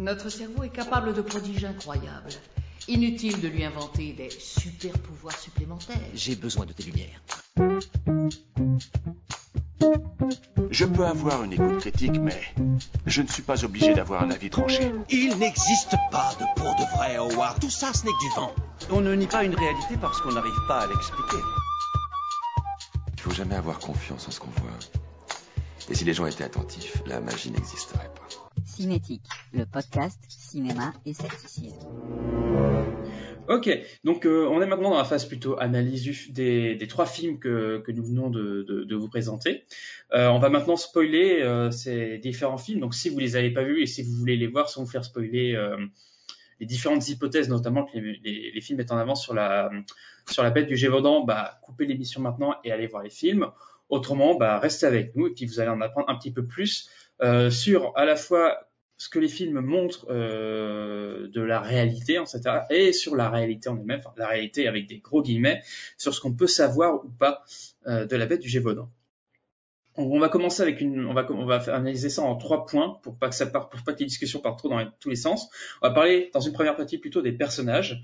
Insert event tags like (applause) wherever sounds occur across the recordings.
Notre cerveau est capable de prodiges incroyables. Inutile de lui inventer des super pouvoirs supplémentaires. J'ai besoin de tes lumières. Je peux avoir une écoute critique, mais je ne suis pas obligé d'avoir un avis tranché. Il n'existe pas de pour de vrai, Howard. Tout ça, ce n'est que du vent. On ne nie pas une réalité parce qu'on n'arrive pas à l'expliquer. Il faut jamais avoir confiance en ce qu'on voit. Et si les gens étaient attentifs, la magie n'existerait pas. Cinétique, le podcast cinéma et scepticisme. Ok, donc euh, on est maintenant dans la phase plutôt analyse des, des trois films que, que nous venons de, de, de vous présenter. Euh, on va maintenant spoiler euh, ces différents films. Donc si vous les avez pas vus et si vous voulez les voir sans vous faire spoiler euh, les différentes hypothèses, notamment que les, les, les, films mettent en avant sur la sur la bête du Gévaudan, bah coupez l'émission maintenant et allez voir les films. Autrement, bah restez avec nous et puis vous allez en apprendre un petit peu plus euh, sur à la fois ce que les films montrent euh, de la réalité, etc., et sur la réalité en elle-même, enfin, la réalité avec des gros guillemets, sur ce qu'on peut savoir ou pas euh, de la bête du Gévaudan. On va commencer avec une, on va, on va analyser ça en trois points pour pas que ça pour pas que les discussions partent trop dans tous les sens. On va parler dans une première partie plutôt des personnages,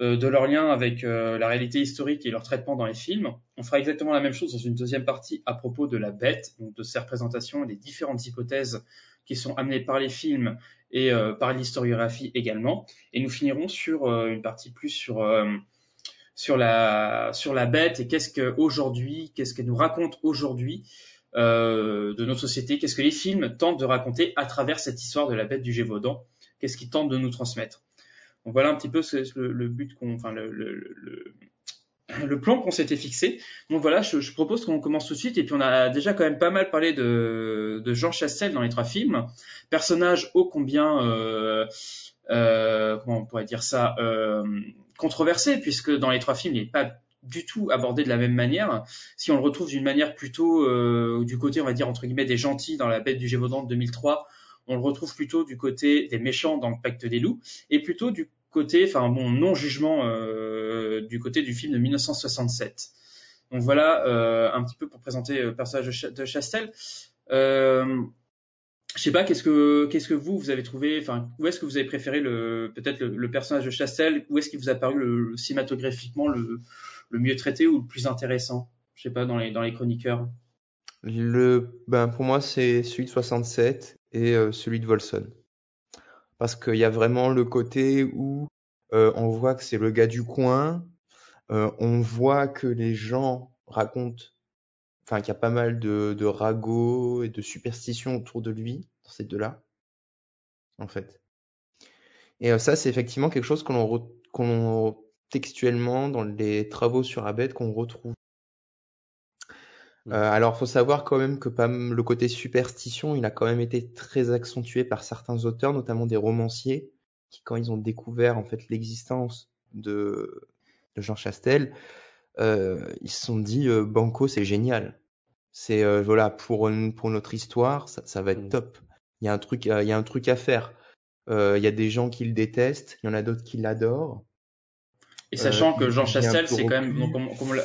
euh, de leur lien avec la réalité historique et leur traitement dans les films. On fera exactement la même chose dans une deuxième partie à propos de la bête, donc de ses représentations et des différentes hypothèses qui sont amenées par les films et euh, par l'historiographie également. Et nous finirons sur euh, une partie plus sur euh, sur la sur la bête et qu'est-ce que aujourd'hui, qu'est-ce qu'elle nous raconte aujourd'hui de notre société, qu'est-ce que les films tentent de raconter à travers cette histoire de la bête du Gévaudan, qu'est-ce qu'ils tentent de nous transmettre. Donc voilà un petit peu ce, le, le, but qu'on, enfin le, le, le plan qu'on s'était fixé. Donc voilà, je, propose qu'on commence tout de suite. Et puis on a déjà quand même pas mal parlé de, de Jean Chastel dans les trois films, personnage ô combien, euh, euh, comment on pourrait dire ça, euh, controversé, puisque dans les trois films, il n'est pas du tout abordé de la même manière. Si on le retrouve d'une manière plutôt euh, du côté, on va dire entre guillemets, des gentils dans La Bête du Gévaudan de 2003, on le retrouve plutôt du côté des méchants dans le Pacte des loups, et plutôt du côté, enfin bon, non jugement euh, du côté du film de 1967. Donc voilà euh, un petit peu pour présenter le personnage de Chastel. Euh, je sais pas, qu'est-ce que vous vous avez trouvé, enfin où est-ce que vous avez préféré le peut-être le, personnage de Chastel, où est-ce qu'il vous a paru le, cinématographiquement le, mieux traité ou le plus intéressant? Je sais pas dans les chroniqueurs. Le ben pour moi c'est celui de 67 et euh, celui de Volson parce qu'il y a vraiment le côté où euh, on voit que c'est le gars du coin, euh, on voit que les gens racontent, enfin qu'il y a pas mal de, de ragots et de superstitions autour de lui dans ces deux-là, en fait. Et euh, ça, c'est effectivement quelque chose qu'on qu'on textuellement dans les travaux sur Abed qu'on retrouve. Euh, alors, faut savoir quand même que le côté superstition, il a quand même été très accentué par certains auteurs, notamment des romanciers, qui quand ils ont découvert en fait l'existence de, de, Jean Chastel, euh, ils se sont dit euh, Banco, c'est génial. C'est euh, voilà pour pour notre histoire, ça, ça va être top. Il y a un truc, il y a un truc à faire. Il y a des gens qui le détestent, il y en a d'autres qui l'adorent. Et sachant que Jean Chastel, c'est quand même, donc, comme, comme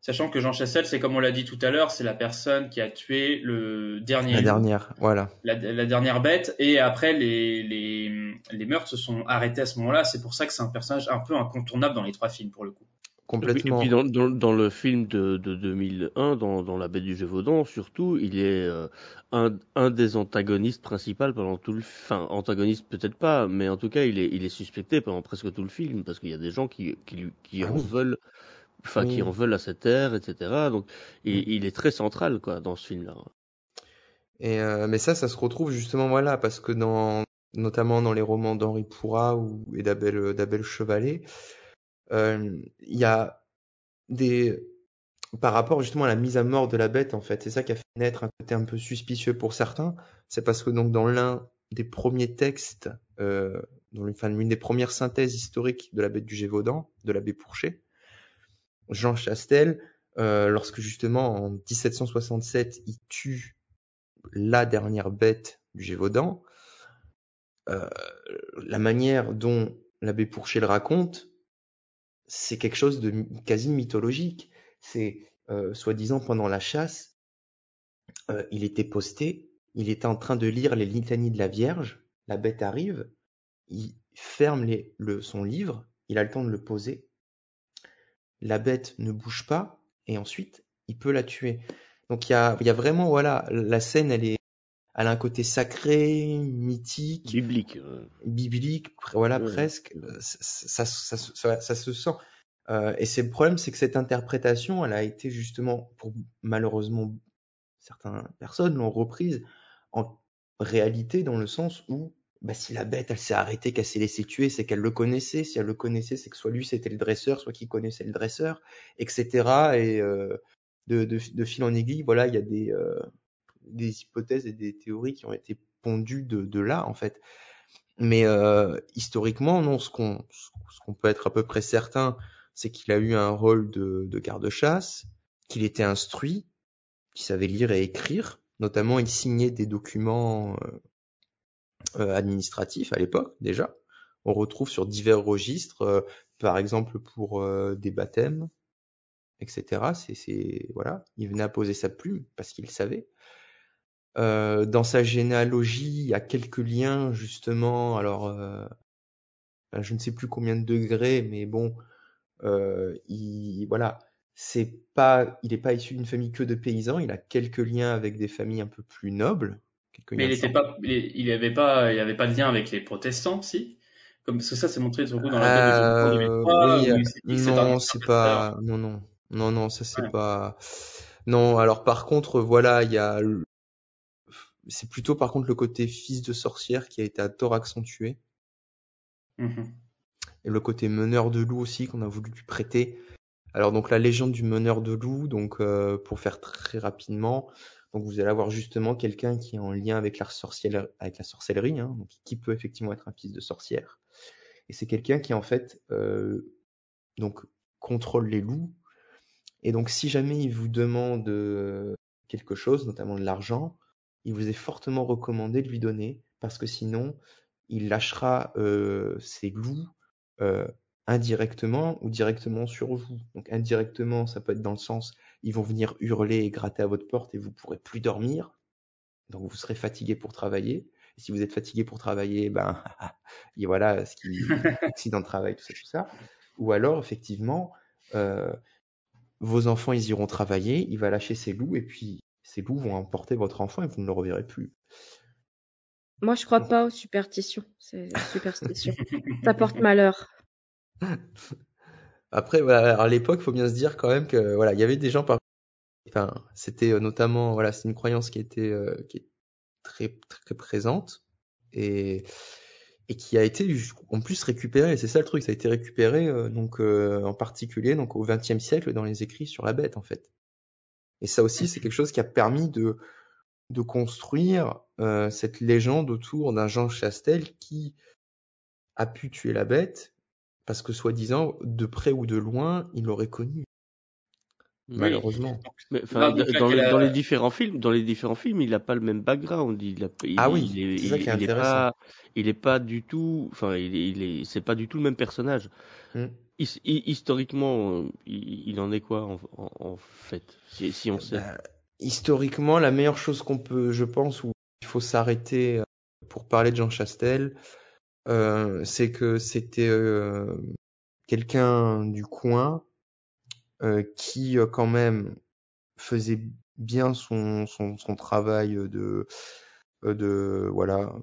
Sachant que Jean Chassel, c'est comme on l'a dit tout à l'heure, c'est la personne qui a tué le dernier. La dernière, voilà. La, la, dernière bête. Et après, les, les, les meurtres se sont arrêtés à ce moment-là. C'est pour ça que c'est un personnage un peu incontournable dans les trois films, pour le coup. Complètement. Et puis, dans, dans, dans, le film de, de 2001, dans, dans La Bête du Gévaudan, surtout, il est euh, un, un des antagonistes principaux pendant tout le, enfin antagoniste peut-être pas, mais en tout cas il est, il est suspecté pendant presque tout le film parce qu'il y a des gens qui, qui, qui ah en veulent enfin qui en veulent à cette terre, etc. Donc il, il, est très central quoi dans ce film-là. Et euh, mais ça, ça se retrouve justement voilà parce que dans notamment dans les romans d'Henri Pourrat ou et d'Abel d'Abel Chevalet, euh, il y a des par rapport justement à la mise à mort de la bête en fait, c'est ça qui a fait naître un côté un peu suspicieux pour certains. C'est parce que donc dans l'un des premiers textes, euh, dans une, enfin, une des premières synthèses historiques de la bête du Gévaudan, de l'abbé Pourchet, Jean Chastel, euh, lorsque justement en 1767 il tue la dernière bête du Gévaudan, euh, la manière dont l'abbé Pourchet le raconte, c'est quelque chose de quasi mythologique. C'est euh, soi-disant pendant la chasse, euh, il était posté, il était en train de lire les litanies de la Vierge, la bête arrive, il ferme les, le, son livre, il a le temps de le poser, la bête ne bouge pas, et ensuite, il peut la tuer. Donc il y a, y a vraiment, voilà, la scène, elle est, elle a un côté sacré, mythique, Biblique. euh. biblique, voilà, Ouais. presque. Euh, Ça, ça, ça, ça- ça se sent. Euh, et c'est le problème, c'est que cette interprétation, elle a été justement, pour malheureusement, certaines personnes l'ont reprise en réalité dans le sens où, bah, si la bête, elle s'est arrêtée, qu'elle s'est laissée tuer, c'est qu'elle le connaissait. Si elle le connaissait, c'est que soit lui, c'était le dresseur, soit qu'il connaissait le dresseur, etc. Et euh, de, de, de fil en aiguille, voilà, il y a des, euh, des hypothèses et des théories qui ont été pondues de, de là, en fait. Mais euh, historiquement, non, ce qu'on ce qu'on peut être à peu près certain, c'est qu'il a eu un rôle de, de garde-chasse, qu'il était instruit, qu'il savait lire et écrire. Notamment, il signait des documents euh, administratifs à l'époque déjà. On retrouve sur divers registres, euh, par exemple pour euh, des baptêmes, etc. C'est c'est voilà, il venait à poser sa plume parce qu'il savait. Dans sa généalogie, il y a quelques liens justement. Alors, euh, je ne sais plus combien de degrés, mais bon, euh, il voilà, c'est pas, il n'est pas issu d'une famille que de paysans. Il a quelques liens avec des familles un peu plus nobles. Mais il pas, il il avait pas, il avait pas de lien avec les protestants, si? Comme, parce que ça, c'est montré surtout dans la de Euh, 2003, oui, non, c'est pas, non, non, non, non, ça c'est Ouais. pas, non. Alors par contre, voilà, il y a, c'est plutôt par contre le côté fils de sorcière qui a été à tort accentué. Mhm. et le côté meneur de loup aussi qu'on a voulu lui prêter. Alors donc la légende du meneur de loup, donc euh, pour faire très rapidement, donc vous allez avoir justement quelqu'un qui est en lien avec la sorcellerie, hein, qui peut effectivement être un fils de sorcière. Et c'est quelqu'un qui en fait euh, contrôle les loups. Et donc si jamais il vous demande euh, quelque chose, notamment de l'argent, il vous est fortement recommandé de lui donner parce que sinon il lâchera euh, ses loups indirectement ou directement sur vous. Donc indirectement, ça peut être dans le sens, ils vont venir hurler et gratter à votre porte et vous pourrez plus dormir. Donc vous serez fatigué pour travailler. Et si vous êtes fatigué pour travailler, ben (laughs) et voilà ce qui (laughs) accident de travail, tout ça, tout ça. Ou alors effectivement, euh, vos enfants ils iront travailler, il va lâcher ses loups et puis ces loups vont emporter votre enfant et vous ne le reverrez plus. Moi, je crois pas aux superstitions. C'est superstition. Ça porte malheur. (laughs) Après, voilà, à l'époque, faut bien se dire quand même que voilà, il y avait des gens par enfin, c'était euh, notamment voilà, c'est une croyance qui était euh, qui est très très présente et et qui a été en plus récupérée, c'est ça le truc, ça a été récupéré euh, donc euh, en particulier donc au XXe siècle dans les écrits sur la bête en fait. Et ça aussi, c'est quelque chose qui a permis de de construire euh, cette légende autour d'un Jean Chastel qui a pu tuer la bête parce que soi-disant, de près ou de loin, il l'aurait connu. Oui. Malheureusement. Mais, là, dans, les, a- dans les différents films, dans les différents films, il n'a pas le même background. Il a, il, Ah oui, il est, c'est ça il- qui est il est intéressant. pas, il est pas du tout, enfin, il est, il est, c'est pas du tout le même personnage. Hmm. His- hi- historiquement, euh, il, en est quoi en, en, en fait, si, si on sait? Bah, historiquement, la meilleure chose qu'on peut, je pense, où il faut s'arrêter euh, pour parler de Jean Chastel, euh, c'est que c'était euh, quelqu'un du coin euh, qui, euh, quand même, faisait bien son, son, son travail de, euh, de voilà,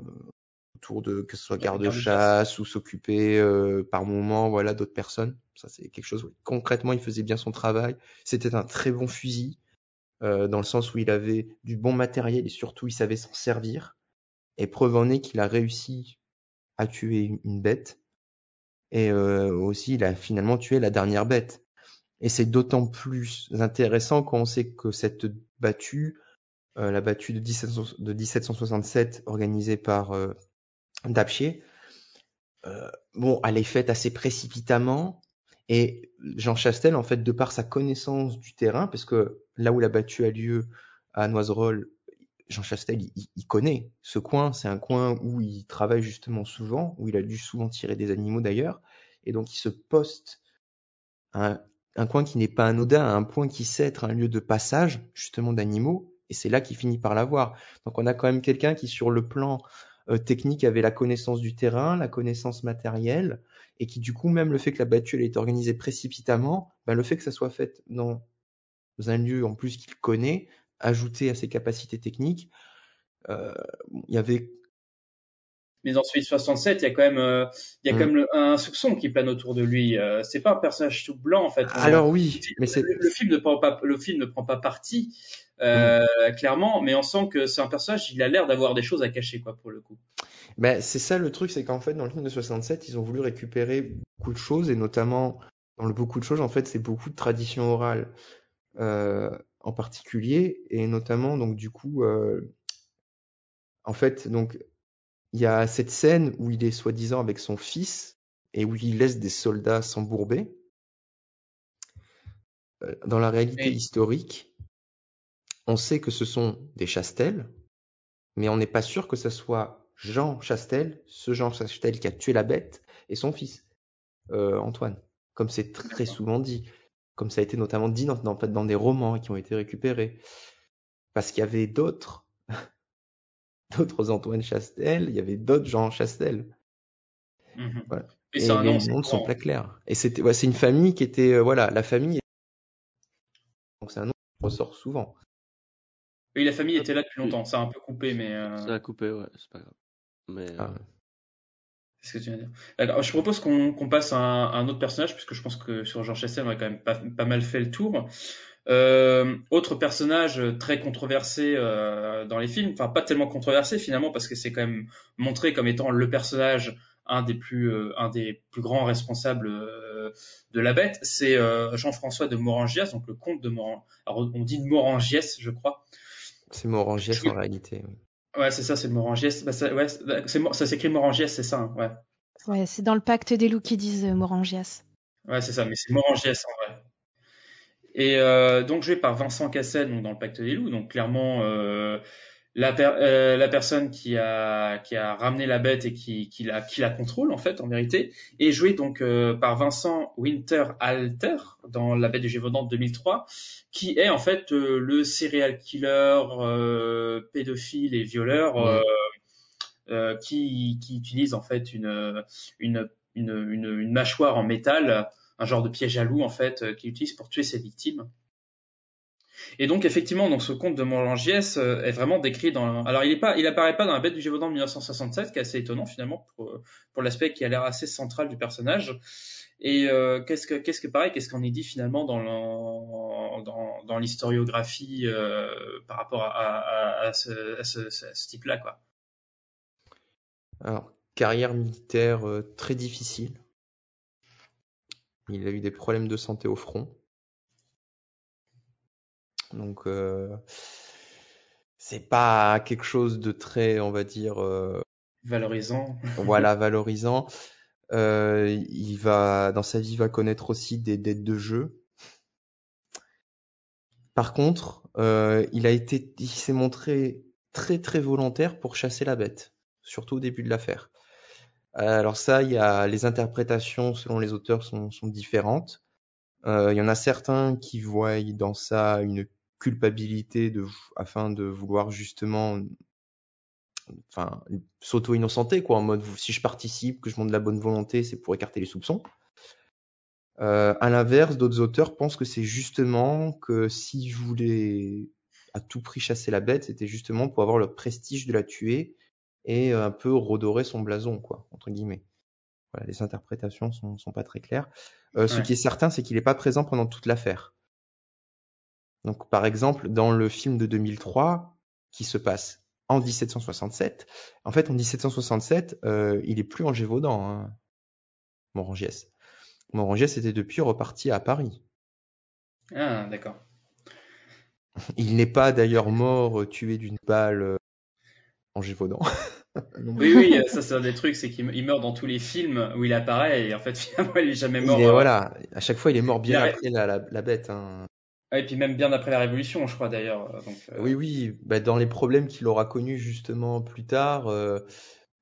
autour de que ce soit garde-chasse ou s'occuper euh, par moment, voilà, d'autres personnes. Ça, c'est quelque chose. Concrètement, il faisait bien son travail. C'était un très bon fusil euh, dans le sens où il avait du bon matériel et surtout il savait s'en servir. Et preuve en est qu'il a réussi à tuer une, bête. Et euh, aussi, il a finalement tué la dernière bête. Et c'est d'autant plus intéressant quand on sait que cette battue, euh, la battue de, 17, de 1767 organisée par euh, euh, bon, elle est faite assez précipitamment. Et Jean Chastel, en fait, de par sa connaissance du terrain, parce que là où la battue a lieu à Noiserolle, Jean Chastel, il, connaît ce coin. C'est un coin où il travaille justement souvent, où il a dû souvent tirer des animaux d'ailleurs. Et donc, il se poste un coin qui n'est pas anodin, à un point qui sait être un lieu de passage, justement, d'animaux. Et c'est là qu'il finit par l'avoir. Donc, on a quand même quelqu'un qui, sur le plan euh, technique avait la connaissance du terrain, la connaissance matérielle, et qui du coup même le fait que la battue elle est organisée précipitamment, ben, le fait que ça soit fait dans un lieu en plus qu'il connaît, ajouté à ses capacités techniques, euh, il y avait mais dans celui de 67, il y a quand même, euh, il y a quand Mm. même un soupçon qui plane autour de lui. Euh, c'est pas un personnage tout blanc en fait. Alors oui, mais c'est le, film ne prend pas, le film ne prend pas parti euh, clairement, mais on sent que c'est un personnage. Il a l'air d'avoir des choses à cacher quoi pour le coup. Ben, c'est ça le truc, c'est qu'en fait, dans le film de 67, ils ont voulu récupérer beaucoup de choses, et notamment, dans le beaucoup de choses, en fait, c'est beaucoup de traditions orales, euh, en particulier, et notamment, donc, du coup, euh, en fait, donc, il y a cette scène où il est soi-disant avec son fils, et où il laisse des soldats s'embourber. Euh, Dans la réalité Oui. historique, on sait que ce sont des Chastel, mais on n'est pas sûr que ce soit Jean Chastel, ce Jean Chastel qui a tué la bête, et son fils, euh, Antoine. Comme c'est très souvent dit, comme ça a été notamment dit dans, dans, dans des romans qui ont été récupérés. Parce qu'il y avait d'autres, (laughs) d'autres Antoine Chastel, il y avait d'autres Jean Chastel. Mhm. Voilà. Et Et c'est un les noms ne sont pas clairs. Et c'était, ouais, c'est une famille qui était, euh, voilà, la famille. Donc c'est un nom qui ressort souvent. Oui, la famille était là depuis longtemps. Ça a un peu coupé, mais. euh, Ça a coupé, ouais, c'est pas grave. Mais Ah, euh, C'est ce que tu viens de dire. D'accord. Je propose qu'on passe à un, à un autre personnage, puisque je pense que sur George Chastel, on a quand même pas, pas mal fait le tour. Euh, autre personnage très controversé euh, dans les films, enfin pas tellement controversé finalement, parce que c'est quand même montré comme étant le personnage un des plus euh, un des plus grands responsables de la bête, c'est Jean-François de Morangias, donc le comte de Moran. Alors on dit de Morangias, je crois. c'est Morangiès Oui. en réalité. oui. Ouais, c'est ça, c'est de Morangias. Bah, ça, ouais, c'est- c'est Mor- ça s'écrit Morangias, c'est ça, hein, ouais. Ouais, c'est dans le pacte des loups qui disent euh, Morangias. Ouais, c'est ça, mais c'est Morangias en vrai. Et euh, donc joué par Vincent Cassel donc dans le Pacte des loups, donc clairement euh, la, per- euh, la personne qui a qui a ramené la bête et qui qui la qui la contrôle en fait en vérité, et joué donc euh, par Vincent Winterhalter dans La Bête du Gévaudan de 2003, qui est en fait euh, le serial killer, euh, pédophile et violeur euh, euh, qui qui utilise en fait une une une, une, une mâchoire en métal un genre de piège à loup en fait qu'il utilise pour tuer ses victimes. Et donc effectivement, ce conte de Morangiès euh, est vraiment décrit dans. Alors il est pas, il apparaît pas dans la Bête du Gévaudan de 1967, qui est assez étonnant finalement pour pour l'aspect qui a l'air assez central du personnage. Et euh, qu'est-ce que pareil, qu'est-ce qu'on y dit finalement dans l'historiographie euh, par rapport à, ce, ce, type-là quoi? Alors, carrière militaire euh, très difficile. Il a eu des problèmes de santé au front. Donc, euh, c'est pas quelque chose de très, on va dire, euh, Valorisant. voilà, (laughs) valorisant. Euh, il va, dans sa vie, il va connaître aussi des dettes de jeu. Par contre, euh, il a été, il s'est montré très très volontaire pour chasser la bête, surtout au début de l'affaire. Alors ça, il y a les interprétations selon les auteurs sont, sont différentes. Euh, il y en a certains qui voient dans ça une culpabilité de, afin de vouloir justement, enfin, s'auto-innocenter quoi, en mode si je participe, que je montre de la bonne volonté, c'est pour écarter les soupçons. Euh, à l'inverse, d'autres auteurs pensent que c'est justement que s'ils voulaient à tout prix chasser la bête, c'était justement pour avoir le prestige de la tuer et un peu redorer son blason, quoi, entre guillemets. Voilà, les interprétations sont, sont pas très claires. Euh, Ce qui est certain, c'est qu'il n'est pas présent pendant toute l'affaire. Donc, par exemple, dans le film de 2003, qui se passe en 1767, en fait, en 1767, euh, il est plus en Gévaudan, hein, Morangiès. Morangiès était depuis reparti à Paris. Ah d'accord. (laughs) Il n'est pas d'ailleurs mort euh, tué d'une balle euh, en Gévaudan. (laughs) Oui, oui, ça c'est un des trucs, c'est qu'il il meurt dans tous les films où il apparaît et en fait (laughs) finalement il est jamais mort. Il est, euh, voilà, à chaque fois, il est mort bien Il après la, la, la bête. hein. Et puis même bien après la Révolution, je crois d'ailleurs. euh, euh, Oui, oui, bah, dans les problèmes qu'il aura connus justement plus tard, euh,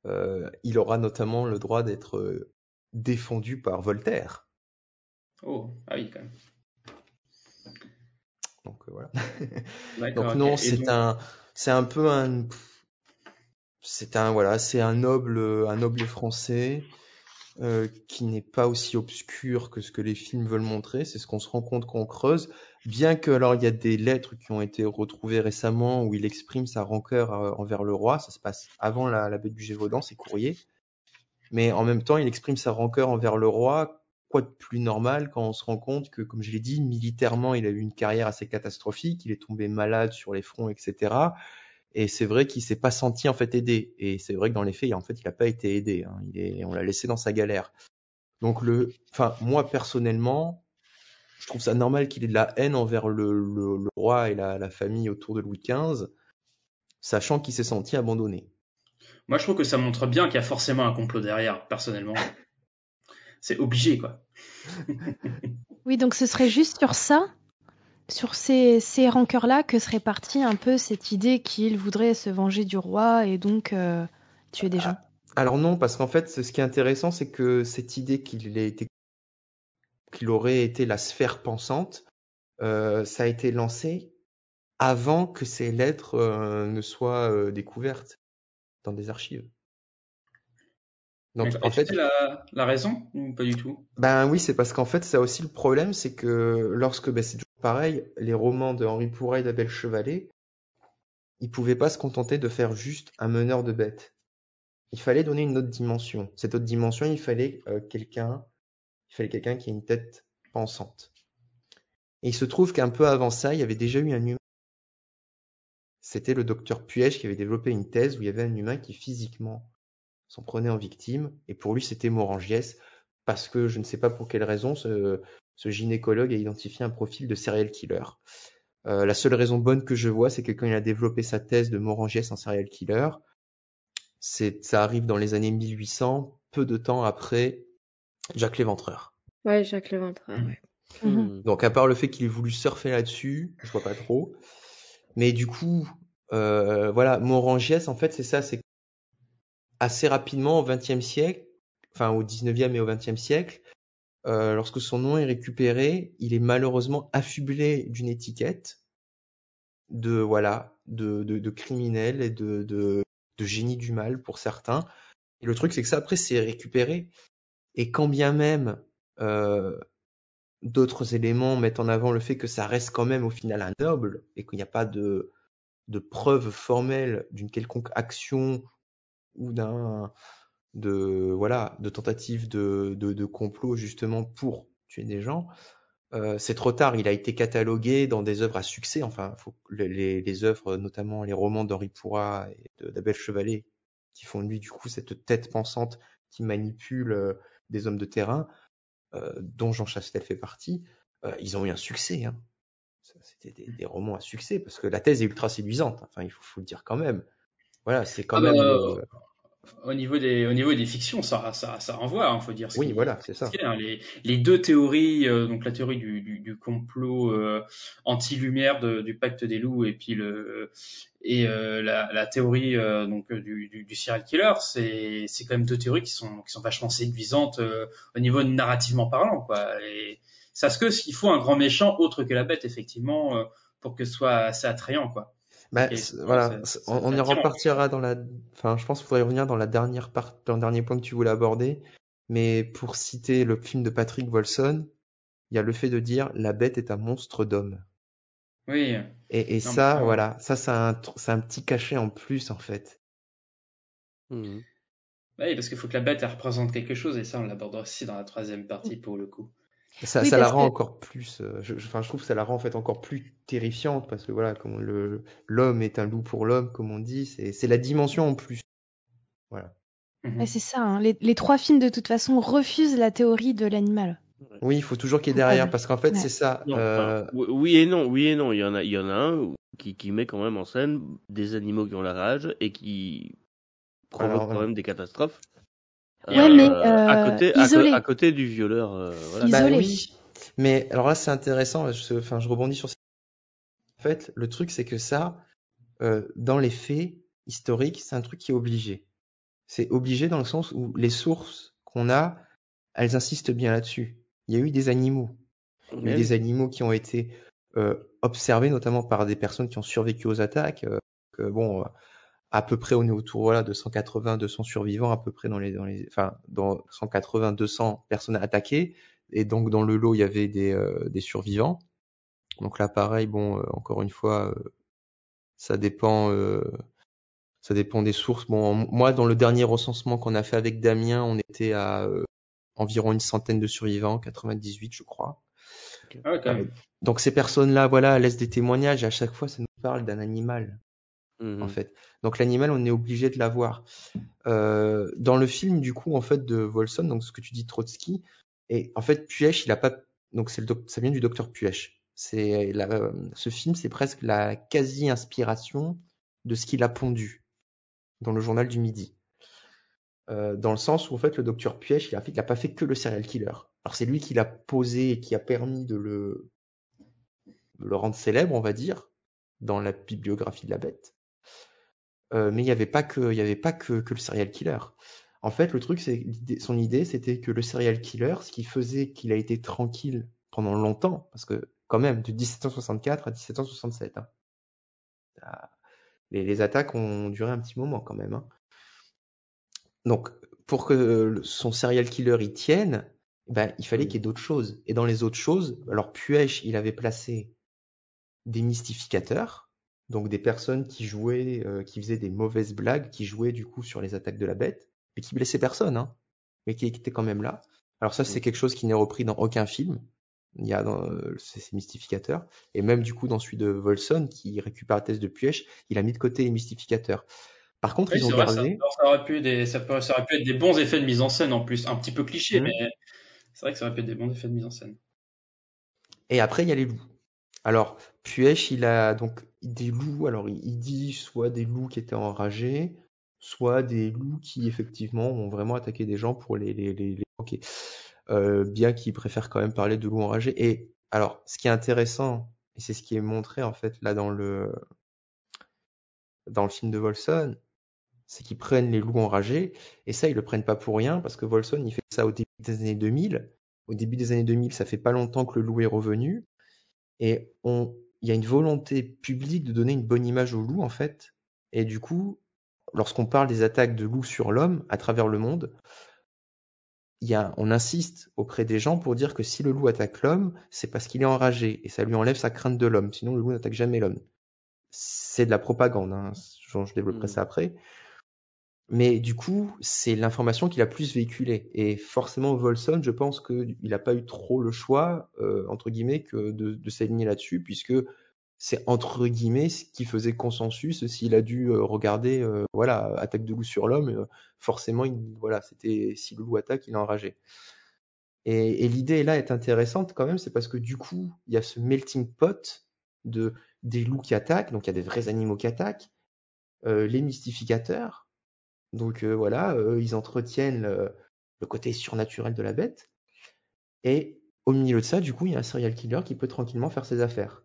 euh, il aura notamment le droit d'être défendu par Voltaire. Oh, ah oui quand même. Donc voilà. (laughs) Donc non, c'est donc- un, c'est un peu un, c'est un voilà, c'est un noble, un noble français euh, qui n'est pas aussi obscur que ce que les films veulent montrer. C'est ce qu'on se rend compte quand on creuse. Bien que alors il y a des lettres qui ont été retrouvées récemment où il exprime sa rancœur euh, envers le roi. Ça se passe avant la, la bête du Gévaudan, c'est courrier. Mais en même temps, il exprime sa rancœur envers le roi. Quoi de plus normal quand on se rend compte que, comme je l'ai dit, militairement, il a eu une carrière assez catastrophique. Il est tombé malade sur les fronts, etc. Et c'est vrai qu'il s'est pas senti en fait aidé. Et c'est vrai que dans les faits, en fait, il n'a pas été aidé. Hein. Il est, on l'a laissé dans sa galère. Donc le, enfin moi personnellement, je trouve ça normal qu'il ait de la haine envers le, le, le roi et la, la, famille autour de Louis XV, sachant qu'il s'est senti abandonné. Moi, je trouve que ça montre bien qu'il y a forcément un complot derrière, personnellement. C'est obligé, quoi. oui, donc ce serait juste sur ça sur ces, ces rancœurs-là que serait partie un peu cette idée qu'il voudrait se venger du roi et donc euh, tuer des gens. Alors non, parce qu'en fait, ce qui est intéressant, c'est que cette idée qu'il été qu'il aurait été la sphère pensante, euh, ça a été lancé avant que ces lettres euh, ne soient euh, découvertes dans des archives. Donc, en fait, la, la, raison ou pas du tout? Ben oui, c'est parce qu'en fait, ça aussi le problème, c'est que lorsque, ben, c'est toujours pareil, les romans de Henri Pourra et d'Abel Chevalet, ils pouvaient pas se contenter de faire juste un meneur de bêtes. Il fallait donner une autre dimension. Cette autre dimension, il fallait euh, quelqu'un, il fallait quelqu'un qui ait une tête pensante. Et il se trouve qu'un peu avant ça, il y avait déjà eu un humain. C'était le docteur Puech qui avait développé une thèse où il y avait un humain qui physiquement s'en prenait en victime, et pour lui c'était Morangiès, parce que je ne sais pas pour quelle raison ce gynécologue a identifié un profil de serial killer. Euh, la seule raison bonne que je vois, c'est que quand il a développé sa thèse de Morangiès en serial killer, c'est ça arrive dans les années 1800, peu de temps après Jacques Léventreur. Ouais, Jacques Léventreur, ouais. Mmh. Donc à part le fait qu'il ait voulu surfer là-dessus, je vois pas trop. Mais du coup, euh, voilà, Morangiès, en fait, c'est ça, c'est assez rapidement au XXe siècle, enfin au XIXe et au XXe siècle, euh, lorsque son nom est récupéré, il est malheureusement affublé d'une étiquette de voilà de, de, de criminel et de, de, de génie du mal pour certains. Et le truc c'est que ça après c'est récupéré et quand bien même euh, d'autres éléments mettent en avant le fait que ça reste quand même au final un noble et qu'il n'y a pas de de preuve formelle d'une quelconque action ou d'un de voilà de tentative de, de, de, complot justement pour tuer des gens. Euh, c'est trop tard. Il a été catalogué dans des œuvres à succès. Enfin, faut, les, les œuvres, notamment les romans d'Henri Pourra et d'Abel Chevalet, qui font de lui du coup cette tête pensante qui manipule euh, des hommes de terrain, euh, dont Jean Chastel fait partie. Euh, ils ont eu un succès. Hein. C'était des, des, romans à succès parce que la thèse est ultra séduisante. Enfin, il faut, faut le dire quand même. Voilà, c'est quand ah même. Bah, au niveau des au niveau des fictions, ça ça ça renvoie, hein, faut dire. Oui, voilà, c'est ça. Hein, les, les deux théories, euh, donc la théorie du, du, du complot euh, anti-lumière du pacte des loups et puis le et euh, la, la théorie euh, donc du, du, du, serial killer, c'est c'est quand même deux théories qui sont qui sont vachement séduisantes euh, au niveau narrativement parlant, quoi. Et c'est ce que s'il faut un grand méchant autre que la bête, effectivement, pour que ce soit assez attrayant, quoi. Bah, voilà, on, on y repartira dans la. Enfin, je pense qu'il faudrait revenir dans la dernière part, dans le dernier point que tu voulais aborder. Mais pour citer le film de Patrick Wolson, il y a le fait de dire la bête est un monstre d'homme. Oui. Et, et non, ça, voilà, ça, c'est un, c'est un petit cachet en plus en fait. Mmh. Oui, parce qu'il faut que la bête elle représente quelque chose et ça, on l'abordera aussi dans la troisième partie pour le coup. Ça, oui, ça la rend que... encore plus. Euh, je, enfin, je trouve que ça la rend en fait encore plus terrifiante parce que voilà, comme le l'homme est un loup pour l'homme, comme on dit, c'est c'est la dimension en plus. Voilà. Mmh. C'est ça. Hein. Les, les, trois films de toute façon refusent la théorie de l'animal. Oui, il faut toujours qu'il y ait derrière parce qu'en fait ouais. c'est ça. Non, euh... enfin, oui et non, oui et non. Il y en a, il y en a un qui, qui met quand même en scène des animaux qui ont la rage et qui provoquent Alors, quand même des catastrophes. Ouais, euh, mais euh, à côté, isolé. À, à, côté du violeur. Euh, voilà. Bah, oui. Mais alors là, c'est intéressant. Je, enfin, je rebondis sur. En fait, le truc, c'est que ça, euh, dans les faits historiques, c'est un truc qui est obligé. C'est obligé dans le sens où les sources qu'on a, elles insistent bien là-dessus. Il y a eu des animaux. Il y a eu des animaux qui ont été euh, observés, notamment par des personnes qui ont survécu aux attaques. Euh, que, bon, à peu près on est autour voilà de 180 200 survivants à peu près dans les dans les enfin dans 180 200 personnes attaquées. Et donc dans le lot il y avait des euh, des survivants. Donc là pareil bon euh, encore une fois euh, ça dépend euh, ça dépend des sources. Bon moi dans le dernier recensement qu'on a fait avec Damien on était à euh, environ une centaine de survivants 98 je crois. Ah même. donc ces personnes là voilà laissent des témoignages. Et à chaque fois ça nous parle d'un animal Mhm. en fait. Donc l'animal, on est obligé de l'avoir. Euh, dans le film, du coup, en fait, de Volson, donc ce que tu dis Trotsky, et en fait, Puech, il a pas, donc c'est le doc- ça vient du docteur Puech. C'est la- euh, ce film, c'est presque la quasi-inspiration de ce qu'il a pondu dans le journal du Midi. Euh, dans le sens où en fait le docteur Puech, il a, fait- il a pas fait que le serial killer. Alors c'est lui qui l'a posé et qui a permis de le, de le rendre célèbre, on va dire, dans la bibliographie de la bête. Euh, mais il n'y avait pas que, il y avait pas que, que le serial killer. En fait, le truc, c'est son idée, c'était que le serial killer, ce qui faisait qu'il a été tranquille pendant longtemps, parce que quand même, de 1764 à 1767, hein, ça- les, les attaques ont duré un petit moment quand même. hein. Donc, pour que son serial killer y tienne, ben, il fallait qu'il y ait d'autres choses. Et dans les autres choses, alors Puech, il avait placé des mystificateurs, donc des personnes qui jouaient, euh, qui faisaient des mauvaises blagues, qui jouaient du coup sur les attaques de la bête, mais qui blessaient personne, hein, mais qui étaient quand même là. Alors ça, c'est quelque chose qui n'est repris dans aucun film. Il y a dans, euh, ces ces mystificateurs, et même du coup dans celui de Volson, qui récupère la thèse de Puech, il a mis de côté les mystificateurs. Par contre, Oui, ils c'est ont vrai, ça. gardé. Ça aurait pu des, ça, peut- ça aurait pu être des bons effets de mise en scène en plus, un petit peu cliché, Mhm. mais c'est vrai que ça aurait pu être des bons effets de mise en scène. Et après, il y a les loups. Alors, Puech, il a donc des loups. Alors, il dit soit des loups qui étaient enragés, soit des loups qui, effectivement, ont vraiment attaqué des gens pour les, les. Euh, bien qu'il préfère quand même parler de loups enragés. Et alors, ce qui est intéressant, et c'est ce qui est montré, en fait, là, dans le, dans le film de Volson, c'est qu'ils prennent les loups enragés, et ça, ils le prennent pas pour rien, parce que Volson, il fait ça au début des années 2000. Au début des années 2000, ça fait pas longtemps que le loup est revenu, et on, il y a une volonté publique de donner une bonne image au loup, en fait. Et du coup, lorsqu'on parle des attaques de loups sur l'homme à travers le monde, il y a, on insiste auprès des gens pour dire que si le loup attaque l'homme, c'est parce qu'il est enragé et ça lui enlève sa crainte de l'homme. Sinon, le loup n'attaque jamais l'homme. C'est de la propagande. Hein. Je, je développerai Mhm. ça après. Mais du coup, c'est l'information qu'il a plus véhiculée. Et forcément, Volson, je pense qu'il n'a pas eu trop le choix, euh, entre guillemets, que de, de s'aligner là-dessus, puisque c'est entre guillemets ce qui faisait consensus. S'il a dû euh, regarder, euh, voilà, attaque de loup sur l'homme, euh, forcément, il, voilà, c'était si le loup attaque, il est enragé. Et, et l'idée là est intéressante quand même, c'est parce que du coup, il y a ce melting pot de des loups qui attaquent, donc il y a des vrais animaux qui attaquent, euh, les mystificateurs, donc euh, voilà, euh, ils entretiennent le, le côté surnaturel de la bête. Et au milieu de ça, du coup, il y a un serial killer qui peut tranquillement faire ses affaires.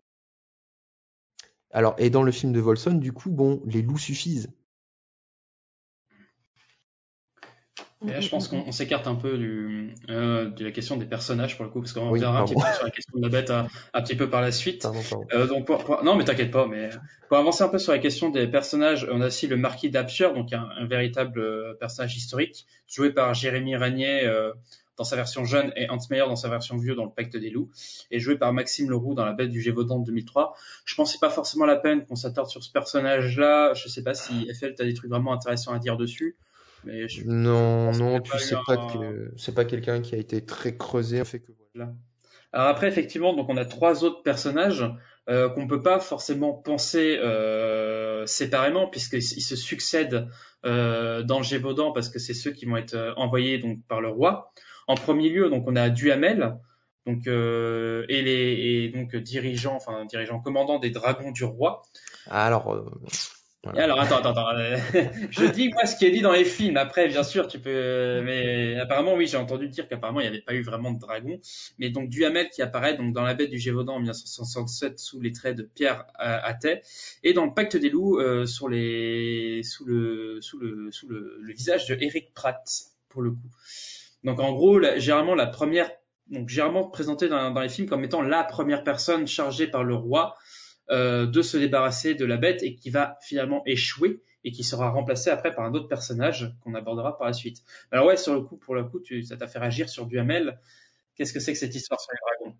Alors, et dans le film de Volson, du coup, bon, les loups suffisent. Et là, je pense qu'on on s'écarte un peu du, euh, de la question des personnages pour le coup, parce qu'on Oui, reviendra un petit peu sur la question de la bête un, un petit peu par la suite. Pardon, pardon. Euh, donc pour- pour- non, mais t'inquiète pas. Mais pour avancer un peu sur la question des personnages, on a aussi le marquis d'Absurde, donc un, un véritable euh, personnage historique, joué par Jérémy Ragné euh, dans sa version jeune et Hans Meyer dans sa version vieux dans le Pacte des loups, et joué par Maxime Leroux dans La Bête du Gévaudan de 2003. Je pense que c'est pas forcément la peine qu'on s'attarde sur ce personnage-là. Je sais pas si FL t'as des trucs vraiment intéressants à dire dessus, mais je, Non, non, puis pas c'est pas un- que c'est pas quelqu'un qui a été très creusé. Fait que voilà. Là. Alors après, effectivement, donc on a trois autres personnages euh, qu'on peut pas forcément penser euh, séparément puisqu'ils se succèdent euh, dans le Gévaudan parce que c'est ceux qui vont être euh, envoyés donc par le roi. En premier lieu, donc on a Duhamel, donc euh, et les et donc dirigeant, enfin dirigeant commandant des dragons du roi. Alors, euh, alors attends, attends, attends. euh, (laughs) je dis moi ce qui est dit dans les films. Après, bien sûr, tu peux. Mais apparemment, oui, j'ai entendu dire qu'apparemment il n'y avait pas eu vraiment de dragon. Mais donc Duhamel qui apparaît donc dans la bête du Gévaudan en 1967 sous les traits de Pierre Attet et dans le Pacte des loups euh, sur les sous le sous le sous le, visage de Eric Pratt pour le coup. Donc en gros, la, généralement la première donc généralement présenté dans, dans les films comme étant la première personne chargée par le roi euh, de se débarrasser de la bête et qui va finalement échouer et qui sera remplacé après par un autre personnage qu'on abordera par la suite. Alors ouais, sur le coup, pour le coup, ça t'a fait réagir sur Duhamel. Qu'est-ce que c'est que cette histoire sur les dragons?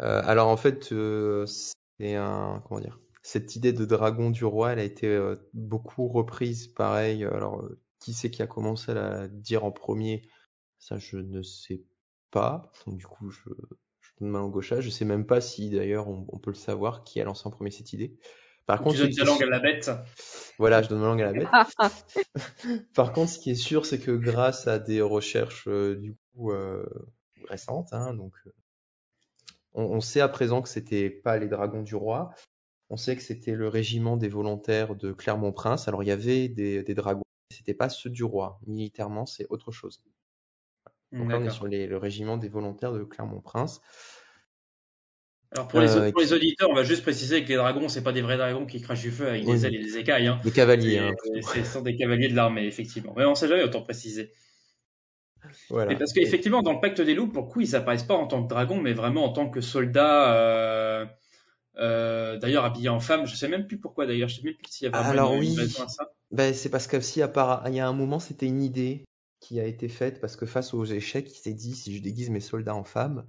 Euh, alors en fait, euh, c'est un comment dire, cette idée de dragon du roi, elle a été beaucoup reprise. Pareil, alors qui c'est qui a commencé à la dire en premier? Ça, je ne sais pas. Donc du coup, je, je donne ma langue au. Je sais même pas si d'ailleurs on, on peut le savoir qui a lancé en premier cette idée. Par contre, Tu donnes ta langue à la bête. Voilà, je donne ma langue à la bête. (laughs) Par contre, ce qui est sûr, c'est que grâce à des recherches euh, du coup euh, récentes, hein, donc euh, on, on sait à présent que c'était pas les dragons du roi. On sait que c'était le régiment des volontaires de Clermont-Prince. Alors il y avait des, des dragons, mais c'était pas ceux du roi. Militairement, c'est autre chose. Donc là, on est sur les- le régiment des volontaires de Clermont-Prince. Alors pour les, Euh, pour les qui- auditeurs, on va juste préciser que les dragons, c'est pas des vrais dragons qui crachent du feu avec des Oui. ailes et des écailles. Hein. Des cavaliers. Hein. Ce sont des cavaliers de l'armée, effectivement. Mais on sait jamais, autant préciser. Voilà. Parce qu'effectivement, dans le pacte des loups, pour le coup, ils apparaissent pas en tant que dragons, mais vraiment en tant que soldats. euh, euh, d'ailleurs, habillés en femme. Je sais même plus pourquoi, d'ailleurs. Je sais même plus s'il y a vraiment Alors une, une oui, raison à ça. ben, c'est parce que si à part, il y a un moment, c'était une idée qui a été faite parce que face aux échecs, il s'est dit si je déguise mes soldats en femmes,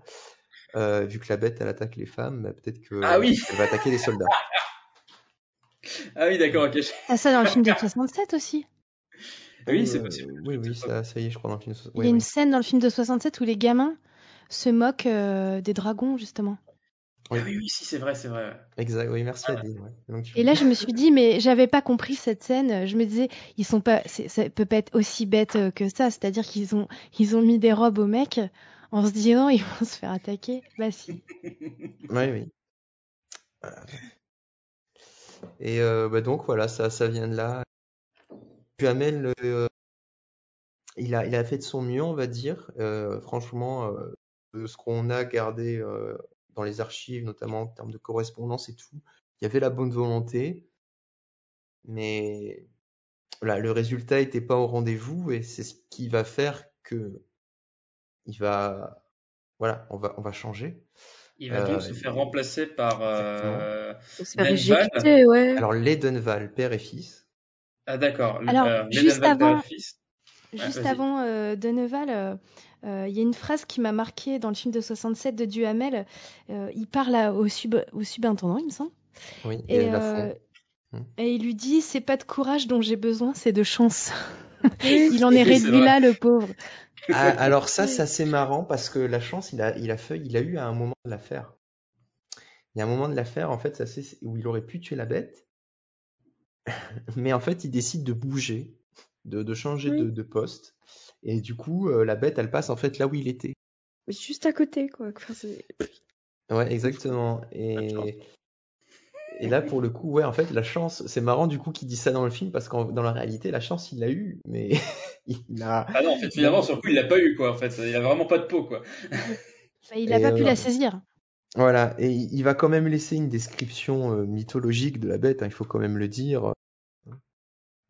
euh, vu que la bête elle attaque les femmes, ben, peut-être que Ah oui. elle va attaquer les soldats. (laughs) Ah oui, d'accord, ok. Ah, ça dans le film de 67 aussi. Oui, c'est Euh, possible. Oui, oui, ça, ça y est, je crois dans le film. Il y Oui, a une oui. scène dans le film de 67 où les gamins se moquent euh, des dragons, justement. Ah oui, oui, si, c'est vrai, c'est vrai. Exact. Oui, merci ouais. Donc, tu- Et là, je me suis dit, mais j'avais pas compris cette scène. Je me disais, ils sont pas, ça peut pas être aussi bête euh, que ça. C'est-à-dire qu'ils ont, ils ont mis des robes aux mecs en se disant, (laughs) ils vont se faire attaquer. Bah si. Oui, oui. Voilà. Et euh, bah donc voilà, ça, ça vient de là. Duhamel, euh, il a, il a fait de son mieux, on va dire. Euh, franchement, euh, de ce qu'on a gardé euh, dans les archives, notamment en termes de correspondance et tout, il y avait la bonne volonté, mais voilà, le résultat n'était pas au rendez-vous et c'est ce qui va faire que il va, voilà, on va, on va changer. Il va donc Euh, se faire remplacer par euh, Denval. ouais. Alors les Dunval, père et fils. Ah d'accord. Alors, Euh, juste Denval, père et avant- fils. Juste avant euh, Denneval, euh, il y a une phrase qui m'a marqué dans le film de 67 de Duhamel. Euh, il parle à- au, sub, au subintendant, il me semble. Oui, Et, et, la euh. Hmm. et il lui dit c'est pas de courage dont j'ai besoin, c'est de chance. (laughs) il en est réduit là, le pauvre. Ah, alors ça, c'est assez marrant parce que la chance, il a, il a fait, il a eu à un moment de l'affaire. Il y a un moment de l'affaire, en fait, ça c'est où il aurait pu tuer la bête, (laughs) mais en fait, il décide de bouger, de, de changer Oui. de, de poste, et du coup, euh, la bête, elle passe en fait là où il était. Juste à côté, quoi. Enfin, Ouais, exactement. Et, et là, pour le coup, ouais, en fait, la chance, c'est marrant du coup qu'il dit ça dans le film parce que dans la réalité, la chance, il l'a eu, mais (laughs) il a. Ah non, en fait, finalement, sur le coup, il l'a pas eu, quoi. En fait, il a vraiment pas de peau, quoi. (laughs) Bah, il a Et, pas pu euh, la saisir. Voilà, et il va quand même laisser une description euh, mythologique de la bête, hein, il faut quand même le dire.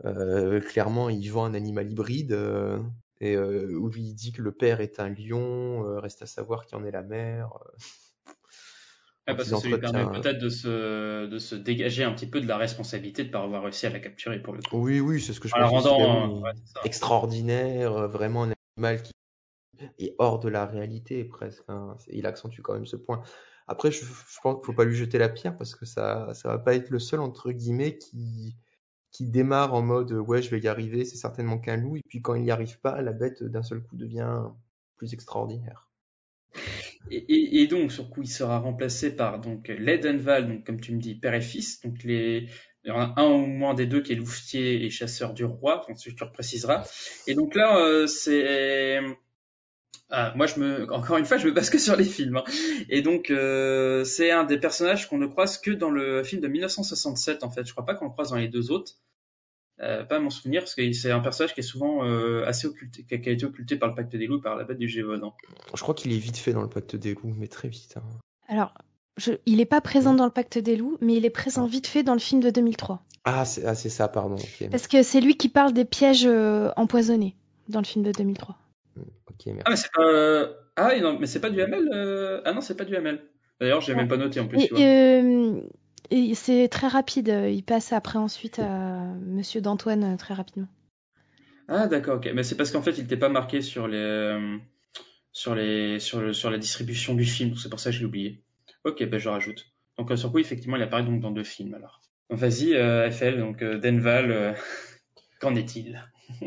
Euh, clairement, il vend un animal hybride, euh, et euh, où il dit que le père est un lion, euh, reste à savoir qui en est la mère. euh. Ouais, Donc, parce que ça lui permet peut-être de se, de se dégager un petit peu de la responsabilité de ne pas avoir réussi à la capturer pour le coup. Oui, oui, c'est ce que je la pense. rendant, euh, ouais, extraordinaire, vraiment un animal qui est hors de la réalité presque. hein. Il accentue quand même ce point. Après, je, je pense qu'il faut pas lui jeter la pierre parce que ça, ça va pas être le seul entre guillemets qui qui démarre en mode euh, ouais je vais y arriver, c'est certainement qu'un loup et puis quand il n'y arrive pas, la bête d'un seul coup devient plus extraordinaire. Et, donc, sur coup, il sera remplacé par donc Ledenval, donc comme tu me dis, père et fils. Donc les, il y en a un au moins des deux qui est louvetier et chasseur du roi, donc tu préciseras. Et donc là, euh, c'est moi, je me, encore une fois, je me base que sur les films. hein. Et donc, euh, c'est un des personnages qu'on ne croise que dans le film de 1967, en fait. Je crois pas qu'on le croise dans les deux autres. Euh, pas à mon souvenir, parce que c'est un personnage qui est souvent euh, assez occulté, qui a, qui a été occulté par le pacte des loups, et par la bête du Gévaudan. Je crois qu'il est vite fait dans le pacte des loups, mais très vite. hein. Alors, je, il est pas présent dans le Pacte des loups, mais il est présent vite fait dans le film de 2003. Ah c'est ah, c'est ça, pardon. Parce que c'est lui qui parle des pièges euh, empoisonnés dans le film de 2003. Ok, merci. Ah, mais c'est pas. euh, Ah, oui, non, mais c'est pas du Hamel euh, Ah non, c'est pas du Hamel. D'ailleurs, j'ai même pas noté en plus. Et, tu vois. Euh, Et c'est très rapide. Il passe après ensuite à Monsieur d'Antoine euh, très rapidement. Ah d'accord, ok. Mais c'est parce qu'en fait, il n'était pas marqué sur les euh, sur les sur le, sur la distribution du film. C'est pour ça que je l'ai oublié. Ok, ben je rajoute. Donc euh, sur coup, effectivement, il apparaît donc dans deux films alors. Vas-y, euh, FL, donc euh, Denval, euh, (laughs) qu'en est-il? (laughs)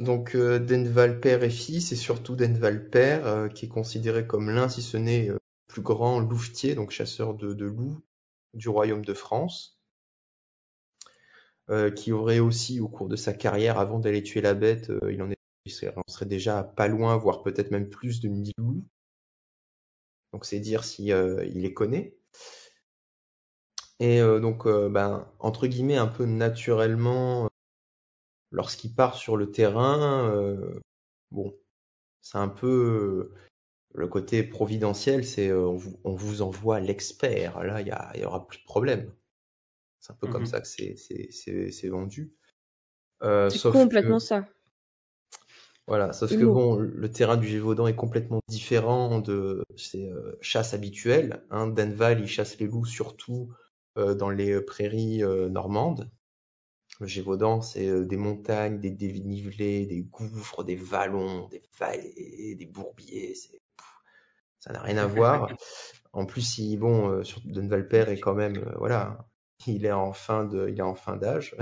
Donc euh, Denval père et fils, et surtout Denval père, euh, qui est considéré comme l'un, si ce n'est euh, plus grand louvetier, donc chasseur de, de loups du royaume de France, euh, qui aurait aussi, au cours de sa carrière, avant d'aller tuer la bête, euh, il en est, il serait, déjà pas loin, voire peut-être même plus de 1000 loups. Donc c'est dire si euh, il les connaît. Et donc, ben, entre guillemets, un peu naturellement, lorsqu'il part sur le terrain, bon, c'est un peu le côté providentiel, c'est euh, on, vous, on vous envoie l'expert. Là, il y, a- il y aura plus de problème. C'est un peu comme Mhm. ça que c'est c'est- c'est- c'est vendu. Euh, C'est sauf complètement que, ça. voilà, sauf que bon, le terrain du Gévaudan est complètement différent de ses euh, chasses habituelles. Hein. Denval, il chasse les loups surtout euh, dans les prairies euh, normandes. Le Gévaudan, c'est euh, des montagnes, des dénivelés, des gouffres, des vallons, des vallées, des bourbiers. C'est, ça n'a rien à voir. En plus, il, bon, euh, sur est quand même, euh, voilà, il est en fin de, il est en fin d'âge.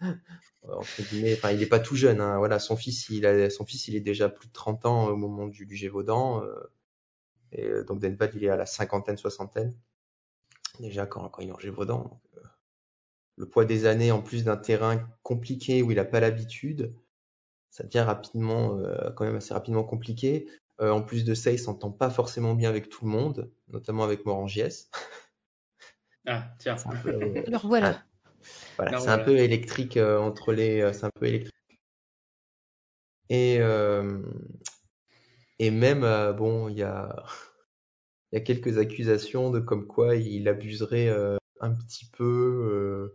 (laughs) enfin, il est pas tout jeune, hein, voilà, son fils, il a, son fils, il est déjà plus de 30 ans au moment du, du Gévaudan, euh, et euh, donc Denval, il est à la cinquantaine, soixantaine, déjà quand, quand il est en Gévaudan. Euh, le poids des années, en plus d'un terrain compliqué où il a pas l'habitude, ça devient rapidement, quand même assez rapidement compliqué. Euh, en plus de ça, il s'entend pas forcément bien avec tout le monde, notamment avec Morangiès. Ah, tiens. C'est un peu, euh, (laughs) Alors voilà. voilà, c'est un peu électrique euh, entre les, euh, c'est un peu électrique. Et euh, et même euh, bon, il y a il y a quelques accusations de comme quoi il abuserait euh, un petit peu,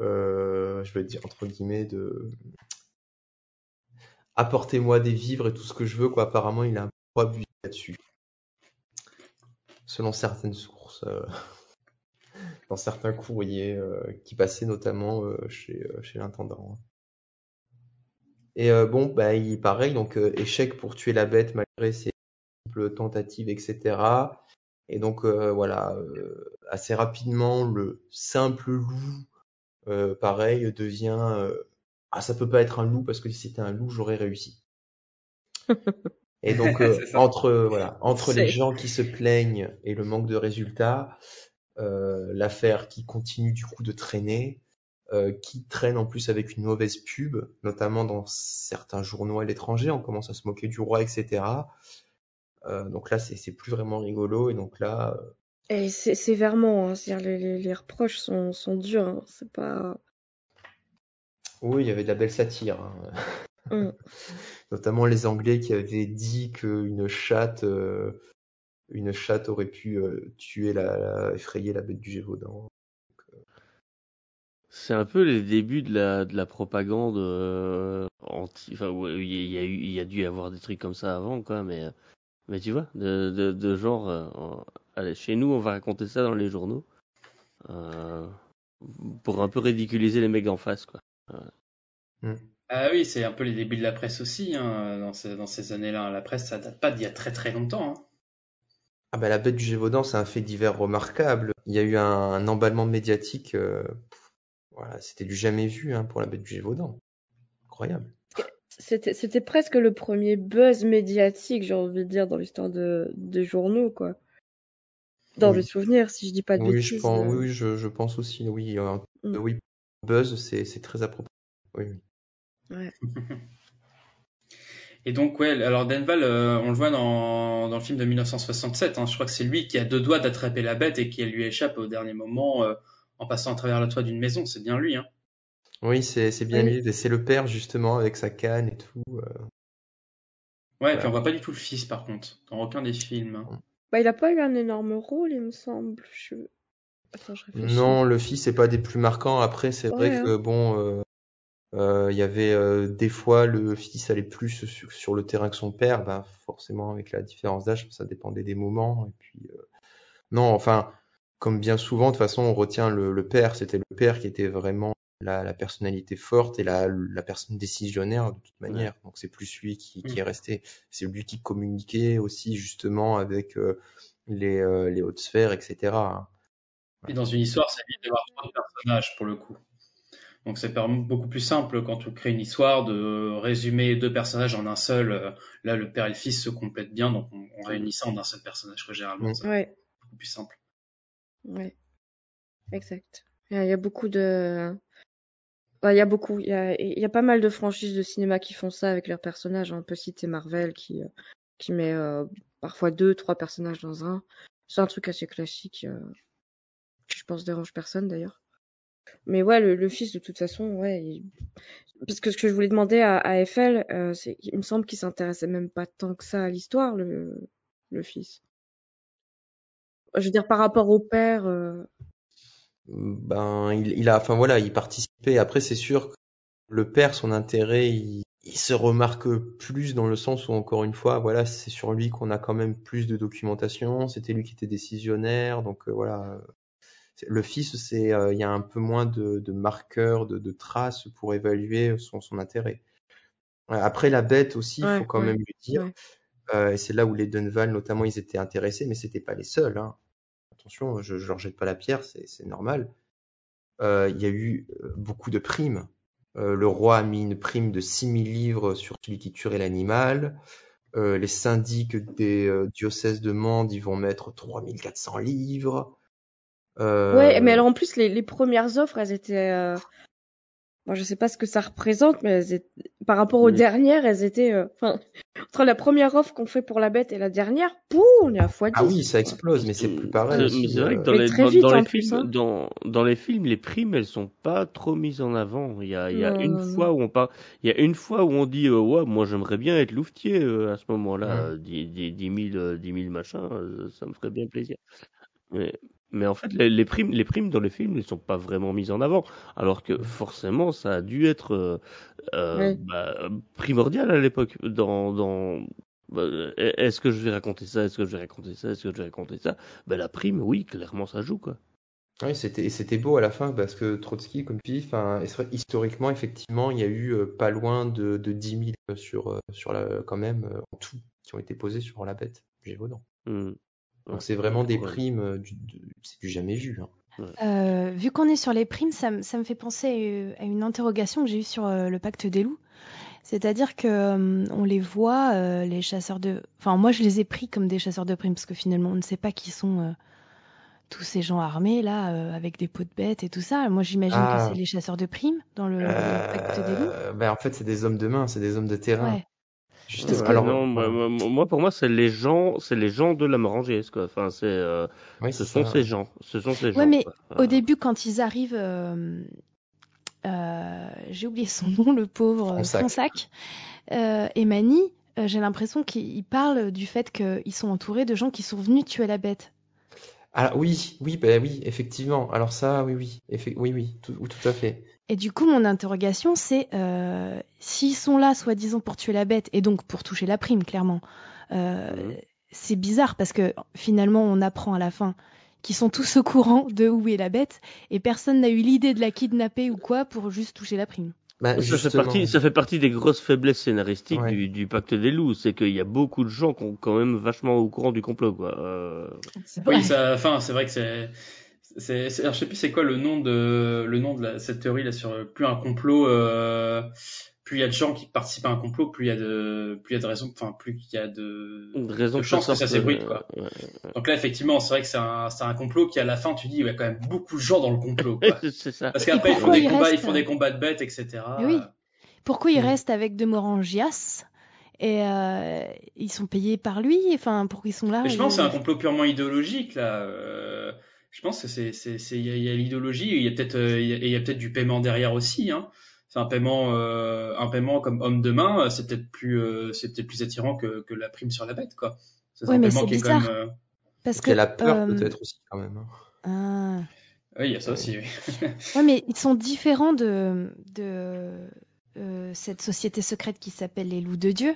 euh, euh, je vais dire entre guillemets de apportez-moi des vivres et tout ce que je veux quoi. Apparemment, il a un peu abusé là-dessus, selon certaines sources. euh, (laughs) dans certains courriers euh, qui passaient notamment euh, chez, chez l'intendant. Et bon, bah, il pareil, donc échec pour tuer la bête malgré ses multiples tentatives, etc. Et donc voilà, assez rapidement, le simple loup, pareil, devient ah ça peut pas être un loup parce que si c'était un loup, j'aurais réussi. (laughs) Et donc euh, entre euh, voilà, entre les gens qui se plaignent et le manque de résultats, euh, l'affaire qui continue du coup de traîner, euh, qui traîne en plus avec une mauvaise pub, notamment dans certains journaux à l'étranger, on commence à se moquer du roi, etc. Euh, donc là, c'est c'est plus vraiment rigolo, et donc là, euh, Et c'est sévèrement, hein, c'est-à-dire les, les, les reproches sont, sont durs, hein, c'est pas... oui, il y avait de la belle satire. hein. Mm. (laughs) Notamment les Anglais qui avaient dit qu'une chatte, euh, une chatte aurait pu euh, tuer la, la- effrayer la bête du Gévaudan. C'est un peu les débuts de la, de la propagande euh, anti. Enfin, ouais, il y, a- il y a eu, il y a dû y avoir des trucs comme ça avant, quoi, mais, mais tu vois, de, de, de genre, euh, en- allez, chez nous, on va raconter ça dans les journaux, euh, pour un peu ridiculiser les mecs en face, quoi. Ah oui, c'est un peu les débuts de la presse aussi, hein, dans ces, dans ces années-là. La presse, ça date pas d'il y a très très longtemps. hein. Ah bah la bête du Gévaudan, c'est un fait divers remarquable. Il y a eu un, un emballement médiatique, euh, pff, voilà, c'était du jamais vu hein, pour la bête du Gévaudan. Incroyable. C'était presque le premier buzz médiatique, j'ai envie de dire, dans l'histoire de, des journaux, quoi. Dans Oui. mes souvenirs, si je dis pas de Oui, bêtises. je pense, euh. oui, oui, je, je pense aussi, oui, euh, Mm. oui, buzz, c'est très approprié. Oui, oui. Ouais. (laughs) Et donc, ouais, alors Denval, euh, on le voit dans, dans le film de 1967. hein, je crois que c'est lui qui a deux doigts d'attraper la bête et qui lui échappe au dernier moment euh, en passant à travers le toit d'une maison. C'est bien lui. Hein. Oui, c'est bien Oui. lui, c'est le père justement avec sa canne et tout. euh. Ouais, et puis on voit pas du tout le fils par contre, dans aucun des films. hein. Bah, il a pas eu un énorme rôle, il me semble. Je... Attends, je réfléchis. Non, le fils c'est pas des plus marquants. Après, c'est vrai Ouais, hein. que bon, euh, euh, il y avait euh, des fois le fils allait plus sur, sur le terrain que son père. Ben forcément avec la différence d'âge, ça dépendait des moments. Et puis euh, non, enfin comme bien souvent, de toute façon, on retient le, le père. C'était le père qui était vraiment la, la personnalité forte et la, la personne décisionnaire de toute manière. Donc c'est plus lui qui, qui est resté. C'est lui qui communiquait aussi justement avec euh, les, euh, les hautes sphères, etc. Et dans une histoire, ça évite d'avoir trop de personnages pour le coup. Donc c'est beaucoup plus simple quand on crée une histoire de résumer deux personnages en un seul. Euh, Là, le père et le fils se complètent bien, donc on, on réunit ça en un seul personnage, que généralement, c'est Ouais, beaucoup plus simple. ouais, exact. Il y a, beaucoup de, Ouais, il y a beaucoup, il y a, il y a pas mal de franchises de cinéma qui font ça avec leurs personnages. On peut citer Marvel qui, euh, qui met euh, parfois deux, trois personnages dans un. C'est un truc assez classique, euh, qui je pense dérange personne d'ailleurs. Mais ouais, le, fils de toute façon, ouais. il- Parce que ce que je voulais demander à, Eiffel, euh, c'est, il me semble qu'il s'intéressait même pas tant que ça à l'histoire, le, le fils. Je veux dire par rapport au père. euh, Ben, il, a, enfin voilà, il participait. Après, c'est sûr que le père, son intérêt, il, il se remarque plus dans le sens où, encore une fois, voilà, c'est sur lui qu'on a quand même plus de documentation. C'était lui qui était décisionnaire, donc euh, voilà. Le fils, c'est, euh, il y a un peu moins de, de marqueurs, de, de traces pour évaluer son, son intérêt. Euh, Après, la bête aussi, il Ouais, faut quand ouais, même lui dire. ouais. Euh, et c'est là où les Dunval, notamment, ils étaient intéressés, mais c'était pas les seuls. Hein. Attention, je, je leur jette pas la pierre, c'est normal. Euh, il y a eu beaucoup de primes. Euh, le roi a mis une prime de 6000 livres sur celui qui tuerait l'animal. Les syndics des diocèses de Mende, ils vont mettre 3400 livres. Euh, Ouais, mais alors en plus, les, les premières offres, elles étaient. Euh... Bon, je sais pas ce que ça représente, mais elles étaient... par rapport aux Oui. dernières, elles étaient. euh, Enfin, entre la première offre qu'on fait pour la bête et la dernière, pouh, on est à x10. Ah oui, ça explose, mais c'est plus pareil. Mais c'est vrai que euh, dans Mais les, très dans, vite, dans en les plus, films, hein. dans, dans les films, les primes, elles sont pas trop mises en avant. Il y a, il y a Non, une fois où on parle, il y a une fois où on dit, euh, ouais, moi j'aimerais bien être louvetier euh, à ce moment-là, euh, 10, 10, 10 000, euh, 10 000 machins, euh, ça me ferait bien plaisir. Mais, mais en fait, les, les primes, les primes dans les films ne sont pas vraiment mises en avant, alors que forcément, ça a dû être euh, euh, Ouais. bah, primordial à l'époque. Dans, dans, bah, est-ce que je vais raconter ça Est-ce que je vais raconter ça Est-ce que je vais raconter ça? Ben la prime, oui, clairement, ça joue quoi. Oui, c'était et c'était beau à la fin parce que Trotsky, comme tu dis, historiquement, effectivement, il y a eu euh, pas loin de, de 10 000 sur, sur la, quand même, euh, en tout, qui ont été posés sur la bête Gévaudan. Hmm. Ouais, Donc c'est vraiment des primes, euh, du, de- c'est du jamais vu. Hein. Euh, vu qu'on est sur les primes, ça, me- ça me fait penser à, euh, à une interrogation que j'ai eue sur euh, le pacte des loups. C'est-à-dire que euh, on les voit, euh, les chasseurs de. Enfin, moi, je les ai pris comme des chasseurs de primes parce que finalement, on ne sait pas qui sont euh, tous ces gens armés là, euh, avec des peaux de bêtes et tout ça. Moi, j'imagine Ah. que c'est les chasseurs de primes dans le, le pacte des loups. Ben, en fait, c'est des hommes de main, c'est des hommes de terrain. Ouais. Que- Alors, non, moi, pour moi, c'est les gens, c'est les gens de la Morangiès, quoi. Enfin, c'est, euh, oui, ce c'est sont ça. ces gens, ce sont ces gens. Ouais, mais quoi. Au Euh, début, quand ils arrivent, euh, euh, j'ai oublié son nom, le pauvre euh, Fronsac. Fronsac, euh, et Mani, euh, j'ai l'impression qu'ils parlent du fait qu'ils sont entourés de gens qui sont venus tuer la bête. Ah oui, oui, ben oui, effectivement. Alors ça, oui, oui, effe- oui, oui, tout, oui, tout à fait. Et du coup, mon interrogation, c'est euh, s'ils sont là, soi-disant, pour tuer la bête, et donc pour toucher la prime, clairement, euh, Mhm. c'est bizarre parce que finalement, on apprend à la fin qu'ils sont tous au courant de où est la bête, et personne n'a eu l'idée de la kidnapper ou quoi pour juste toucher la prime. Ben, Ça fait, partie, ça fait partie des grosses faiblesses scénaristiques Ouais. du, du pacte des loups, c'est qu'il y a beaucoup de gens qui sont quand même vachement au courant du complot, quoi. Euh, Oui, ça, enfin, c'est vrai que c'est, c'est, c'est- alors, je sais plus c'est quoi le nom de, le nom de la- cette théorie là sur euh, plus un complot, euh, plus il y a de gens qui participent à un complot, plus il y a de, plus il y a de raisons, enfin, plus il y a de, chances que ça s'ébruite, quoi. ouais. Donc là, effectivement, c'est vrai que c'est un, c'est un complot qui, à la fin, tu dis, il y a quand même beaucoup de gens dans le complot, quoi. (laughs) c'est ça. Parce qu'après, ils font des il combats, reste, ils font des combats de bêtes, etc. Mais oui. Pourquoi ils Mm. restent avec de Morangias et euh, ils sont payés par lui? Enfin, pourquoi ils sont là Mais je pense que c'est un complot purement idéologique là. Euh, je pense que c'est c'est c'est il y a, l'idéologie, il y a peut-être euh, il y a, peut-être du paiement derrière aussi. Hein. C'est un paiement euh, un paiement comme homme de main, euh, c'est peut-être plus euh, c'est peut-être plus attirant que, que la prime sur la bête quoi. C'est Ouais, un mais paiement c'est qui est quand bizarre. même. euh, Parce Il y a que la peur euh, peut-être aussi quand même. hein. ah. Oui, il y a ça aussi. Oui. Ouais, mais ils sont différents de, de euh, cette société secrète qui s'appelle les loups de Dieu.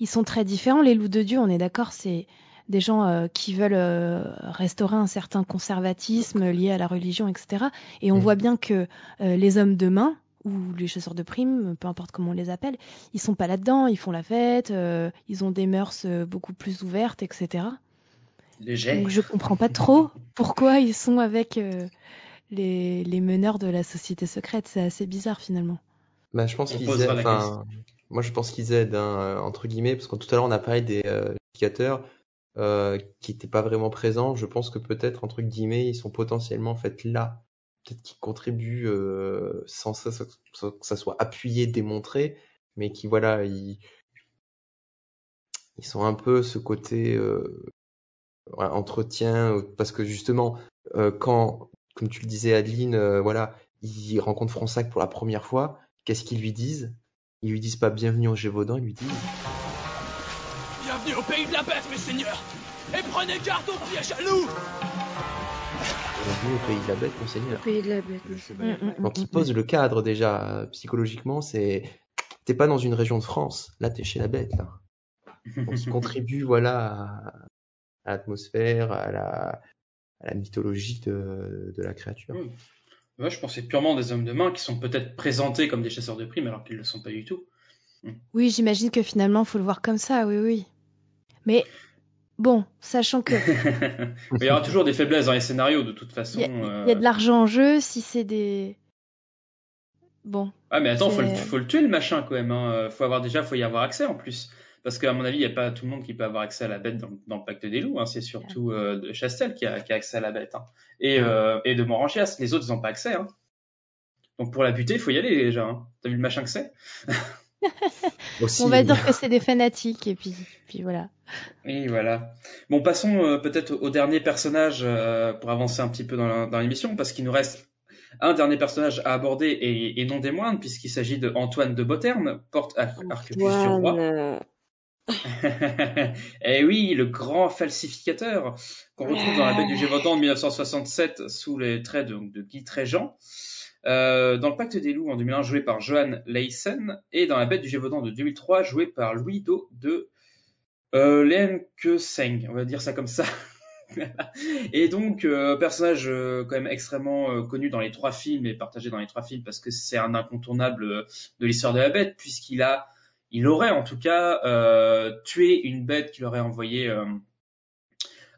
Ils sont très différents. Les loups de Dieu, on est d'accord, c'est des gens euh, qui veulent euh, restaurer un certain conservatisme lié à la religion, etc. Et on Mhm. voit bien que euh, les hommes de main ou les chasseurs de primes, peu importe comment on les appelle, ils sont pas là-dedans, ils font la fête, euh, ils ont des mœurs euh, beaucoup plus ouvertes, etc. Léger. Donc je comprends pas trop pourquoi ils sont avec euh, les, les meneurs de la société secrète. C'est assez bizarre finalement. Bah, je pense qu'ils aident, moi je pense qu'ils aident, hein, entre guillemets, parce que tout à l'heure on a parlé des euh, éducateurs euh, qui n'étaient pas vraiment présents. Je pense que peut-être, entre guillemets, ils sont potentiellement en fait là. Peut-être qu'ils contribuent euh, sans, que ça soit appuyé, démontré, mais qui, voilà, ils, ils sont un peu ce côté euh, voilà, entretien, parce que justement, euh, quand, comme tu le disais, Adeline, euh, voilà, il rencontre Fronsac pour la première fois, qu'est-ce qu'ils lui disent? Ils lui disent pas bienvenue au Gévaudan, ils lui disent Bienvenue au pays de la bête, mes seigneurs Et prenez garde au piège à loup bienvenue au pays de la bête, monseigneur. Pays de la bête. Mm, mm, Donc mm, il pose le cadre déjà psychologiquement, c'est t'es pas dans une région de France, là t'es chez la bête là. On se contribue voilà à, l'atmosphère, à la, à la mythologie de, de la créature. Oui. Ouais, je c'est purement des hommes de main qui sont peut-être présentés comme des chasseurs de primes alors qu'ils ne le sont pas du tout. Oui, j'imagine que finalement, faut le voir comme ça, oui, oui. Mais bon, sachant que (laughs) il y aura toujours des faiblesses dans les scénarios de toute façon. il y, a- euh. il y a de l'argent en jeu, si c'est des... Bon, Ah mais attends, faut le, faut le tuer le machin quand même. Hein. Faut avoir déjà, faut y avoir accès en plus. Parce qu'à mon avis, il n'y a pas tout le monde qui peut avoir accès à la bête dans, dans le pacte des loups. Hein. C'est surtout euh, de Chastel qui a, qui a accès à la bête. Hein. Et, euh, et de Moranchias. Les autres, ils n'ont pas accès. Hein. Donc pour la buter, il faut y aller déjà. T'as vu le machin que c'est? (laughs) (laughs) Aussi, on va dire que c'est des fanatiques, et puis, puis voilà. Et voilà. Bon, passons euh, peut-être au dernier personnage euh, pour avancer un petit peu dans l'émission, parce qu'il nous reste un dernier personnage à aborder et, et non des moindres, puisqu'il s'agit de Antoine de Botterne, porte ar- arquebus du roi. Antoine, (laughs) Eh oui, le grand falsificateur qu'on retrouve dans la bête du Gévaudan de 1967 sous les traits de, de Guy Tréjean. Euh, dans le Pacte des loups en 2001 joué par Johan Leysen et dans la bête du Gévaudan de 2003 joué par Louis Do de euh, Len Seng, on va dire ça comme ça. (laughs) et donc euh, personnage euh, quand même extrêmement euh, connu dans les trois films et partagé dans les trois films parce que c'est un incontournable euh, de l'histoire de la bête puisqu'il a il aurait en tout cas euh, tué une bête qu'il aurait envoyée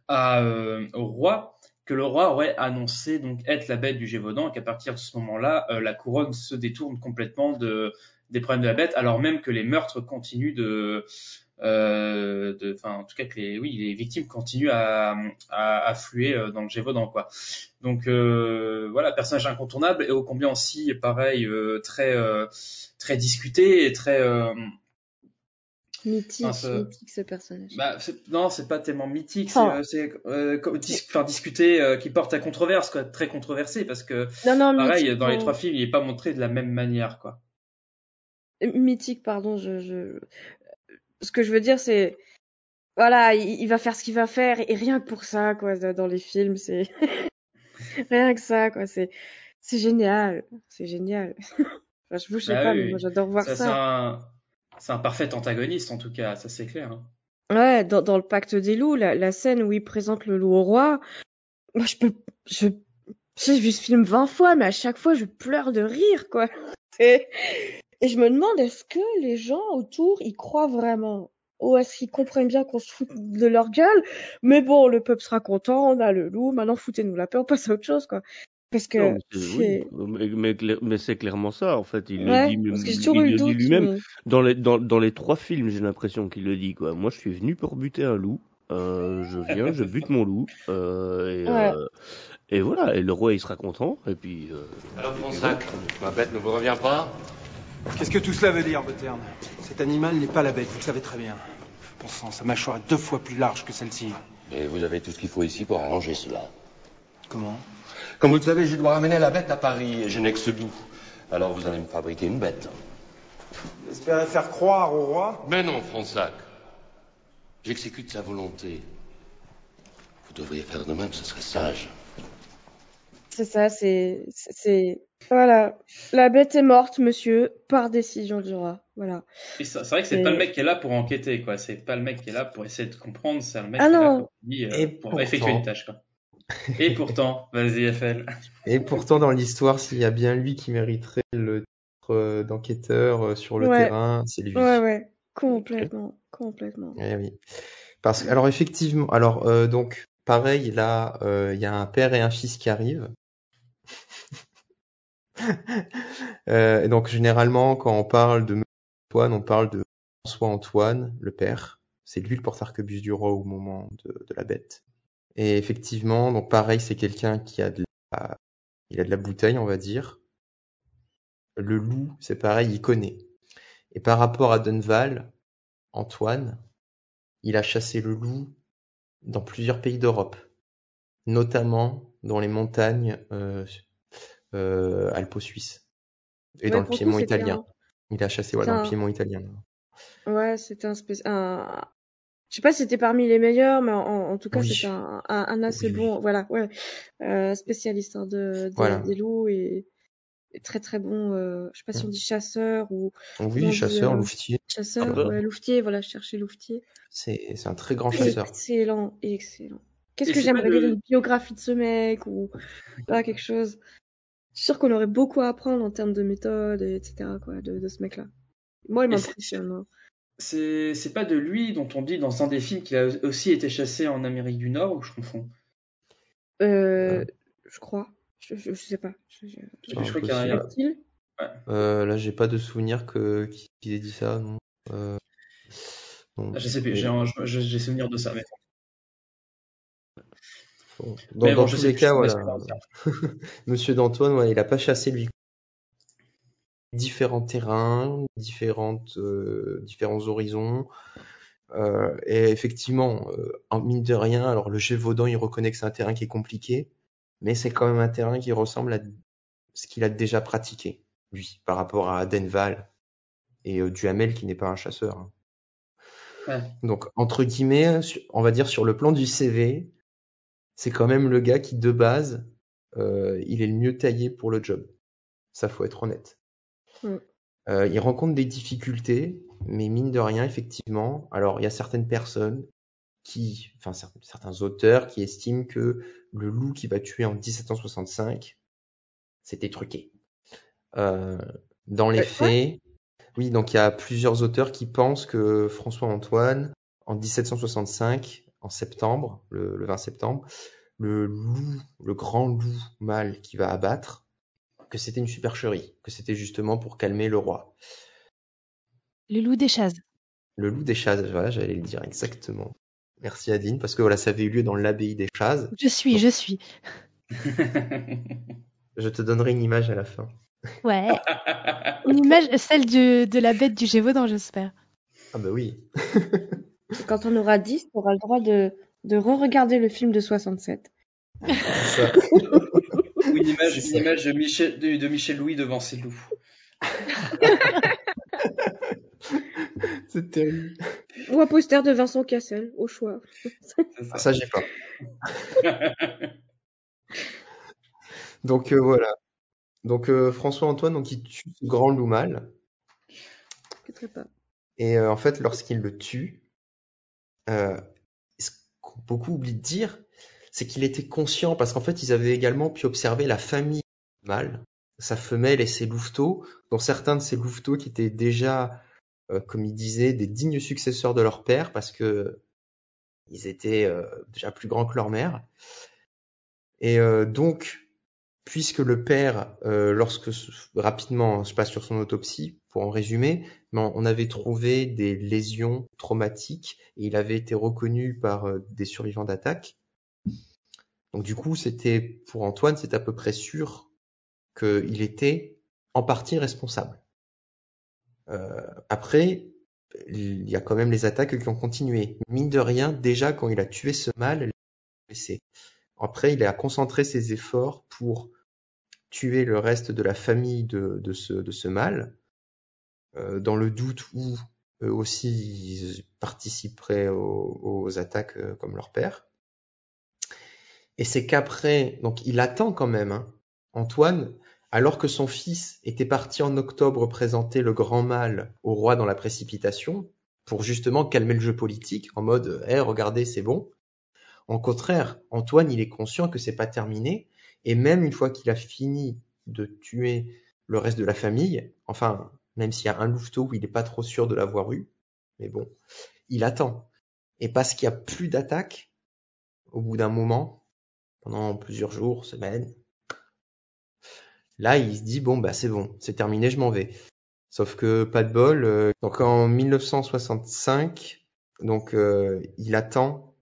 à, au roi, que le roi aurait annoncé donc être la bête du Gévaudan, et qu'à partir de ce moment-là, euh, la couronne se détourne complètement de, des problèmes de la bête, alors même que les meurtres continuent de, euh, de, enfin en tout cas que les, oui, les victimes continuent à, à affluer euh, dans le Gévaudan quoi. Donc euh, voilà, personnage incontournable et ô combien aussi pareil euh, très euh, très discuté et très Mythique, ce personnage. bah, non, c'est pas tellement mythique, Oh. c'est, euh, c'est euh, comme dis- enfin, discuter, euh, qui porte à controverse, quoi, très controversé, parce que non, non, pareil, mythique, dans les pardon. trois films, il est pas montré de la même manière, quoi. Mythique, pardon, je, je... Ce que je veux dire, c'est... Voilà, il, il va faire ce qu'il va faire, et rien que pour ça, quoi, dans les films, c'est... (laughs) rien que ça, quoi, c'est... C'est génial, c'est génial. (laughs) Enfin, je vous, sais Bah pas, oui, mais moi j'adore voir Ça, ça. C'est un, parfait antagoniste, en tout cas, ça c'est clair. hein. Ouais, dans, le pacte des loups, la, scène où il présente le loup au roi, moi je peux, je, j'ai vu ce film 20 fois, mais à chaque fois je pleure de rire, quoi. (laughs) Et, et je me demande, est-ce que les gens autour y croient vraiment? Ou est-ce qu'ils comprennent bien qu'on se fout de leur gueule? Mais bon, le peuple sera content, on a le loup, maintenant foutez-nous la paix, on passe à autre chose, quoi. Parce que Non, mais c'est- c'est... oui, mais, mais, clair- mais c'est clairement ça, en fait. Il Ouais, le dit, il le dit lui-même. mais- Dans, les, dans, dans les trois films, j'ai l'impression qu'il le dit, quoi. Moi, je suis venu pour buter un loup. Euh, je viens, je bute mon loup. Euh, et, Ouais. euh, et voilà, et le roi, il sera content. Et puis. euh, Alors, Fonsac, ma bête ne vous revient pas Qu'est-ce que tout cela veut dire, Boterne? Cet animal n'est pas la bête, vous le savez très bien. Bon sang, sa mâchoire est deux fois plus large que celle-ci. Et vous avez tout ce qu'il faut ici pour arranger cela. Comment? Comme vous le savez, je dois ramener la bête à Paris et je n'ai que ce loup. Alors vous allez me fabriquer une bête. Espérez faire croire au roi Mais non, Fonsac. J'exécute sa volonté. Vous devriez faire de même, ce serait sage. C'est ça, c'est, c'est, voilà. La bête est morte, monsieur, par décision du roi. Voilà. Et ça- c'est vrai que c'est Et- pas le mec qui est là pour enquêter, quoi. C'est pas le mec qui est là pour essayer de comprendre, c'est le mec Ah qui est là pour, lui, euh, Et pour pourtant- effectuer une tâche, quoi. Et pourtant, vas-y, FL. Et pourtant, dans l'histoire, s'il y a bien lui qui mériterait le titre euh, d'enquêteur euh, sur le Ouais. terrain, c'est lui. Ouais, ouais. Complètement. Complètement. Eh oui. Parce que, alors effectivement, alors euh, donc pareil là, euh, il y a un père et un fils qui arrivent. (laughs) Euh, et donc généralement, quand on parle de Antoine, on parle de François Antoine, le père. C'est lui le porte-arquebus du roi au moment de, de la bête. Et effectivement, donc pareil, c'est quelqu'un qui a de la, il a de la bouteille, on va dire. Le loup, c'est pareil, il connaît. Et par rapport à Dunval, Antoine, il a chassé le loup dans plusieurs pays d'Europe, notamment dans les montagnes euh, euh, alpo-suisses et Ouais, dans le piémont italien. un- Il a chassé ouais, dans le piémont italien. Ouais, c'était un spéc... un... Je sais pas si c'était parmi les meilleurs, mais en, en tout cas, Oui. c'était un, un, un assez Oui, oui. bon, voilà, ouais, euh, spécialiste hein, de, des- Voilà. des loups et, et très très bon. Euh, je sais pas si on dit chasseur ou. Oui, on dit, chasseur, euh, louvetier. Chasseur, Ah ouais, louvetier, voilà, je cherchais louvetier. C'est c'est un très grand chasseur. Excellent, excellent. Qu'est-ce que j'aimerais lire une biographie de ce mec ou voilà, quelque chose. Je suis sûre qu'on aurait beaucoup à apprendre en termes de méthode, et etc. Quoi, de, de ce mec-là. Moi, il m'impressionne. C'est c'est pas de lui dont on dit dans un des films qu'il a aussi été chassé en Amérique du Nord, ou je confonds? Euh, je crois. Je, je, je sais pas. Je, crois qu'il y a un- Impossible. Est-il Euh, là, j'ai pas de souvenir que qu'il ait dit ça. Non. Euh, non. Ah, Je sais plus, Mais- j'ai un- je- j'ai souvenir de ça. Mais... Dans, bon, tous les cas, voilà. (laughs) Monsieur d'Antoine, ouais, il a pas chassé lui. Différents terrains, différentes, euh, différents horizons. Euh, et effectivement, euh, en mine de rien, alors le Gévaudan, il reconnaît que c'est un terrain qui est compliqué, mais c'est quand même un terrain qui ressemble à ce qu'il a déjà pratiqué, lui, par rapport à Denval et euh, Duhamel, qui n'est pas un chasseur. hein. Ouais. Donc, entre guillemets, on va dire sur le plan du CV, c'est quand même le gars qui, de base, euh, il est le mieux taillé pour le job. Ça, faut être honnête. Mm. Euh, il rencontre des difficultés, mais mine de rien, effectivement. Alors, il y a certaines personnes qui, enfin, cer- certains auteurs qui estiment que le loup qui va tuer en 1765, c'était truqué. Euh, dans les faits, oui, donc il y a plusieurs auteurs qui pensent que François-Antoine, en 1765, en septembre, le, le 20 septembre, le loup, le grand loup mâle qui va abattre, que c'était une supercherie, que c'était justement pour calmer le roi. Le loup des chazes. Le loup des chazes, voilà, j'allais le dire exactement. Merci Adeline, parce que voilà, ça avait eu lieu dans l'abbaye des chazes. Je suis, je suis. (laughs) Je te donnerai une image à la fin. Ouais. (laughs) Une image, celle du- de la bête du Gévaudan, j'espère. Ah bah oui. Quand on aura 10, on aura le droit de, de re-regarder le film de 67. C'est ça. (laughs) Ou (laughs) une image, une de, Michel, de, de Michel Louis devant ses loups. (laughs) C'est terrible. Ou un poster de Vincent Cassel, au choix. Ah, ça, j'ai pas. (laughs) Donc euh, voilà. Donc euh, François-Antoine, donc il tue ce grand loup mâle. Pas. Et euh, en fait, lorsqu'il le tue, euh, ce que beaucoup oublient de dire, c'est qu'il était conscient, parce qu'en fait, ils avaient également pu observer la famille mâle, sa femelle et ses louveteaux, dont certains de ces louveteaux qui étaient déjà, euh, comme il disait, des dignes successeurs de leur père, parce que ils étaient euh, déjà plus grands que leur mère. Et euh, donc, puisque le père, euh, lorsque rapidement, je passe sur son autopsie pour en résumer, on avait trouvé des lésions traumatiques et il avait été reconnu par des survivants d'attaque. Donc du coup, c'était pour Antoine, c'est à peu près sûr qu'il était en partie responsable. Euh, après, il y a quand même les attaques qui ont continué. Mine de rien, déjà quand il a tué ce mâle, il blessé. Après, il a concentré ses efforts pour tuer le reste de la famille de, ce, de mâle, euh, dans le doute où eux aussi ils participeraient aux, aux attaques euh, comme leur père. Et c'est qu'après, donc il attend quand même, hein, Antoine, alors que son fils était parti en octobre présenter le grand mal au roi dans la précipitation, pour justement calmer le jeu politique, en mode Eh, regardez, c'est bon. En contraire, Antoine, il est conscient que c'est pas terminé, et même une fois qu'il a fini de tuer le reste de la famille, enfin, même s'il y a un louveteau où il n'est pas trop sûr de l'avoir eu, mais bon, il attend. Et parce qu'il n'y a plus d'attaque, au bout d'un moment, pendant plusieurs jours, semaines, là, il se dit, bon, bah c'est bon, c'est terminé, je m'en vais. Sauf que pas de bol. euh, donc en 1965, donc euh, il attend,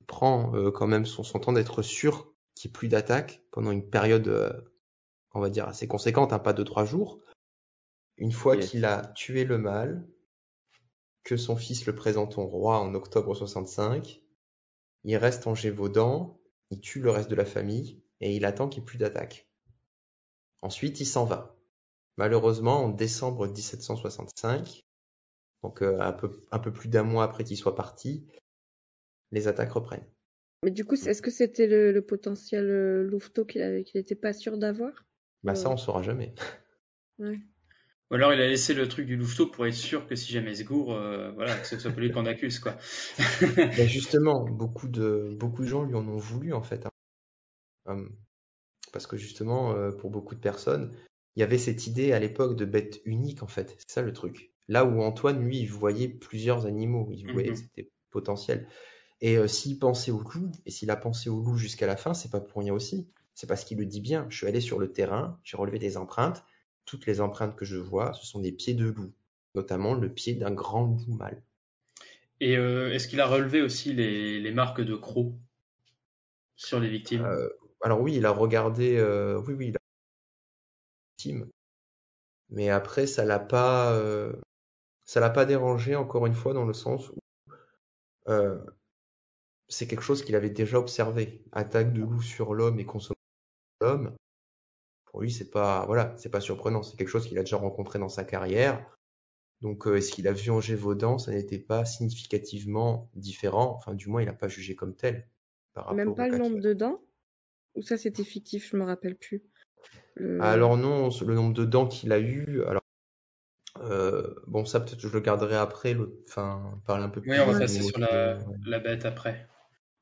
il prend euh, quand même son, son temps d'être sûr qu'il n'y ait plus d'attaque pendant une période, euh, on va dire assez conséquente, hein, pas de trois jours. Une fois Yes. qu'il a tué le mâle, que son fils le présente au roi en octobre 65, il reste en Gévaudan, il tue le reste de la famille et il attend qu'il n'y ait plus d'attaque. Ensuite, il s'en va. Malheureusement, en décembre 1765, donc euh, un, peu, un peu plus d'un mois après qu'il soit parti, les attaques reprennent. Mais du coup, est-ce que c'était le, le potentiel euh, louveteau qu'il n'était pas sûr d'avoir? Bah ça, Euh, on saura jamais. ouais. Ou alors il a laissé le truc du louveteau pour être sûr que si jamais il se gourre, euh, voilà, que ce soit pas lui qu'on accuse, quoi. (laughs) Justement, beaucoup de, beaucoup de gens lui en ont voulu en fait. hein. Hum, parce que justement, euh, pour beaucoup de personnes, il y avait cette idée à l'époque de bête unique en fait. C'est ça le truc. Là où Antoine, lui, il voyait plusieurs animaux, il voyait Mhm. c'était potentiel. Et euh, s'il pensait au loup, et s'il a pensé au loup jusqu'à la fin, c'est pas pour rien aussi. C'est parce qu'il le dit bien. Je suis allé sur le terrain, j'ai relevé des empreintes. Toutes les empreintes que je vois, ce sont des pieds de loup, notamment le pied d'un grand loup mâle. Et euh, est-ce qu'il a relevé aussi les, les marques de crocs sur les victimes? Euh, alors oui, il a regardé, euh, oui, oui, il a team. Mais après, ça l'a pas, euh, ça l'a pas dérangé encore une fois dans le sens où euh, c'est quelque chose qu'il avait déjà observé. Attaque de loup sur l'homme et consommation de l'homme. Pour lui, c'est pas, voilà, c'est pas surprenant. C'est quelque chose qu'il a déjà rencontré dans sa carrière. Donc, euh, ce qu'il a vu en Gévaudan, ça n'était pas significativement différent. Enfin, du moins, il n'a pas jugé comme tel. Par rapport Même au pas le nombre de dents? Ou ça, c'était fictif, je me rappelle plus. Le- Alors non, le nombre de dents qu'il a eu, alors euh, bon ça peut-être je le garderai après, enfin parler un peu plus. Oui, on va passer sur la, la bête après.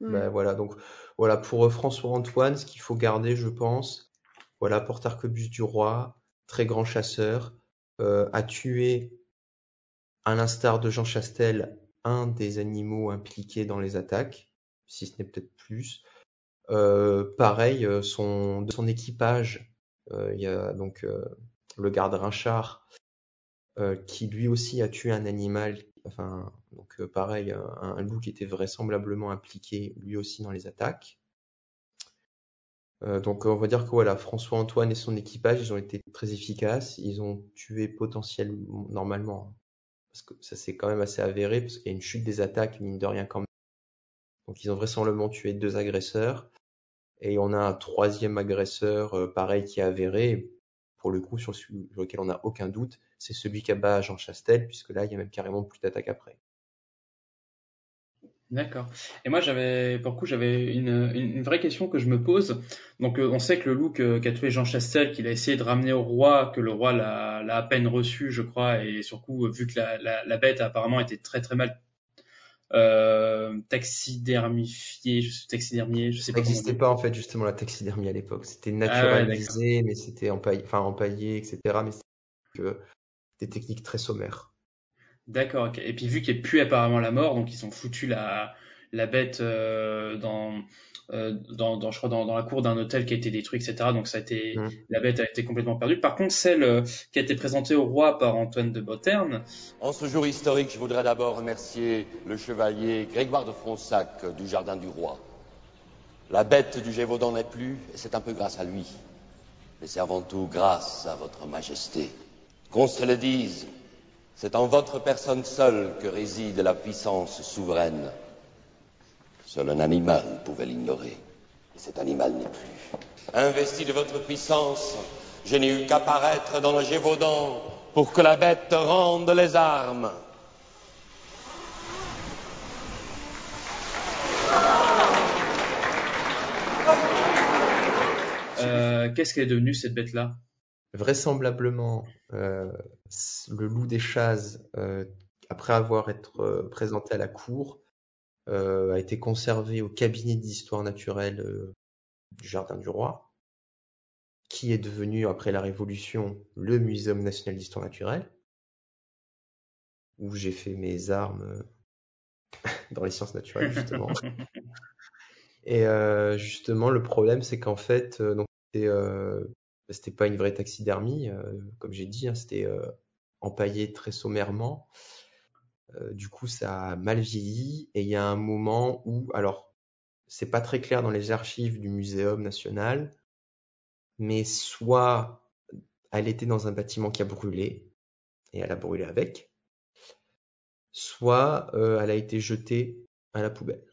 Ouais. Ben voilà donc voilà pour euh, François-Antoine, ce qu'il faut garder, je pense, voilà porte arquebus du roi, très grand chasseur, euh, a tué à l'instar de Jean Chastel un des animaux impliqués dans les attaques, si ce n'est peut-être plus. Euh, pareil, euh, son, de son équipage, il y a donc le garde Rinchard qui lui aussi a tué un animal, enfin donc euh, pareil, un, un loup qui était vraisemblablement impliqué lui aussi dans les attaques. Euh, donc on va dire que voilà, François-Antoine et son équipage, ils ont été très efficaces, ils ont tué potentiellement normalement, hein, parce que ça c'est quand même assez avéré, parce qu'il y a une chute des attaques, mine de rien quand même. Donc ils ont vraisemblablement tué deux agresseurs. Et on a un troisième agresseur, euh, pareil, qui est avéré, pour le coup, sur, lequel on n'a aucun doute, c'est celui qui abat Jean Chastel, puisque là, il y a même carrément plus d'attaque après. D'accord. Et moi, j'avais, pour le coup, j'avais une, une, une vraie question que je me pose. Donc, euh, on sait que le loup que- qu'a tué Jean Chastel, qu'il a essayé de ramener au roi, que le roi l'a, l'a à peine reçu, je crois, et surtout, vu que la, la, la bête apparemment était très très mal euh, taxidermifiée, je sais, taxidermiée, je sais Ça pas on n'existait pas, en fait, justement, la taxidermie à l'époque. C'était Ah ouais, naturalisé, mais c'était empaillé, enfin, empaillé, etc. Mais c'était des techniques très sommaires. D'accord, ok. Et puis vu qu'il pue apparemment la mort, donc ils ont foutu la, la bête euh, dans, euh, dans, dans, je crois, dans, dans la cour d'un hôtel qui a été détruit, etc. Donc ça a été, Mm. la bête a été complètement perdue. Par contre, celle euh, qui a été présentée au roi par Antoine de Beauterne, En ce jour historique, je voudrais d'abord remercier le chevalier Grégoire de Fronsac du Jardin du Roi. La bête du Gévaudan n'est plus, et c'est un peu grâce à lui. Mais c'est avant tout grâce à votre majesté. Qu'on se le dise, c'est en votre personne seule que réside la puissance souveraine. Seul un animal pouvait l'ignorer, et cet animal n'est plus. Investi de votre puissance, je n'ai eu qu'à paraître dans le Gévaudan pour que la bête rende les armes. qu'est-ce qu'elle est devenue cette bête-là? Vraisemblablement, euh, le loup des chazes, euh, après avoir été euh, présenté à la cour, a été conservé au cabinet d'histoire naturelle du Jardin du Roi, qui est devenu, après la Révolution, le Muséum national d'histoire naturelle, où j'ai fait mes armes (laughs) dans les sciences naturelles, justement. (laughs) Et justement, le problème, c'est qu'en fait, donc, c'était pas une vraie taxidermie, comme j'ai dit, hein, c'était empaillé très sommairement. Euh, du coup, ça a mal vieilli et il y a un moment où, alors, c'est pas très clair dans les archives du Muséum national, mais soit elle était dans un bâtiment qui a brûlé et elle a brûlé avec, soit euh, elle a été jetée à la poubelle.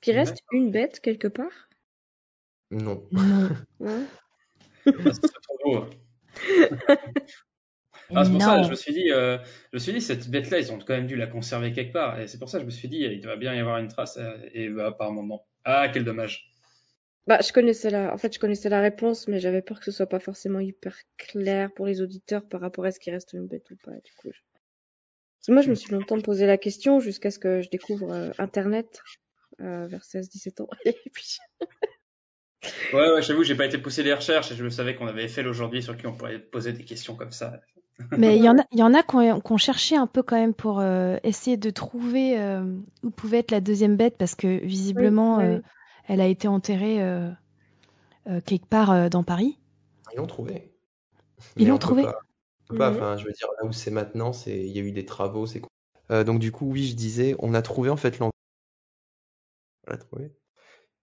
Qu'il reste une bête quelque part? Non. Non. c'est (laughs) Ah, c'est pour ça, je me suis dit, euh, je me suis dit, cette bête-là, ils ont quand même dû la conserver quelque part. Et c'est pour ça que je me suis dit, il doit bien y avoir une trace. euh, Et bah, apparemment, non. Ah, quel dommage. Bah, je connaissais la, en fait, je connaissais la réponse, mais j'avais peur que ce soit pas forcément hyper clair pour les auditeurs par rapport à ce qui reste une bête ou pas. Du coup, je- Parce que moi, je me suis longtemps posé la question jusqu'à ce que je découvre euh, Internet euh, vers 16-17 ans. (laughs) Et puis, Ouais, ouais, j'avoue, j'ai pas été pousser les recherches et je savais qu'on avait fait aujourd'hui sur qui on pourrait poser des questions comme ça. Mais il y en a, (laughs) il y en a qui ont, qui ont cherché un peu quand même pour euh, essayer de trouver euh, où pouvait être la deuxième bête parce que visiblement Oui, oui, euh, oui. elle a été enterrée euh, euh, quelque part euh, dans Paris. Ils l'ont trouvé. Ils l'ont on peut trouvé pas- on peut pas, enfin, je veux dire, là où c'est maintenant, c'est, il y a eu des travaux, c'est Euh, donc du coup, oui, je disais, on a trouvé en fait l'endroit. On l'a trouvé.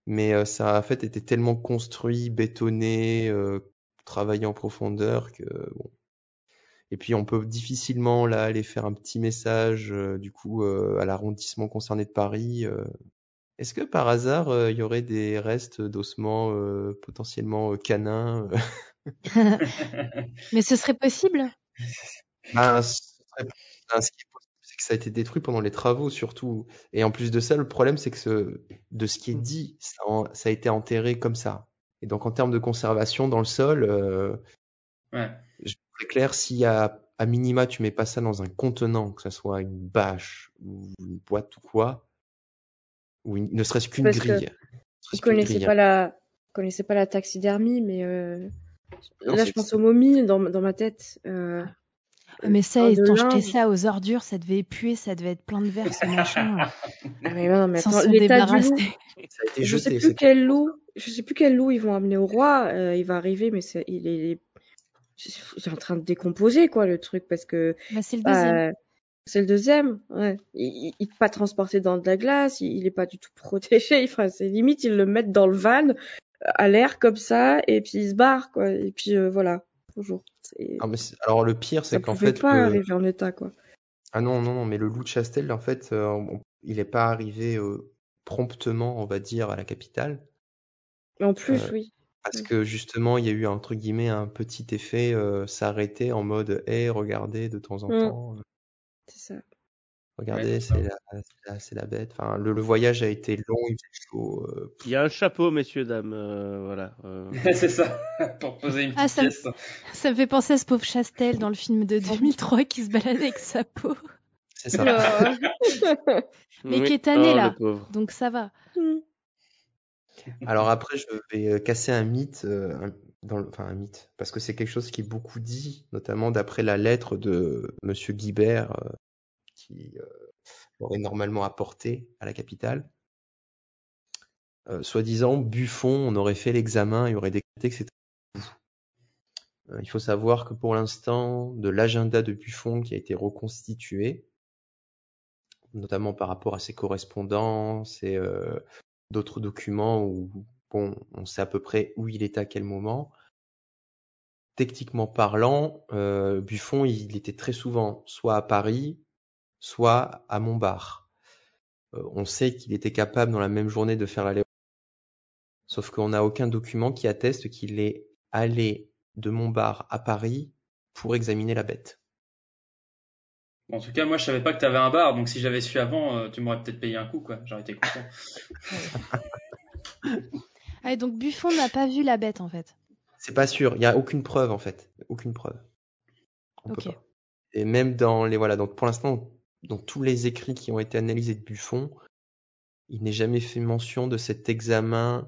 Mais euh, ça a en fait été tellement construit, bétonné, euh, travaillé en profondeur que bon. Et puis on peut difficilement là aller faire un petit message euh, du coup euh, à l'arrondissement concerné de Paris. euh. Est-ce que par hasard euh, il y aurait des restes d'ossements euh, potentiellement euh, canins (laughs) Mais ce serait possible? Ben, ce serait- ben, ce qui est possible, c'est que ça a été détruit pendant les travaux surtout. Et en plus de ça, le problème, c'est que ce- de ce qui est dit, ça, en- ça a été enterré comme ça. Et donc, en termes de conservation dans le sol, euh, Ouais. Très clair, si à, à minima tu mets pas ça dans un contenant, que ça soit une bâche ou une boîte ou quoi, ou une- ne serait-ce qu'une grille. qu'une connaissaient grille, pas la, pas la taxidermie, mais euh, Non, là, c'est- je pense aux momies dans, dans ma tête. Euh, Mais ça, ils de t'ont jeté ça aux ordures, ça devait puer, ça devait être plein de verre, ce machin. (laughs) Ah, mais non, mais Ils s'en attends, sont l'état du loup. débarrassés. Ça a été Je sais plus c'est- quel loup, je sais plus quel loup ils vont amener au roi. euh, il va arriver, mais c'est, il est, il est en train de décomposer quoi le truc parce que Bah, c'est le deuxième. c'est le deuxième. Ouais. Il, il, il est pas transporté dans de la glace, il, il est pas du tout protégé. (laughs) Enfin, c'est limite ils le mettent dans le van euh, à l'air comme ça et puis il se barre quoi. Et puis euh, voilà, bonjour. C'est- Ah, mais c'est- alors le pire, c'est Ça qu'en fait, pas le- arriver en état quoi. Ah non, non, non, mais le loup de Chastel, en fait, euh, il n'est pas arrivé euh, promptement, on va dire, à la capitale. Mais en plus, Euh, oui. Parce Oui. que justement, il y a eu entre guillemets un petit effet euh, s'arrêter en mode Hé, regardez de temps en Mm. temps, euh, C'est ça. regardez, c'est la, c'est la, c'est la bête. Enfin, le, le voyage a été long, il faisait chaud. euh, Il y a un chapeau, messieurs, dames. euh, voilà. euh. (laughs) c'est ça, (laughs) pour poser une petite Ah, ça me- pièce. Ça me fait penser à ce pauvre Chastel dans le film de 2003 qui se balade avec sa peau. C'est ça. (laughs) Mais Oui. qui est tanné Oh, là. pauvre. Donc ça va. Alors après, je vais euh, casser un mythe, euh, dans le- enfin un mythe, parce que c'est quelque chose qui est beaucoup dit, notamment d'après la lettre de Monsieur Guibert, euh, qui euh, aurait normalement apporté à la capitale. Soi-disant, Buffon, on aurait fait l'examen et aurait décrété que c'était il faut savoir que pour l'instant, de l'agenda de Buffon qui a été reconstitué, notamment par rapport à ses correspondances et d'autres documents où bon, on sait à peu près où il était à quel moment. Techniquement parlant, euh, Buffon, il était très souvent soit à Paris, soit à Montbard. Euh, on sait qu'il était capable dans la même journée de faire aller. Sauf qu'on n'a aucun document qui atteste qu'il est allé de Montbard à Paris pour examiner la bête. En tout cas, moi, je savais pas que t'avais un bar, donc si j'avais su avant, euh, tu m'aurais peut-être payé un coup, quoi. J'aurais été content. Ah, (laughs) donc Buffon n'a pas vu la bête en fait. C'est pas sûr. Il y a aucune preuve en fait. Aucune preuve. On peut Ok. pas. Et même dans les voilà. Donc pour l'instant, dans tous les écrits qui ont été analysés de Buffon, il n'est jamais fait mention de cet examen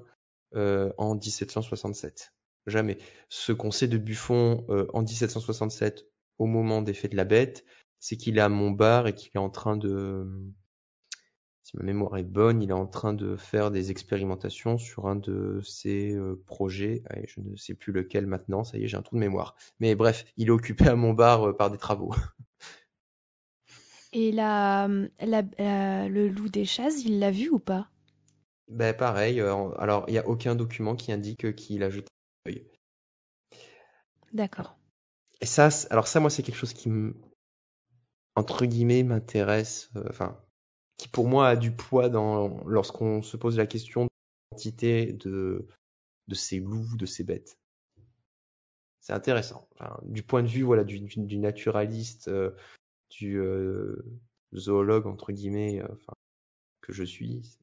euh, en 1767. Jamais. Ce qu'on sait de Buffon euh, en 1767, au moment des faits de la bête, c'est qu'il est à Montbard et qu'il est en train de, si ma mémoire est bonne, il est en train de faire des expérimentations sur un de ses euh, projets. Allez, je ne sais plus lequel maintenant, ça y est, j'ai un trou de mémoire. Mais bref, il est occupé à Montbard euh, par des travaux. (laughs) Et la, la- la- le loup des chasses, il l'a vu ou pas? Ben pareil, euh, alors il n'y a aucun document qui indique qu'il a jeté un œil. D'accord. Et ça, alors ça, moi, c'est quelque chose qui, m- entre guillemets, m'intéresse, euh, enfin, qui pour moi a du poids dans lorsqu'on se pose la question de l'identité de de ces loups, de ces bêtes. C'est intéressant. Du point de vue, voilà, du, naturaliste, euh, du euh, zoologue entre guillemets, que je suis.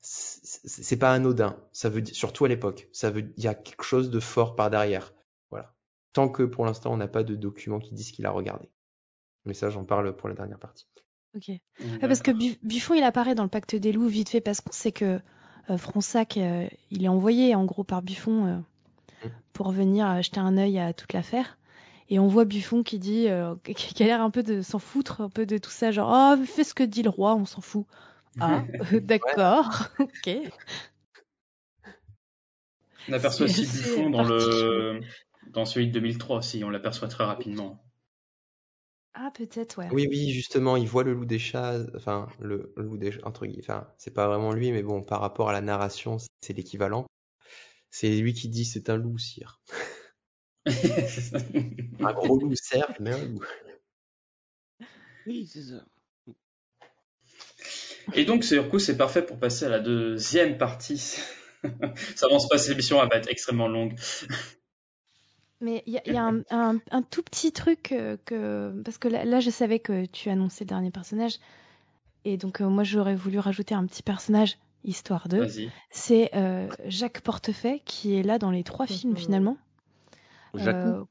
c'est- pas anodin. Ça veut dire, surtout à l'époque, ça veut, il y a quelque chose de fort par derrière. Voilà. Tant que pour l'instant on n'a pas de document qui disent qu'il a regardé. Mais ça, j'en parle pour la dernière partie. Ok. Ouais, parce que Bu- Buffon, il apparaît dans le Pacte des loups vite fait parce qu'on sait que euh, Fronsac, euh, il est envoyé en gros par Buffon euh, pour venir jeter un œil à toute l'affaire. Et on voit Buffon qui dit, euh, (laughs) qui a l'air un peu de s'en foutre, un peu de tout ça, genre oh fais ce que dit le roi, on s'en fout. (laughs) Ah d'accord, (laughs) ok. On aperçoit aussi Buffon dans le dans celui de 2003 aussi, on l'aperçoit très rapidement. Ah peut-être ouais. Oui, oui, justement, il voit le loup des chats, enfin, le loup des chats, entre guillemets, enfin, c'est pas vraiment lui, mais bon, par rapport à la narration, c'est l'équivalent. C'est lui qui dit c'est un loup, sire. (laughs) un gros loup, certes, mais un loup. Oui, c'est ça. Et donc, sur coup, c'est parfait pour passer à la deuxième partie. (laughs) Ça avance pas, cette émission va être extrêmement longue. Mais il y a, il y a un, un- un tout petit truc euh, que parce que là, là, je savais que tu annonçais le dernier personnage et donc euh, moi j'aurais voulu rajouter un petit personnage histoire de. Vas-y. C'est euh, Jacques Portefeuille qui est là dans les trois films finalement. Jacques Euh,